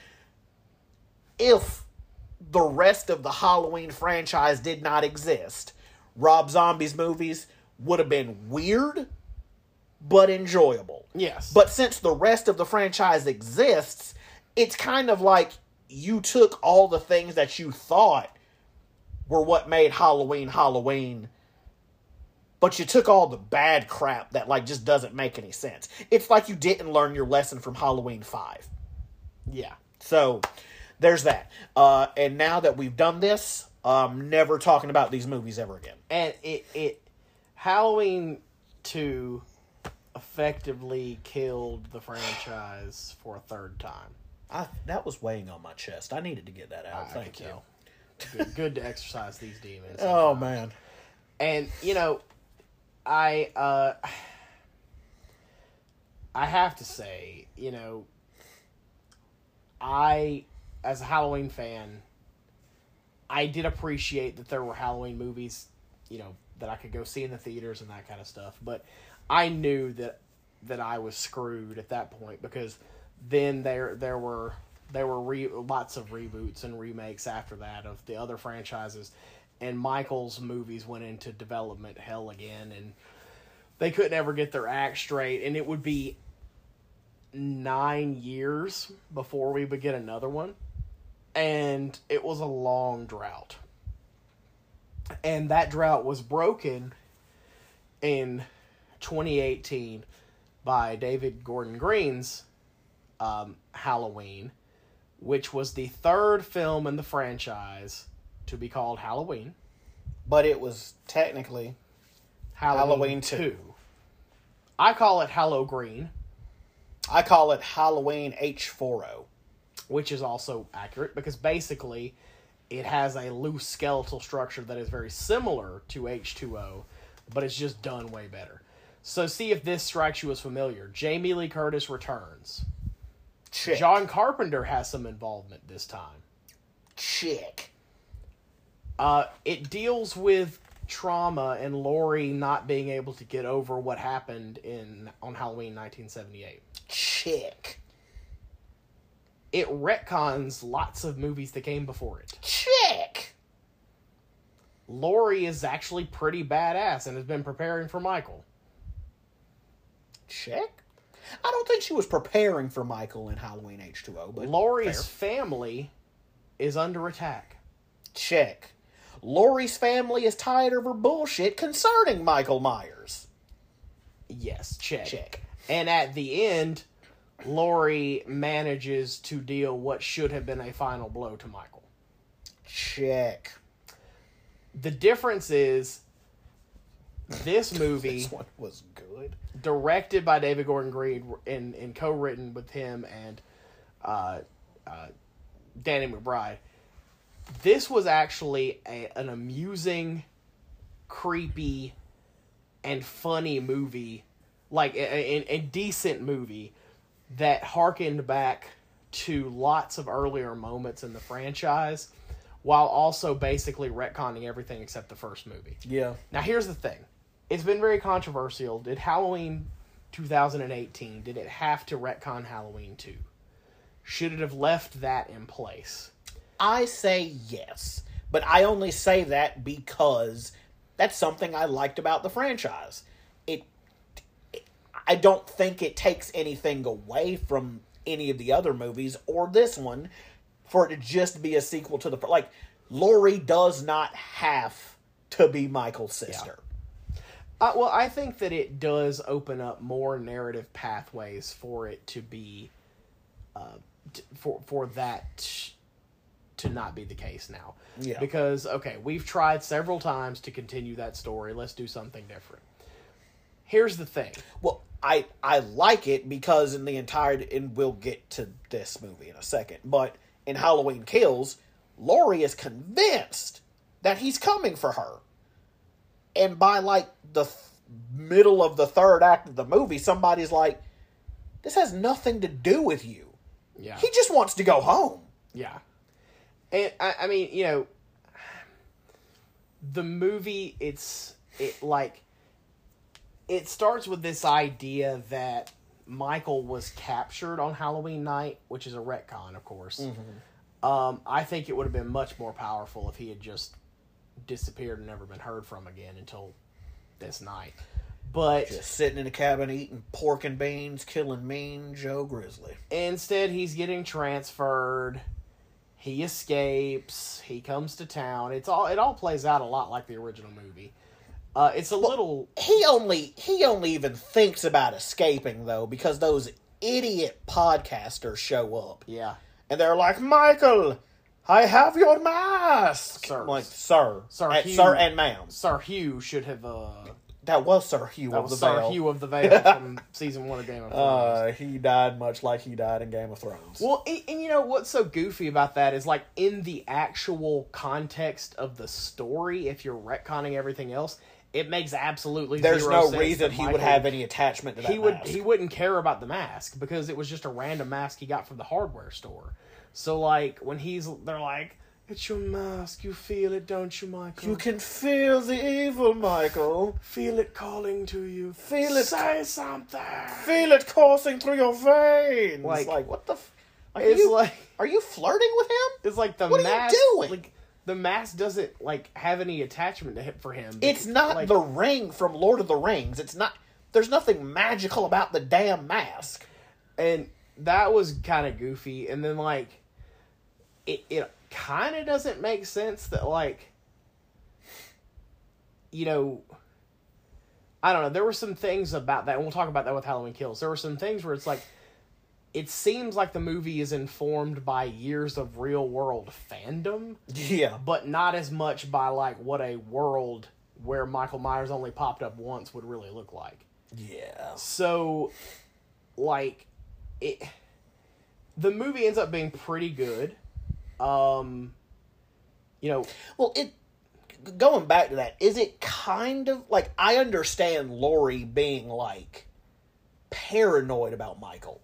if the rest of the Halloween franchise did not exist, Rob Zombie's movies would have been weird but enjoyable. Yes. But since the rest of the franchise exists, it's kind of like you took all the things that you thought were what made Halloween Halloween, but you took all the bad crap that like just doesn't make any sense. It's like you didn't learn your lesson from Halloween 5. yeah. So there's that. Uh, and now that we've done this, I'm never talking about these movies ever again. And it it Halloween two effectively killed the franchise for a third time. I, that was weighing on my chest. I needed to get that out. I Thank you. Good, good to exercise these demons. Oh man. and you know i uh i have to say you know i as a halloween fan i did appreciate that there were halloween movies you know that i could go see in the theaters and that kind of stuff. But i knew that that i was screwed at that point because then there there were there were re- lots of reboots and remakes after that of the other franchises. And michael's movies went into development hell again and they couldn't ever get their act straight. And it would be nine years before we would get another one and it was a long drought and that drought was broken in 2018 by david gordon green's um, halloween which was the third film in the franchise to be called halloween But it was technically halloween, Halloween 2. 2. i call it hallow green I call it Halloween H40. Which is also accurate because basically it has a loose skeletal structure that is very similar to H2O, but it's just done way better. So see if this strikes you as familiar. Jamie Lee Curtis returns. Chick. John Carpenter has some involvement this time. Chick. Uh, it deals with trauma and Laurie not being able to get over what happened in on Halloween 1978. Chick. It retcons lots of movies that came before it. Chick. Laurie is actually pretty badass and has been preparing for Michael. Chick. I don't think she was preparing for Michael in Halloween H2O, but Laurie's fair. family is under attack. Chick. Laurie's family is tired of her bullshit concerning Michael Myers. Yes, check. Check. And at the end, Laurie manages to deal what should have been a final blow to Michael. Check. The difference is this movie, This one was good. directed by David Gordon Green and, and co-written with him and uh, uh, Danny McBride. This was actually a, an amusing, creepy, and funny movie, like a, a, a decent movie that harkened back to lots of earlier moments in the franchise, while also basically retconning everything except the first movie. Yeah. Now here's the thing. It's been very controversial. Did Halloween 2018 did it have to retcon Halloween 2? Should it have left that in place? I say yes, but I only say that because that's something I liked about the franchise. I don't think it takes anything away from any of the other movies or this one for it to just be a sequel to the like Laurie does not have to be Michael's sister. Uh, well, I think that it does open up more narrative pathways for it to be, uh, t- for for that to not be the case now. Yeah. Because okay, we've tried several times to continue that story. Let's do something different. Here's the thing. Well, I I like it because in the entire and we'll get to this movie in a second, but in Halloween Kills, Laurie is convinced that he's coming for her. And by like the th- middle of the third act of the movie, somebody's like this has nothing to do with you. Yeah. He just wants to go home. Yeah. And I, I mean, you know, the movie it's it like it starts with this idea that Michael was captured on Halloween night, which is a retcon, of course. Um, I think it would have been much more powerful if he had just disappeared and never been heard from again until this night. But Just sitting in a cabin eating pork and beans, killing mean Joe Grizzly. Instead, he's getting transferred. He escapes. He comes to town. It's all. It all plays out a lot like the original movie. Uh, it's a little. he only he only even thinks about escaping though because those idiot podcasters show up Yeah, and they're like michael i have your mask Sir. Like sir Sir Uh, Hugh. sir and ma'am Sir Hugh should have uh, That was Sir Hugh That of the Sir Vale. Hugh of the Vale from season one of Game of Thrones. Uh, he died much like he died in Game of Thrones. Well, and, and you know what's so goofy about that is like in the actual context of the story, if you're retconning everything else, it makes absolutely There's no reason he would have any attachment to that he would mask. he wouldn't care about the mask because it was just a random mask he got from the hardware store. So like when he's they're like, "It's your mask. You feel it, don't you, Michael? You can feel the evil, Michael. feel it calling to you. Feel it- Say something." Feel it coursing through your veins. Like- Like, what the? F- are It's you, like are you flirting with him? it's like the What are you mask. doing? Like the mask doesn't like have any attachment to him for him. It's not Like- the ring from Lord of the Rings. It's not. There's nothing magical about the damn mask. and that was kind of goofy and then like it it kind of doesn't make sense that like you know i don't know there were some things about that and we'll talk about that with halloween kills there were some things where it's like it seems like the movie is informed by years of real world fandom Yeah. but not as much by like what a world where michael myers only popped up once would really look like Yeah. so, like, it, the movie ends up being pretty good. Um, you know, Well, it going back to that, is it kind of like I understand Laurie being like paranoid about Michael.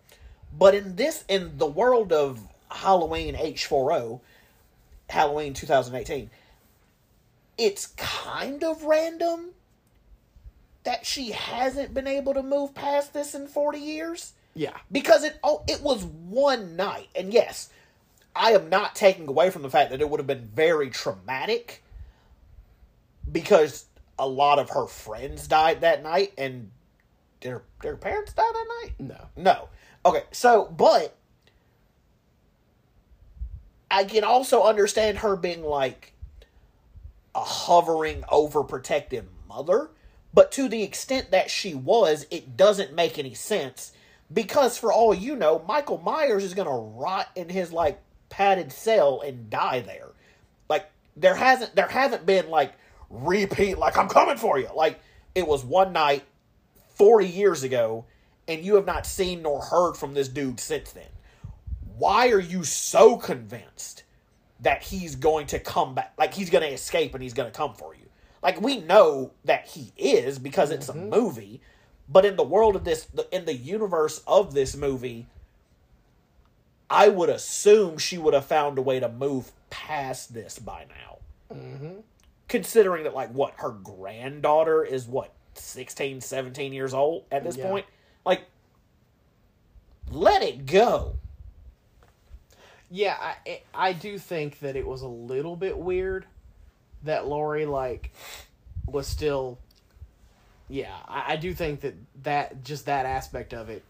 But in this in the world of Halloween H4O, Halloween 2018, it's kind of random that she hasn't been able to move past this in 40 years. Yeah, because it oh it was one night. And yes i am not taking away from the fact that it would have been very traumatic because a lot of her friends died that night and their their parents died that night? No, no okay so but i can also understand her being like a hovering overprotective mother but to the extent that she was it doesn't make any sense because for all you know michael myers is gonna rot in his like padded cell and die there. Like there hasn't there haven't been like repeat like i'm coming for you. Like it was one night 40 years ago and you have not seen nor heard from this dude since then. Why are you so convinced that he's going to come back? Like he's going to escape and he's going to come for you. Like we know that he is because it's a mm-hmm. movie but in the world of this in the universe of this movie i would assume she would have found a way to move past this by now. Mm-hmm. Considering that like what her granddaughter is what 16 17 years old at this Yeah. point like let it go yeah. I I do think that it was a little bit weird that Laurie like was still. Yeah, I, I do think that that just that aspect of it.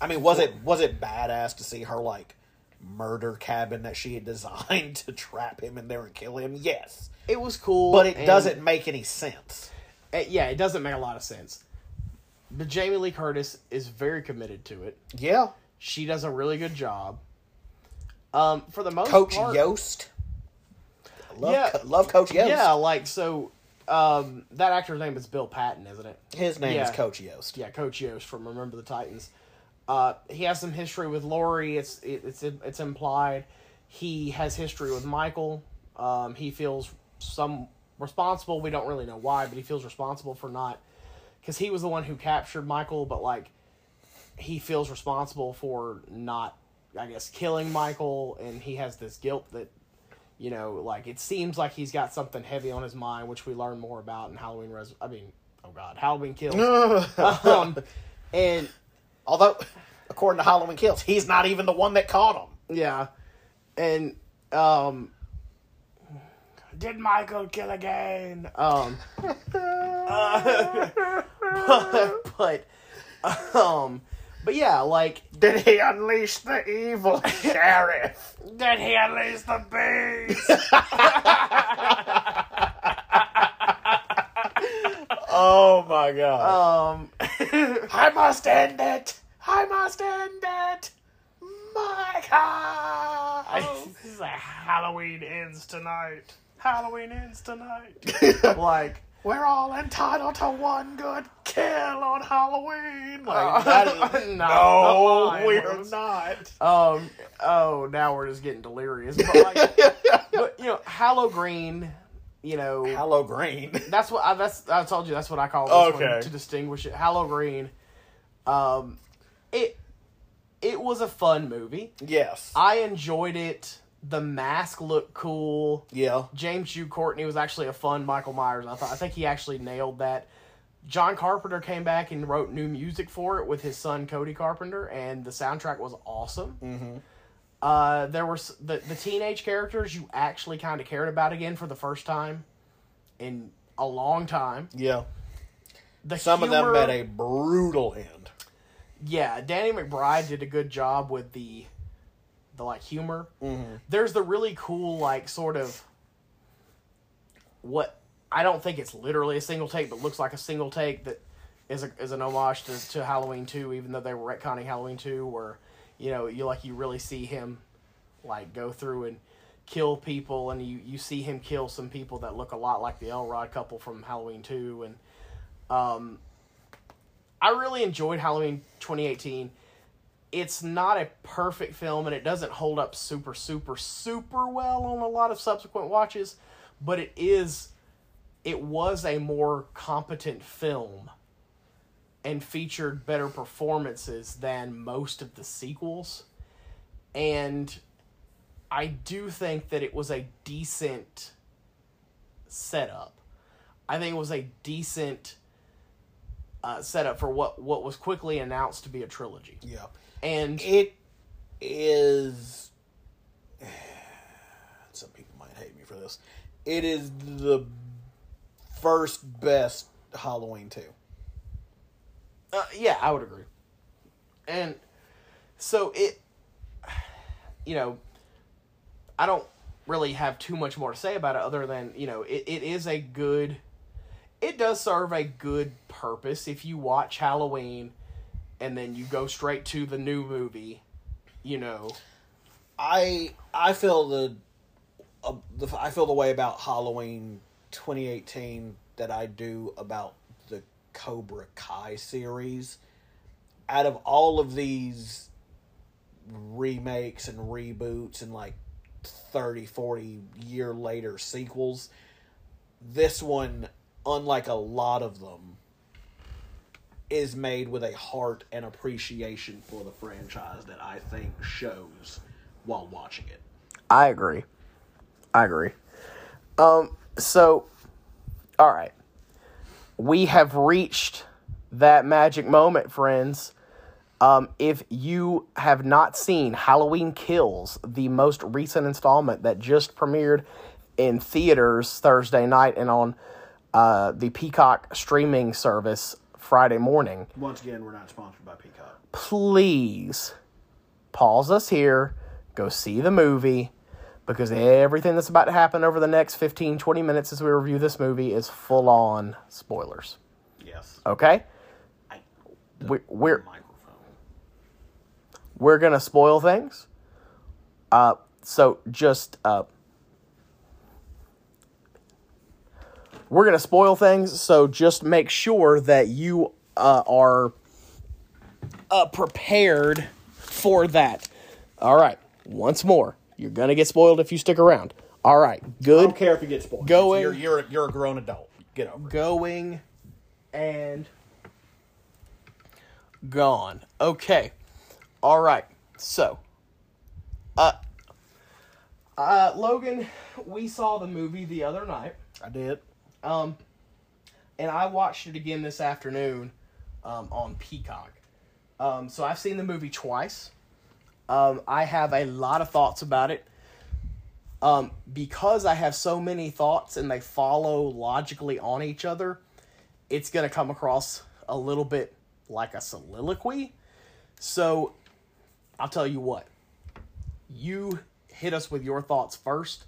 i mean was it was it badass to see her like murder cabin that she had designed to trap him in there and kill him yes It was cool, but it doesn't make any sense Uh, yeah, it doesn't make a lot of sense. But Jamie Lee Curtis is very committed to it. yeah She does a really good job. Um, for the most coach part, yost love, Yeah. Co- love coach yost yeah, like so. Um, that actor's name is Bill Patton, isn't it? his name is coach yost Yeah, Coach Yost from Remember the Titans. Uh, he has some history with Laurie. It's it, it's it's implied. He has history with Michael. Um, he feels some responsible. We don't really know why, but he feels responsible for not because he was the one who captured Michael. But like, he feels responsible for not, I guess, killing Michael, and he has this guilt that. You know, like it seems like he's got something heavy on his mind, which we learn more about in Halloween. Res- I mean, oh god, Halloween Kills. um, and although according to halloween kills he's not even the one that caught him yeah, and um, did Michael kill again? Um, uh, but, but um, but yeah, like did he unleash the evil sheriff did he unleash the beast? oh my god um, I must end it. I must end it. Michael. this is like Halloween ends tonight. Halloween ends tonight. like We're all entitled to one good kill on Halloween. Like, that is, No, no, we're not. Um. Oh, now we're just getting delirious. But, like, but you know, Hallow Green. You know, Hello, Green. that's what I, that's I told you. That's what I call this Okay. one to distinguish it. Hallow Green. Um, it it was a fun movie. yes. I enjoyed it. The mask looked cool. yeah. James Jude Courtney was actually a fun Michael Myers. I thought I think he actually nailed that. John Carpenter came back and wrote new music for it with his son Cody Carpenter, and the soundtrack was awesome. Mm-hmm. Uh, there were the the teenage characters you actually kind of cared about again for the first time in a long time. Yeah. The Some of them humor- met a brutal end. yeah. Danny McBride did a good job with the the like humor. Mm-hmm. there's the really cool like sort of what I don't think it's literally a single take, but looks like a single take that is a, is an homage to, to Halloween two, even though they were retconning Halloween two, where you know you like you really see him like go through and kill people, and you you see him kill some people that look a lot like the Elrod couple from Halloween two, and um, I really enjoyed Halloween twenty eighteen it's not a perfect film and it doesn't hold up super super super well on a lot of subsequent watches but it is it was a more competent film and featured better performances than most of the sequels. And i do think that it was a decent setup. I think it was a decent uh, setup for what what was quickly announced to be a trilogy Yeah. and It is. Some people might hate me for this. It is the first best Halloween 2. Uh, yeah, I would agree. And so it, you know, I don't really have too much more to say about it other than, you know, it, it is a good, it does serve a good purpose. If you watch Halloween and then you go straight to the new movie, you know, I I feel the, uh, the I feel the way about Halloween 2018 that I do about the Cobra Kai series. Out of all of these remakes and reboots and like 30 40 year later sequels, this one unlike a lot of them is made with a heart and appreciation for the franchise that I think shows while watching it. I agree. I agree. Um, so, all right. We have reached that magic moment, friends. Um, if you have not seen Halloween Kills, the most recent installment that just premiered in theaters Thursday night and on uh, the Peacock streaming service Friday morning, Once again, we're not sponsored by Peacock. please pause us here, go see the movie, because everything that's about to happen over the next 15, 20 minutes as we review this movie is full on spoilers. Yes. Okay? I, We, we're we're gonna spoil things. Uh, so just uh, we're gonna spoil things. So just make sure that you uh, are uh, prepared for that. All right. Once more, you're gonna get spoiled if you stick around. All right. I Good. don't care if you get spoiled. Going- You're, you're, you're a grown adult. Get over it. going and gone. Okay. All right. So, uh, uh, Logan, we saw the movie the other night. I did. Um, and I watched it again this afternoon, um, on Peacock. Um, so I've seen the movie twice. Um, I have a lot of thoughts about it. Um, because I have so many thoughts and they follow logically on each other, it's going to come across a little bit like a soliloquy. So I'll tell you what. You hit us with your thoughts first,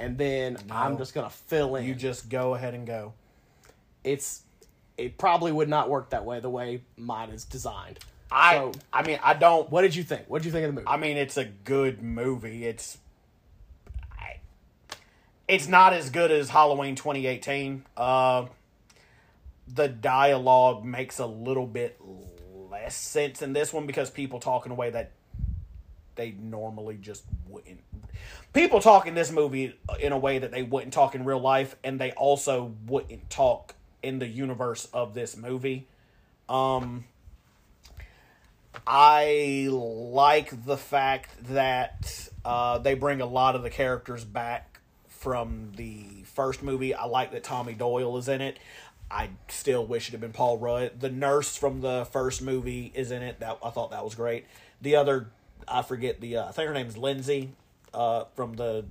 and then I'm just going to fill in You just go ahead and go. it's it probably would not work that way the way mine is designed. I So- I mean I don't What did you think? What did you think of the movie? I mean it's a good movie. It's I, it's not as good as Halloween 2018. Uh, the dialogue makes a little bit less sense in this one because people talk in a way that they normally just wouldn't. People talk in this movie in a way that they wouldn't talk in real life, and they also wouldn't talk in the universe of this movie. Um, I like the fact that uh, they bring a lot of the characters back from the first movie. I like that Tommy Doyle is in it. I still wish it had been Paul Rudd. The nurse from the first movie is in it. That I thought that was great. The other, I forget the. Uh, I think her name is Lindsay, uh, from the,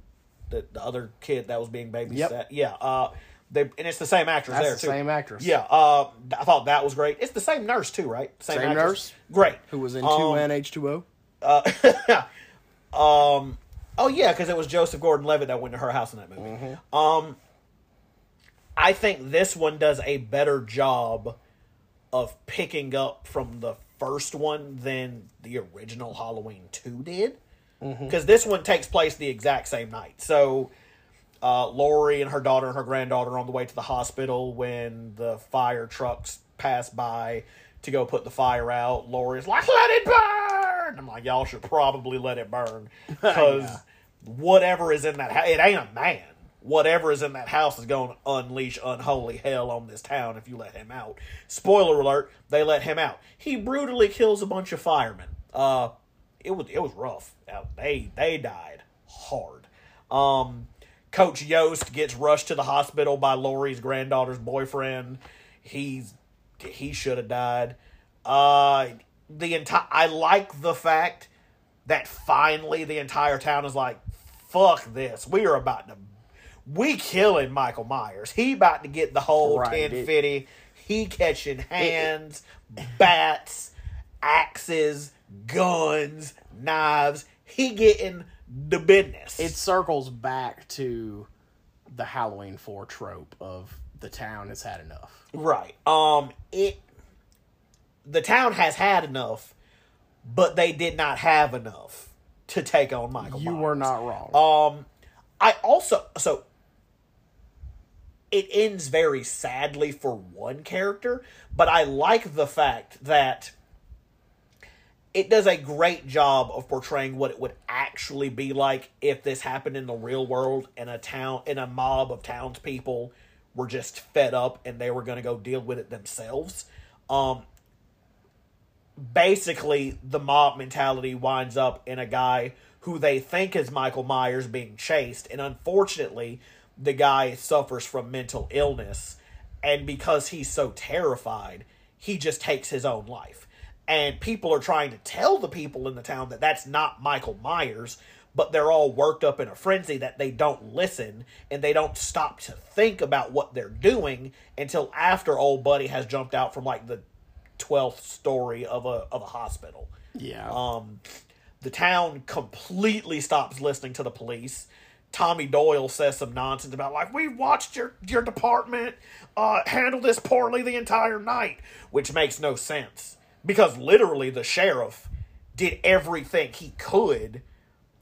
the the other kid that was being babysat. Yep. Yeah. Uh, they and it's the same actress That's there the too. same actress. Yeah. Uh, I thought that was great. It's the same nurse too, right? Same actress. nurse. Great. Who was in Um, two N H two O? Um. Oh yeah, because it was Joseph Gordon-Levitt that went to her house in that movie. Um. I think this one does a better job of picking up from the first one than the original Halloween two did. Because this one takes place the exact same night. So, uh, Laurie and her daughter and her granddaughter are on the way to the hospital when the fire trucks pass by to go put the fire out. Laurie's like, "Let it burn!" I'm like, "Y'all should probably let it burn because Yeah. whatever is in that house, it ain't a man. Whatever is in that house is going to unleash unholy hell on this town if you let him out." Spoiler alert: They let him out. He brutally kills a bunch of firemen. Uh, it was it was rough. Uh, They they died hard. Um, Coach Yost gets rushed to the hospital by Laurie's granddaughter's boyfriend. He's he should have died. Uh, the entire I like the fact that finally the entire town is like, "Fuck this! We are about to we killing Michael Myers. He about to get the whole Right, 1050. He catching hands, bats, axes, guns, knives. He getting the business. It circles back to the Halloween four trope of the town has had enough. right. Um it the town has had enough, but they did not have enough to take on Michael You Myers. were not wrong. Um, I also so it ends very sadly for one character, but I like the fact that it does a great job of portraying what it would actually be like if this happened in the real world and a town in a mob of townspeople were just fed up and they were going to go deal with it themselves. Um, basically the mob mentality winds up in a guy who they think is Michael Myers being chased and unfortunately the guy suffers from mental illness and because he's so terrified he just takes his own life and people are trying to tell the people in the town that that's not Michael Myers but they're all worked up in a frenzy that they don't listen and they don't stop to think about what they're doing until after old buddy has jumped out from like the 12th story of a of a hospital. yeah. Um the town completely stops listening to the police. Tommy Doyle says some nonsense about like we watched your your department uh handle this poorly the entire night, which makes no sense because literally the sheriff did everything he could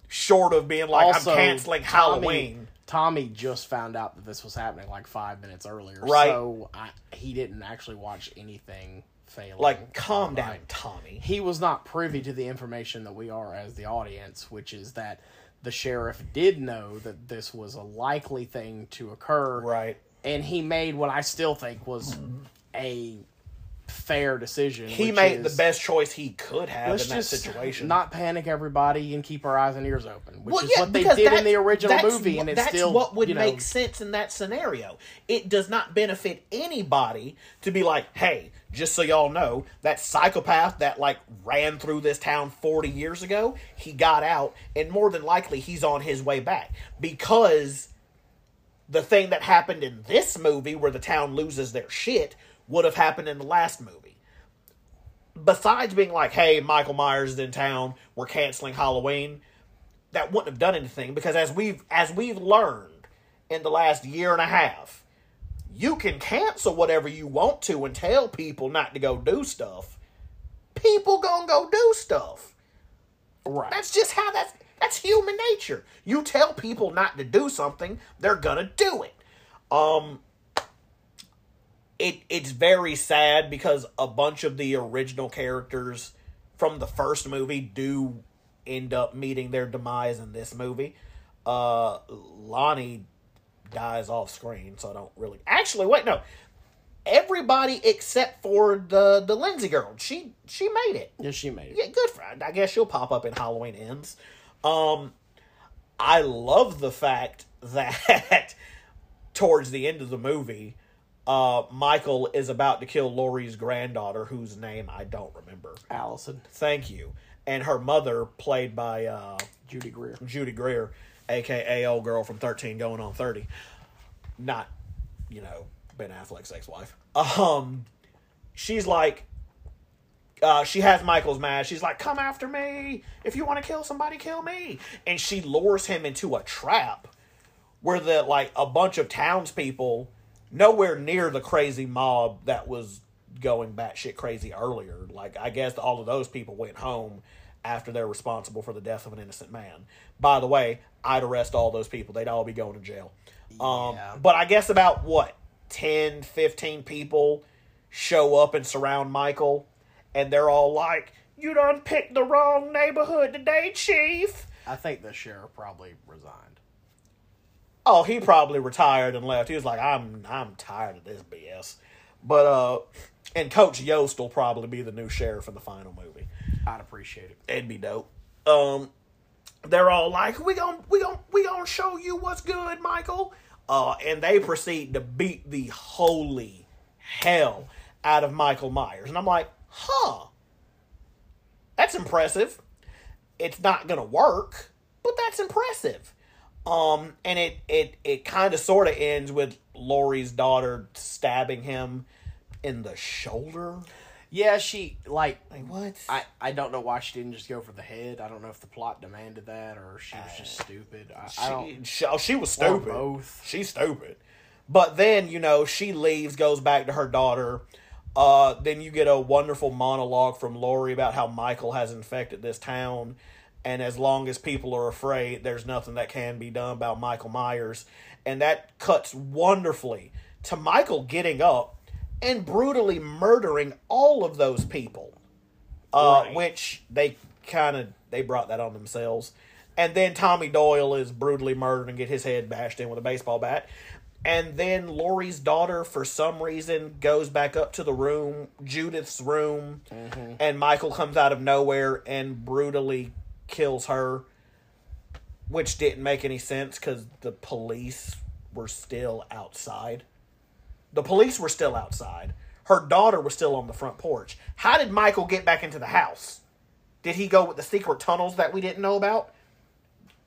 short of being like also, I'm canceling Tommy- Halloween. Tommy just found out that this was happening like five minutes earlier. Right. So I, he didn't actually watch anything failing. Like calm down. Tommy. He was not privy to the information that we are as the audience, which is that the sheriff did know that this was a likely thing to occur. Right. And he made what I still think was mm-hmm. a fair decision. He made is, the best choice he could have Let's in that just situation. not panic everybody and keep our eyes and ears open, which Well, is yeah, what they did in the original movie, what- and it's that's still what would you know, make sense in that scenario. It does not benefit anybody to be like, "Hey, just so y'all know, that psychopath that like ran through this town 40 years ago, he got out, and more than likely he's on his way back because." The thing that happened in this movie, where the town loses their shit, would have happened in the last movie besides being like, hey, Michael Myers is in town, we're canceling Halloween, that wouldn't have done anything because as we've as we've learned in the last year and a half, you can cancel whatever you want to and tell people not to go do stuff. People gonna go do stuff. right. That's just how that's That's human nature. You tell people not to do something, they're gonna do it. Um, it it's very sad because a bunch of the original characters from the first movie do end up meeting their demise in this movie. Uh, Lonnie dies off screen, so I don't really. Actually, wait, no. Everybody except for the the Lindsay girl, she she made it. Yeah, she made it. Yeah, good for her. I guess she'll pop up in Halloween Ends. Um, I love the fact that towards the end of the movie, uh, Michael is about to kill Laurie's granddaughter, whose name I don't remember. Allison, Thank you. And her mother, played by uh, Judy Greer. Judy Greer, aka old girl from thirteen going on thirty. Not, you know, Ben Affleck's ex-wife. Um, she's like, uh, she has Michael's mad. She's like, "Come after me! If you want to kill somebody, kill me!" And she lures him into a trap where the like a bunch of townspeople, nowhere near the crazy mob that was going batshit crazy earlier. Like I guess all of those people went home after they're responsible for the death of an innocent man. By the way, I'd arrest all those people. They'd all be going to jail. Um, but I guess about what 10, 15 people show up and surround Michael, and they're all like, "You done picked the wrong neighborhood today, Chief." I think the sheriff probably resigned. Oh, he probably retired and left. He was like, "I'm I'm tired of this BS." But uh, and Coach Yost will probably be the new sheriff in the final movie. I'd appreciate it. It'd be dope. Um, they're all like, "We gonna we gonna we gonna show you what's good, Michael." Uh, and they proceed to beat the holy hell out of Michael Myers, and I'm like, "Huh, that's impressive." It's not gonna work, but that's impressive. Um, and it it it kind of sort of ends with Laurie's daughter stabbing him in the shoulder. Yeah, she like. Like what? I, I don't know why she didn't just go for the head. I don't know if the plot demanded that or she was just stupid. I, I don't. she, she, oh, she was stupid. both. She's stupid. But then, you know, she leaves, goes back to her daughter. Uh, then you get a wonderful monologue from Laurie about how Michael has infected this town. And as long as people are afraid, there's nothing that can be done about Michael Myers. And that cuts wonderfully to Michael getting up and brutally murdering all of those people uh, Right. which they kind of they brought that on themselves. And then Tommy Doyle is brutally murdered and get his head bashed in with a baseball bat. And then Laurie's daughter, for some reason, goes back up to the room, Judith's room, and Michael comes out of nowhere and brutally kills her, which didn't make any sense because the police were still outside. The police were still outside. Her daughter was still on the front porch. How did Michael get back into the house? Did he go with the secret tunnels that we didn't know about?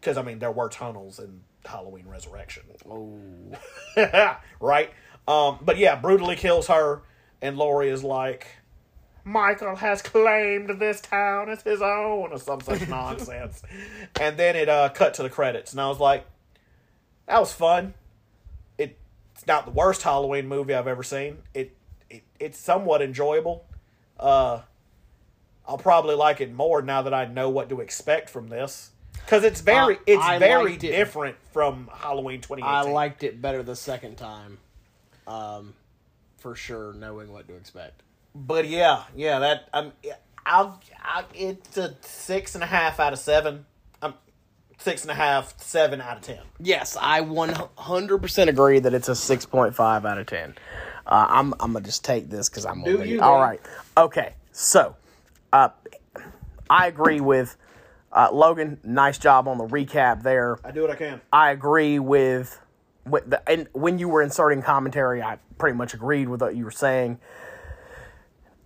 Because, I mean, there were tunnels in Halloween Resurrection. Oh, right? Um, but yeah, brutally kills her, and Laurie is like, Michael has claimed this town as his own, or some such nonsense. And then it uh, cut to the credits, and I was like, that was fun. It, it's not the worst Halloween movie I've ever seen. It, it it's somewhat enjoyable. Uh, I'll probably like it more now that I know what to expect from this. Because it's very, Uh, it's I very it. different from Halloween 2018. I liked it better the second time. Um, for sure, knowing what to expect. But yeah, yeah, that um, I'll, I'll it's a six and a half out of seven. Six and a half, seven out of ten. Yes, I one hundred percent agree that it's a six point five out of ten. Uh, I'm I'm gonna just take this because I'm Do gonna you, all right. Okay, so uh, I agree with uh, Logan. Nice job on the recap there. I do what I can. I agree with, with the, and when you were inserting commentary, I pretty much agreed with what you were saying.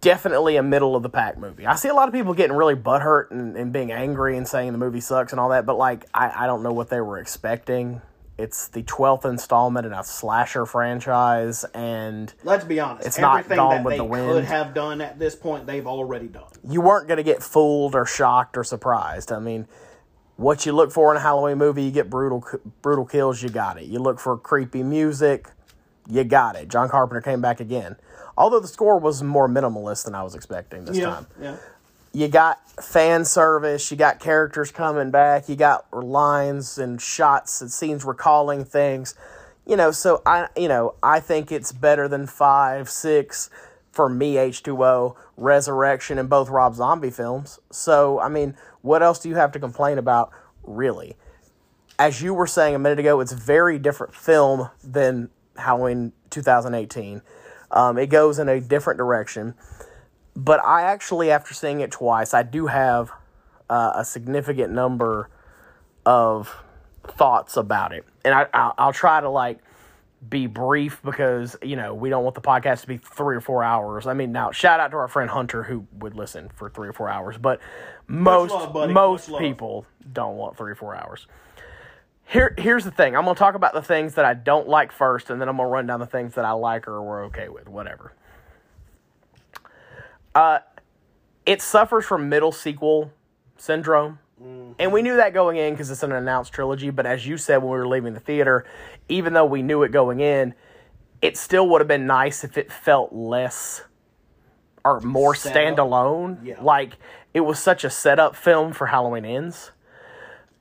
Definitely a middle of the pack movie. I see a lot of people getting really butthurt and, and being angry and saying the movie sucks and all that, but like I, I don't know what they were expecting. It's the twelfth installment in a slasher franchise, and Let's be honest. It's not everything Gone that with they the Wind. could have done at this point, they've already done. you weren't going to get fooled or shocked or surprised. I mean, what you look for in a Halloween movie, you get brutal brutal kills, you got it. You look for creepy music, you got it. John Carpenter came back again. Although the score was more minimalist than I was expecting this time. yeah. you got fan service, you got characters coming back, you got lines and shots and scenes recalling things. You know, so I you know, I think it's better than 5, 6 for me H2O, Resurrection and both Rob Zombie films. So, I mean, what else do you have to complain about really? As you were saying a minute ago, it's a very different film than Halloween 2018. Um, it goes in a different direction but I actually, after seeing it twice, I do have uh, a significant number of thoughts about it, and I I'll, I'll, try to like be brief because you know we don't want the podcast to be three or four hours. I mean, now shout out to our friend Hunter who would listen for three or four hours, but most love, most people don't want three or four hours. Here, here's the thing. I'm gonna talk about the things that I don't like first, and then I'm gonna run down the things that I like or we're okay with, whatever. Uh, it suffers from middle sequel syndrome. Mm-hmm. And we knew that going in because it's an announced trilogy. But as you said when we were leaving the theater, even though we knew it going in, it still would have been nice if it felt less or more Stand standalone. Yeah. Like it was such a setup film for Halloween Ends.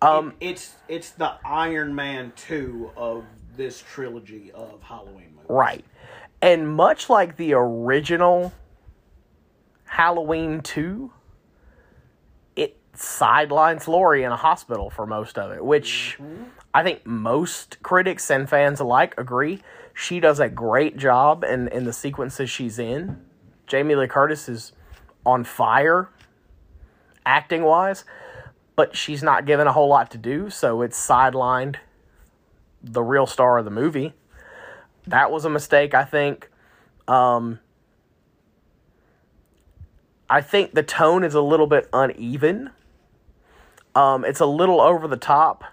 Um, it, it's it's the Iron Man two of this trilogy of Halloween movies. Right, and much like the original Halloween 2, it sidelines Laurie in a hospital for most of it, which mm-hmm. I think most critics and fans alike agree. She does a great job in, in the sequences she's in. Jamie Lee Curtis is on fire acting wise, but she's not given a whole lot to do, so it's sidelined the real star of the movie. That was a mistake, I think. Um, I think the tone is a little bit uneven. Um, it's a little over the top,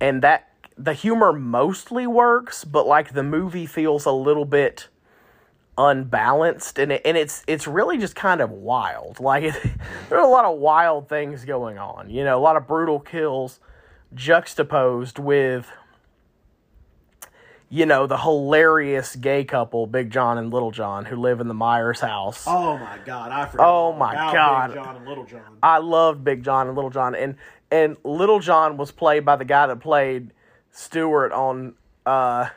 and that the humor mostly works, but like the movie feels a little bit unbalanced, and it, and it's it's really just kind of wild. Like there are a lot of wild things going on. You know, a lot of brutal kills juxtaposed with you know, the hilarious gay couple, Big John and Little John, who live in the Myers house. Oh my god, I forgot. Oh my god, Big John and Little John. I loved Big John and Little John, and and Little John was played by the guy that played Stuart on uh,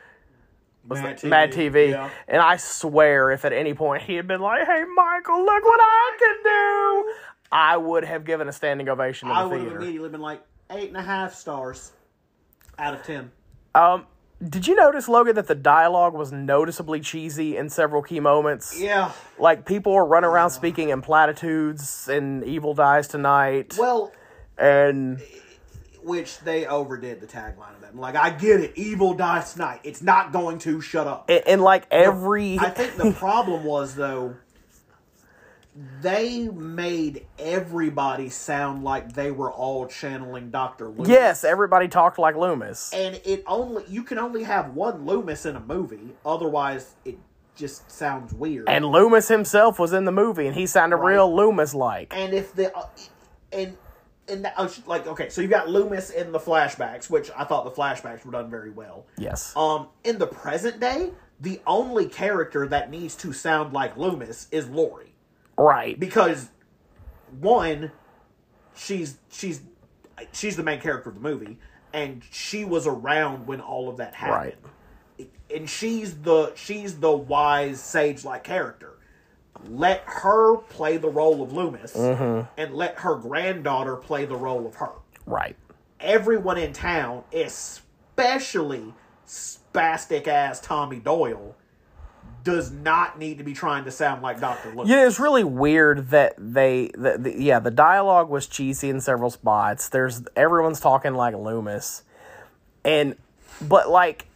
was Mad, TV. Mad TV. Yeah. And I swear, if at any point he had been like, "Hey, Michael, look what I can do," I would have given a standing ovation. I would have immediately been like eight and a half stars out of ten. Um, did you notice, Logan, that the dialogue was noticeably cheesy in several key moments? Yeah. Like people were running around speaking in platitudes and evil dies tonight. Well, and which they overdid the tagline of that. Like, I get it, evil dies tonight. It's not going to shut up. And, and like every, I think the problem was though they made everybody sound like they were all channeling Doctor Loomis. Yes, everybody talked like Loomis. And it only you can only have one Loomis in a movie, otherwise it just sounds weird. And Loomis himself was in the movie, and he sounded right. real Loomis like. And if the uh, and and that, uh, like okay, so you got Loomis in the flashbacks, which I thought the flashbacks were done very well. Yes. Um, in the present day, the only character that needs to sound like Loomis is Laurie. Right. Because one, she's she's she's the main character of the movie, and she was around when all of that happened. Right. And she's the she's the wise sage like character. Let her play the role of Loomis, mm-hmm. and let her granddaughter play the role of her. Right. Everyone in town, especially spastic ass Tommy Doyle, does not need to be trying to sound like Doctor Loomis. Yeah, it's really weird that they, the, the, yeah, the dialogue was cheesy in several spots. There's everyone's talking like Loomis, and but like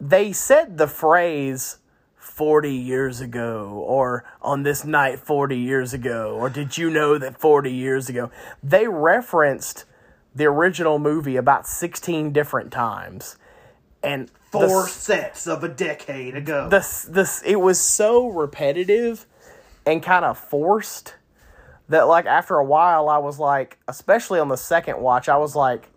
they said the phrase 40 years ago or on this night 40 years ago or did you know that 40 years ago? They referenced the original movie about 16 different times. And four the, sets of a decade ago. This this it was so repetitive and kind of forced that like after a while I was like, especially on the second watch, I was like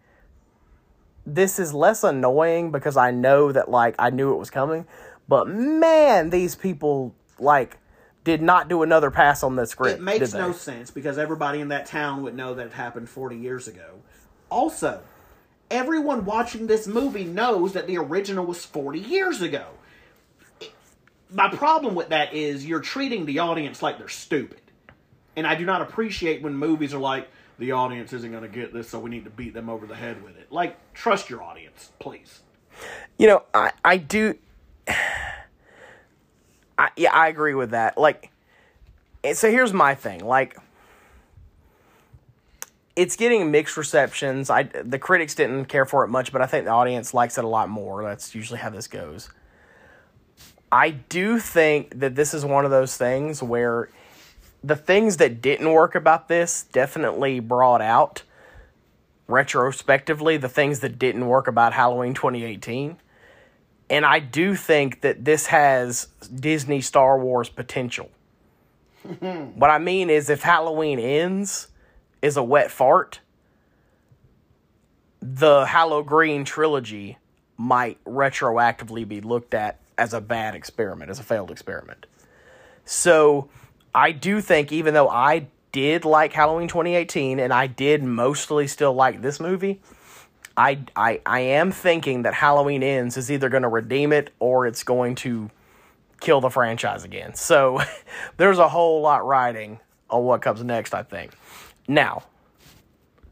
this is less annoying because I know that like I knew it was coming, but man, these people like did not do another pass on the script. It makes no sense because everybody in that town would know that it happened 40 years ago. Also, everyone watching this movie knows that the original was 40 years ago. My problem with that is you're treating the audience like they're stupid. And I do not appreciate when movies are like, the audience isn't going to get this, so we need to beat them over the head with it. Like, trust your audience, please. You know, I I do. I, yeah, I agree with that. Like, eh, so here's my thing. Like, it's getting mixed receptions. I the critics didn't care for it much, but I think the audience likes it a lot more. That's usually how this goes. I do think that this is one of those things where the things that didn't work about this definitely brought out retrospectively the things that didn't work about Halloween 2018. And I do think that this has Disney Star Wars potential. what I mean is, if Halloween ends is a wet fart, the Hallow Green trilogy might retroactively be looked at as a bad experiment, as a failed experiment. So I do think, even though I did like Halloween 2018 and I did mostly still like this movie, I, I, I am thinking that Halloween Ends is either going to redeem it or it's going to kill the franchise again. So there's a whole lot riding on what comes next, I think. Now,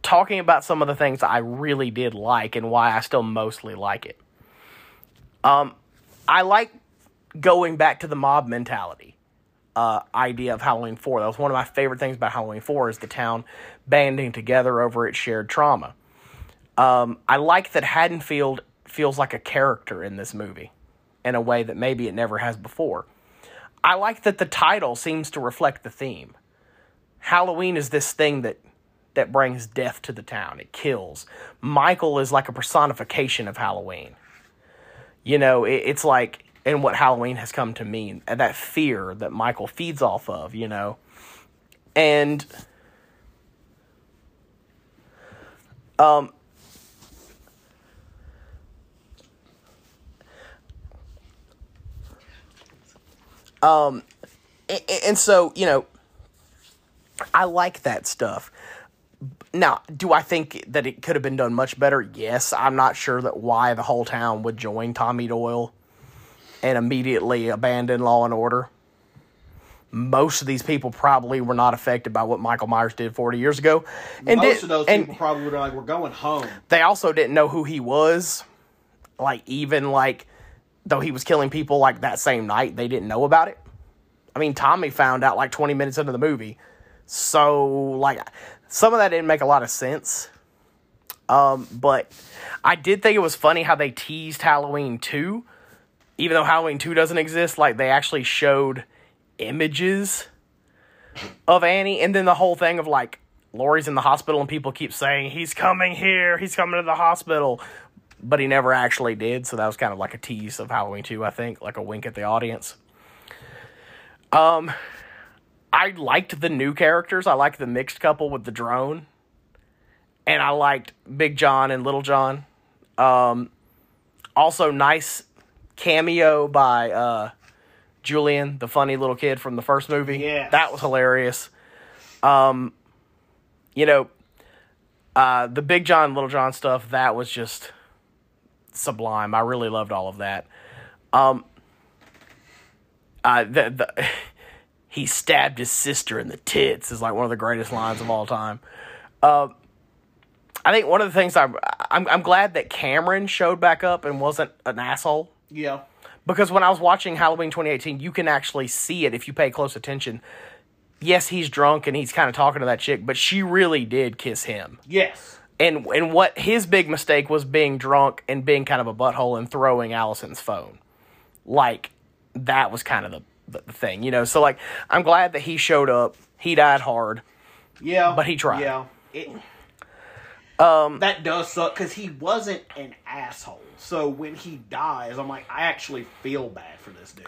talking about some of the things I really did like and why I still mostly like it. Um, I like going back to the mob mentality uh, idea of Halloween 4. That was one of my favorite things about Halloween 4 is the town banding together over its shared trauma. Um, I like that Haddonfield feels like a character in this movie in a way that maybe it never has before. I like that the title seems to reflect the theme. Halloween is this thing that that brings death to the town. It kills. Michael is like a personification of Halloween. You know, it, it's like and what Halloween has come to mean, and that fear that Michael feeds off of, you know. And um um and, and so, you know, I like that stuff. Now, do I think that it could have been done much better? Yes. I'm not sure that why the whole town would join Tommy Doyle and immediately abandon Law and Order. Most of these people probably were not affected by what Michael Myers did 40 years ago. And Most did- of those and people probably were like, we're going home. they also didn't know who he was. Like, even like, though he was killing people like that same night, they didn't know about it. I mean, Tommy found out like 20 minutes into the movie. So, like, some of that didn't make a lot of sense. Um, but I did think it was funny how they teased Halloween 2. Even though Halloween 2 doesn't exist, like, they actually showed images of Annie. And then the whole thing of, like, Laurie's in the hospital and people keep saying, he's coming here, he's coming to the hospital. But he never actually did. So that was kind of like a tease of Halloween 2, I think, like a wink at the audience. Um, I liked the new characters. I liked the mixed couple with the drone, and I liked Big John and Little John. Um, also nice cameo by uh, Julian, the funny little kid from the first movie. Yes. that was hilarious. Um, you know, uh, the Big John, Little John stuff that was just sublime. I really loved all of that. Um, uh, the, the he stabbed his sister in the tits is like one of the greatest lines of all time. Um, I think one of the things I I'm I'm glad that Cameron showed back up and wasn't an asshole Yeah. because when I was watching Halloween 2018, you can actually see it if you pay close attention. Yes, he's drunk and he's kind of talking to that chick, but she really did kiss him. Yes. And and what his big mistake was being drunk and being kind of a butthole and throwing Allison's phone. Like that was kind of the, the, thing, you know. So like I'm glad that he showed up. He died hard. Yeah. But he tried. Yeah. It, um, that does suck because he wasn't an asshole. So when he dies, I'm like, I actually feel bad for this dude.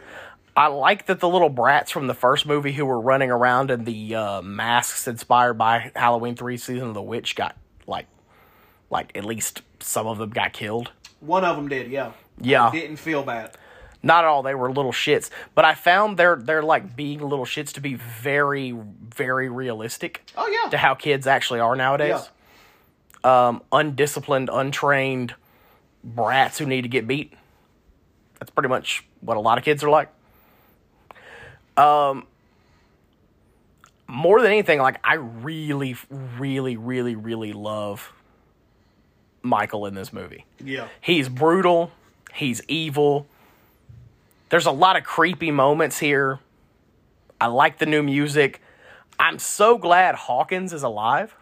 I like that the little brats from the first movie who were running around in the uh, masks inspired by Halloween 3 season of the witch got like like at least some of them got killed. One of them did, yeah. Yeah. Didn't feel bad. Not at all. They were little shits, but I found their their like being little shits to be very very realistic Oh yeah. to how kids actually are nowadays. Um, undisciplined, untrained brats who need to get beat. That's pretty much what a lot of kids are like. Um, more than anything, like I really, really, really, really love Michael in this movie. Yeah. He's brutal. He's evil. There's a lot of creepy moments here. I like the new music. I'm so glad Hawkins is alive.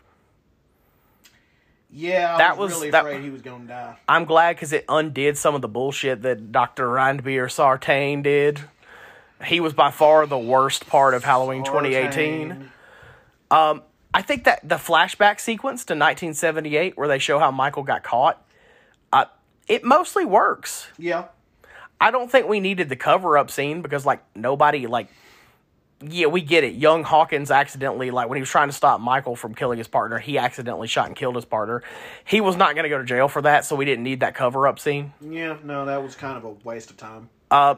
Yeah, I That was, was- really that- afraid he was gonna die. I'm glad because it undid some of the bullshit that Dr. Ranbir Sartain did. He was by far the worst part of Halloween 2018. I think that the flashback sequence to 1978, where they show how Michael got caught, uh, it mostly works. Yeah. I don't think we needed the cover up scene because like nobody like yeah, we get it. Young Hawkins accidentally like when he was trying to stop Michael from killing his partner, he accidentally shot and killed his partner. He was not going to go to jail for that, so we didn't need that cover up scene. Yeah. No, that was kind of a waste of time. Uh,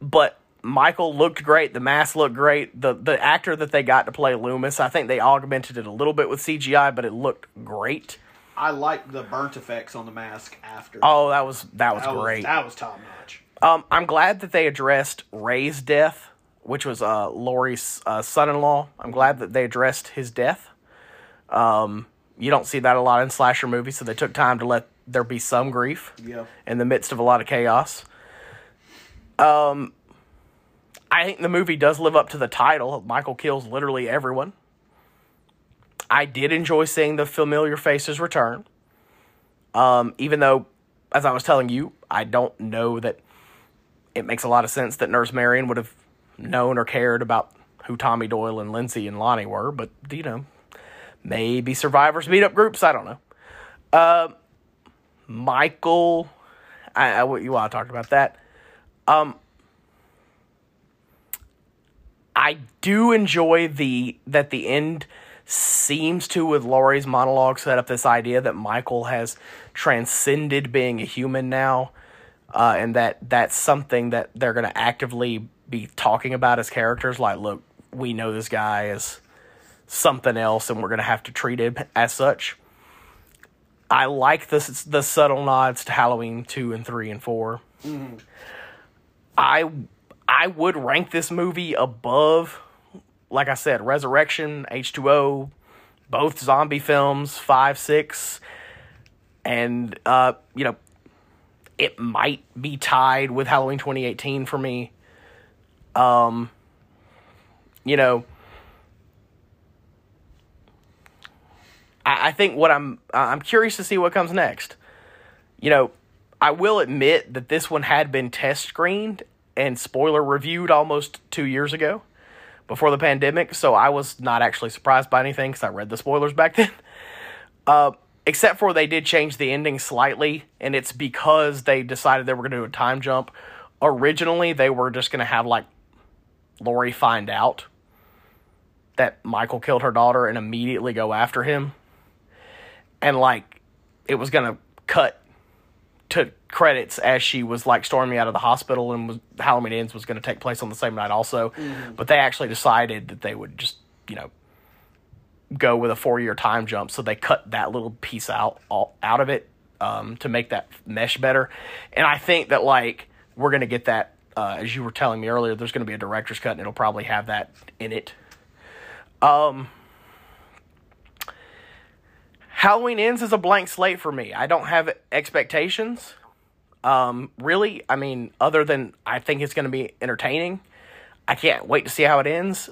But Michael looked great, the mask looked great. The the actor that they got to play Loomis, I think they augmented it a little bit with CGI, but it looked great. I liked the burnt effects on the mask after. Oh, that was that was that was, great. That was top notch. Um, I'm glad that they addressed Ray's death, which was uh, Laurie's uh, son-in-law. I'm glad that they addressed his death. Um, you don't see that a lot in slasher movies, so they took time to let there be some grief Yeah. in the midst of a lot of chaos. Um, I think the movie does live up to the title. Michael kills literally everyone. I did enjoy seeing the familiar faces return. Um, even though, as I was telling you, I don't know that it makes a lot of sense that Nurse Marion would have known or cared about who Tommy Doyle and Lindsay and Lonnie were, but you know, maybe survivors meet up groups. I don't know. Uh, Michael, I, I you want to talk about that? Um, I do enjoy the that the end seems to with Laurie's monologue set up this idea that Michael has transcended being a human now, uh, and that that's something that they're going to actively be talking about as characters. Like, look, we know this guy is something else, and we're going to have to treat him as such. I like the the subtle nods to Halloween two and three and 4 I I would rank this movie above, like I said, Resurrection, H two O, both zombie films, five six, and uh, you know, it might be tied with Halloween twenty eighteen for me. Um, you know. I I think what I'm I'm curious to see what comes next. You know, I will admit that this one had been test screened and spoiler reviewed almost two years ago before the pandemic, so I was not actually surprised by anything because I read the spoilers back then. Uh, except for they did change the ending slightly, and it's because they decided they were going to do a time jump. Originally, they were just going to have like Laurie find out that Michael killed her daughter and immediately go after him. And like it was going to cut to credits as she was like storming out of the hospital and was Halloween Ends was going to take place on the same night also. But they actually decided that they would just, you know, go with a 4-year time jump so they cut that little piece out all, out of it um, to make that mesh better. And I think that like we're going to get that uh, as you were telling me earlier there's going to be a director's cut and it'll probably have that in it. Um Halloween Ends is a blank slate for me. I don't have expectations. Um, really, I mean, other than I think it's going to be entertaining. I can't wait to see how it ends.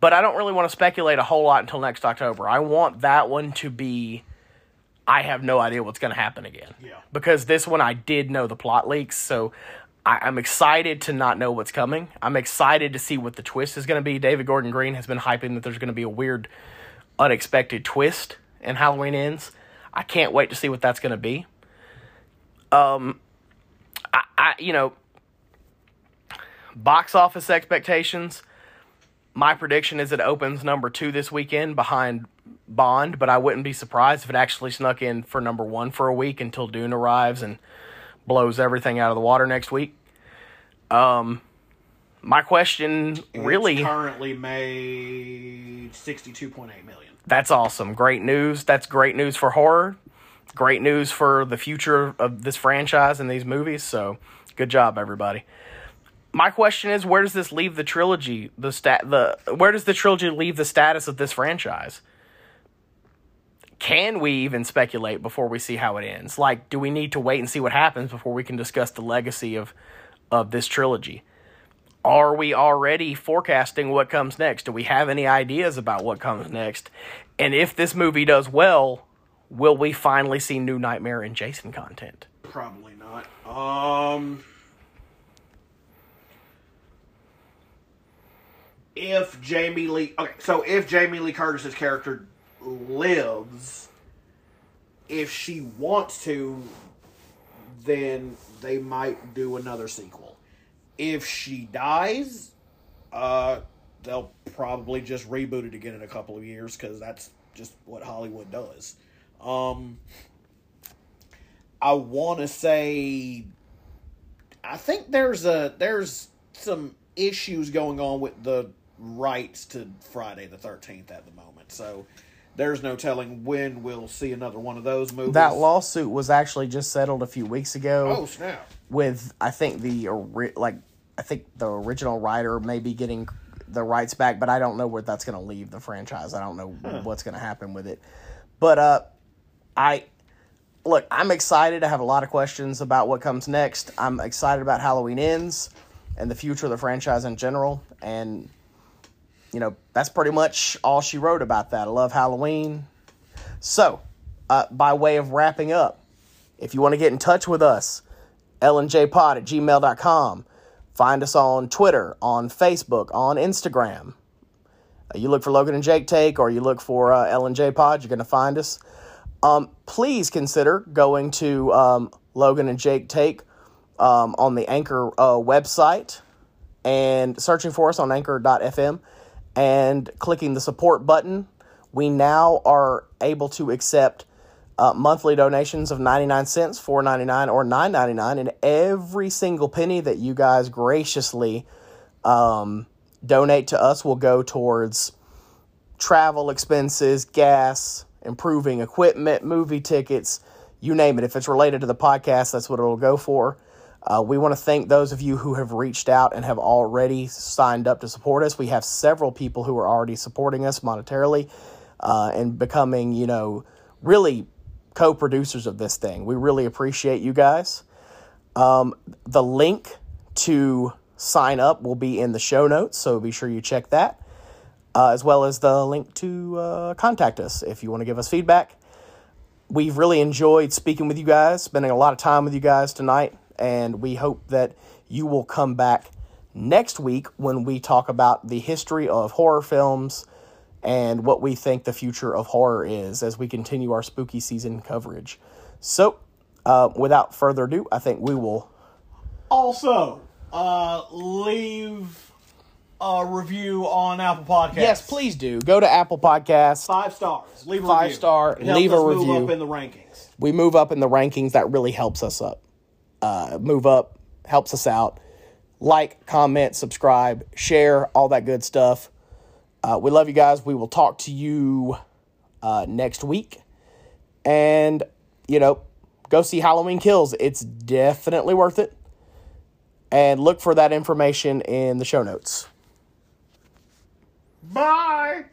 But I don't really want to speculate a whole lot until next October. I want that one to be. I have no idea what's going to happen again. Yeah. Because this one I did know the plot leaks, so I, I'm excited to not know what's coming. I'm excited to see what the twist is going to be. David Gordon Green has been hyping that there's going to be a weird, unexpected twist in Halloween Ends. I can't wait to see what that's going to be. Um, I, I you know, box office expectations. My prediction is it opens number two this weekend behind Bond, but I wouldn't be surprised if it actually snuck in for number one for a week until Dune arrives and blows everything out of the water next week. Um, my question really It's currently made sixty-two point eight million. That's awesome. Great news. That's great news for horror. Great news for the future of this franchise and these movies. So, good job, everybody. My question is, where does this leave the trilogy? The stat, the where does the trilogy leave the status of this franchise? Can we even speculate before we see how it ends? Like, do we need to wait and see what happens before we can discuss the legacy of of this trilogy? Are we already forecasting what comes next? Do we have any ideas about what comes next? And if this movie does well, will we finally see new Nightmare and Jason content? Probably not. Um, if Jamie Lee, okay, so if Jamie Lee Curtis's character lives, if she wants to, then they might do another sequel. If she dies, uh, they'll probably just reboot it again in a couple of years because that's just what Hollywood does. Um, I want to say, I think there's a there's some issues going on with the rights to Friday the Thirteenth at the moment. So there's no telling when we'll see another one of those movies. That lawsuit was actually just settled a few weeks ago. Oh snap! with I think the like I think the original writer may be getting the rights back, but I don't know where that's going to leave the franchise. I don't know what's going to happen with it. But uh I look, I'm excited. I have a lot of questions about what comes next. I'm excited about Halloween ends and the future of the franchise in general and you know, that's pretty much all she wrote about that. I love Halloween. So, uh, by way of wrapping up, if you want to get in touch with us, lnjpod at gmail.com. Find us on Twitter, on Facebook, on Instagram. Uh, you look for Logan and Jake Take or you look for uh, LNJ Pod, you're going to find us. Um, please consider going to um, Logan and Jake Take um, on the Anchor uh, website and searching for us on anchor.fm and clicking the support button. We now are able to accept uh, monthly donations of 99 cents, 4.99 or 9.99 and every single penny that you guys graciously um, donate to us will go towards travel expenses, gas, improving equipment, movie tickets, you name it. If it's related to the podcast, that's what it'll go for. Uh, we want to thank those of you who have reached out and have already signed up to support us. We have several people who are already supporting us monetarily uh, and becoming, you know, really co producers of this thing. We really appreciate you guys. Um, the link to sign up will be in the show notes, so be sure you check that, uh, as well as the link to uh, contact us if you want to give us feedback. We've really enjoyed speaking with you guys, spending a lot of time with you guys tonight, and we hope that you will come back next week when we talk about the history of horror films and what we think the future of horror is as we continue our spooky season coverage. So, uh, without further ado, I think we will. Also, uh, leave a review on Apple Podcasts. Yes, please do. Go to Apple Podcasts. Five stars. Leave a Five review. star, It leave a us move review. up in the rankings. We move up in the rankings. That really helps us up. Uh, move up, helps us out. Like, comment, subscribe, share, all that good stuff. Uh, we love you guys. We will talk to you uh, next week. And, you know, go see Halloween Kills. It's definitely worth it. And look for that information in the show notes. Bye.